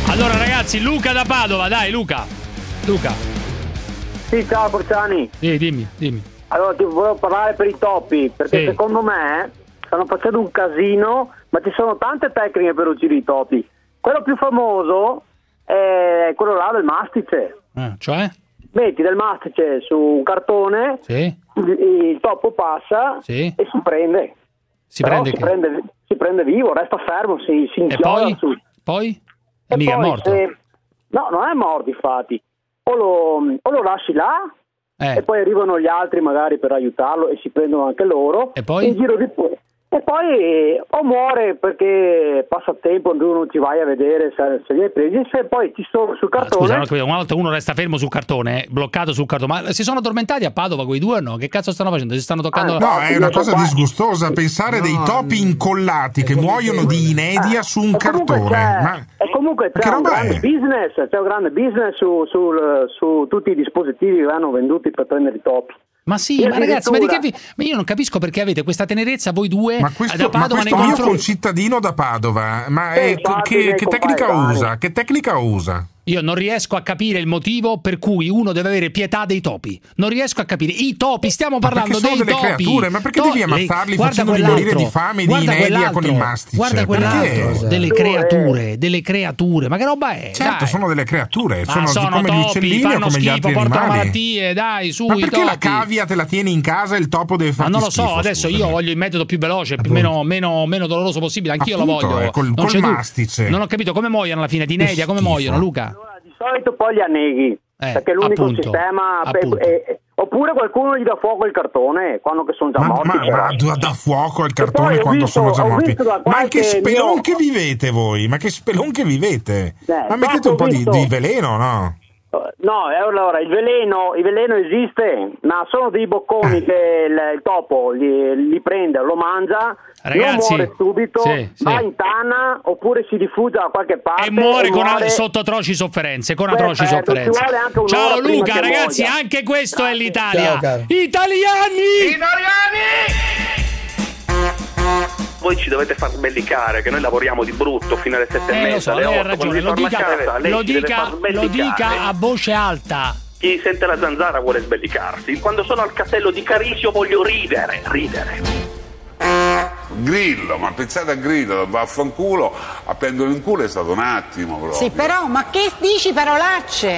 Allora ragazzi, Luca da Padova, dai Luca. Luca. Sì, ciao Porciani. Sì, dimmi, dimmi. Allora ti volevo parlare per i topi, perché Sì. secondo me stanno facendo un casino, ma ci sono tante tecniche per uccidere i topi. Quello più famoso è quello là del mastice. Eh, cioè? Metti del mastice su un cartone, Sì. il, topo passa Sì. e si prende. Si prende si, prende, si prende vivo, resta fermo, si, si E inchioda poi? su. Poi? E mica è poi morto. se- No, non è morto infatti. O lo, o lo lasci là Eh. e poi arrivano gli altri magari per aiutarlo e si prendono anche loro. E poi? In giro di E poi eh, o muore perché passa tempo, tu non ci vai a vedere se, se li hai presi, se poi ti sono sul Ma cartone. Scusa, capito, una volta uno resta fermo sul cartone, eh, bloccato sul cartone. Ma si sono addormentati a Padova quei due o no? Che cazzo stanno facendo? Si stanno toccando la No, è una cosa disgustosa pensare dei topi incollati che muoiono di inedia su un E cartone. Ma E comunque ma c'è che un roba grande è? business, c'è un grande business su, sul- su tutti i dispositivi che vanno venduti per prendere i topi. Ma sì, ma ragazzi, ma di che addirittura- vi... ma io non capisco perché avete questa tenerezza voi due Ma da questo, ma Padova questo nei mio confronti. concittadino da Padova, ma Sì, è- che, miei che tecnica usa? Che tecnica usa? Io non riesco a capire il motivo per cui uno deve avere pietà dei topi. Non riesco a capire. I topi, stiamo parlando perché sono dei delle topi. creature, ma perché To- devi ammazzarli facendoli morire di fame e di inedia con il mastice? Guarda quell'altro, Perché? delle creature, delle creature. Ma che roba è? Certo, Dai. sono delle creature, Ma sono, sono come gli topi, uccellini o come gli schifo, altri portano animali. malattie, dai, su Ma i perché la topi. cavia te la tieni in casa e il topo deve Ma farti non lo so, schifo, adesso scusami? io voglio il metodo più veloce, più meno, meno, meno doloroso possibile. Anch'io Appunto, lo voglio. eh, col- Non col mastice. Non ho capito come muoiono alla fine di Nedia, come muoiono, Luca? Solito poi li anneghi, perché è l'unico appunto, sistema. appunto. e- e- oppure qualcuno gli dà fuoco il cartone quando che sono già Ma, morti. ma, ma da, da fuoco poi cartone quando visto- sono già morti. Ma che qualche spelonche vivete voi? Ma che spelonche vivete? ma mettete un po' di, di veleno, no? No, e allora il veleno, il veleno esiste, ma sono dei Eh. bocconi che il, il topo li, li prende, lo mangia, Ragazzi, non muore subito, sì, sì. va in tana oppure si diffusa da qualche parte E muore, con muore- sotto atroci sofferenze, con Perfetto, atroci ci sofferenze. Ciao Luca, ragazzi, muoia. anche questo è l'Italia. Ciao, caro. Italiani! Voi ci dovete far sbellicare che noi lavoriamo di brutto fino alle sette e Eh, lo mezza, so, alle lei ha otto, quando ragione, lo dica, casa, lo dica, far lo dica a voce alta. Chi sente la zanzara vuole sbellicarsi. Quando sono al castello di Carisio voglio ridere, ridere. Grillo, ma pensate a Grillo, vaffanculo, a prenderlo in culo è stato un attimo proprio. Sì, però, ma che dici parolacce?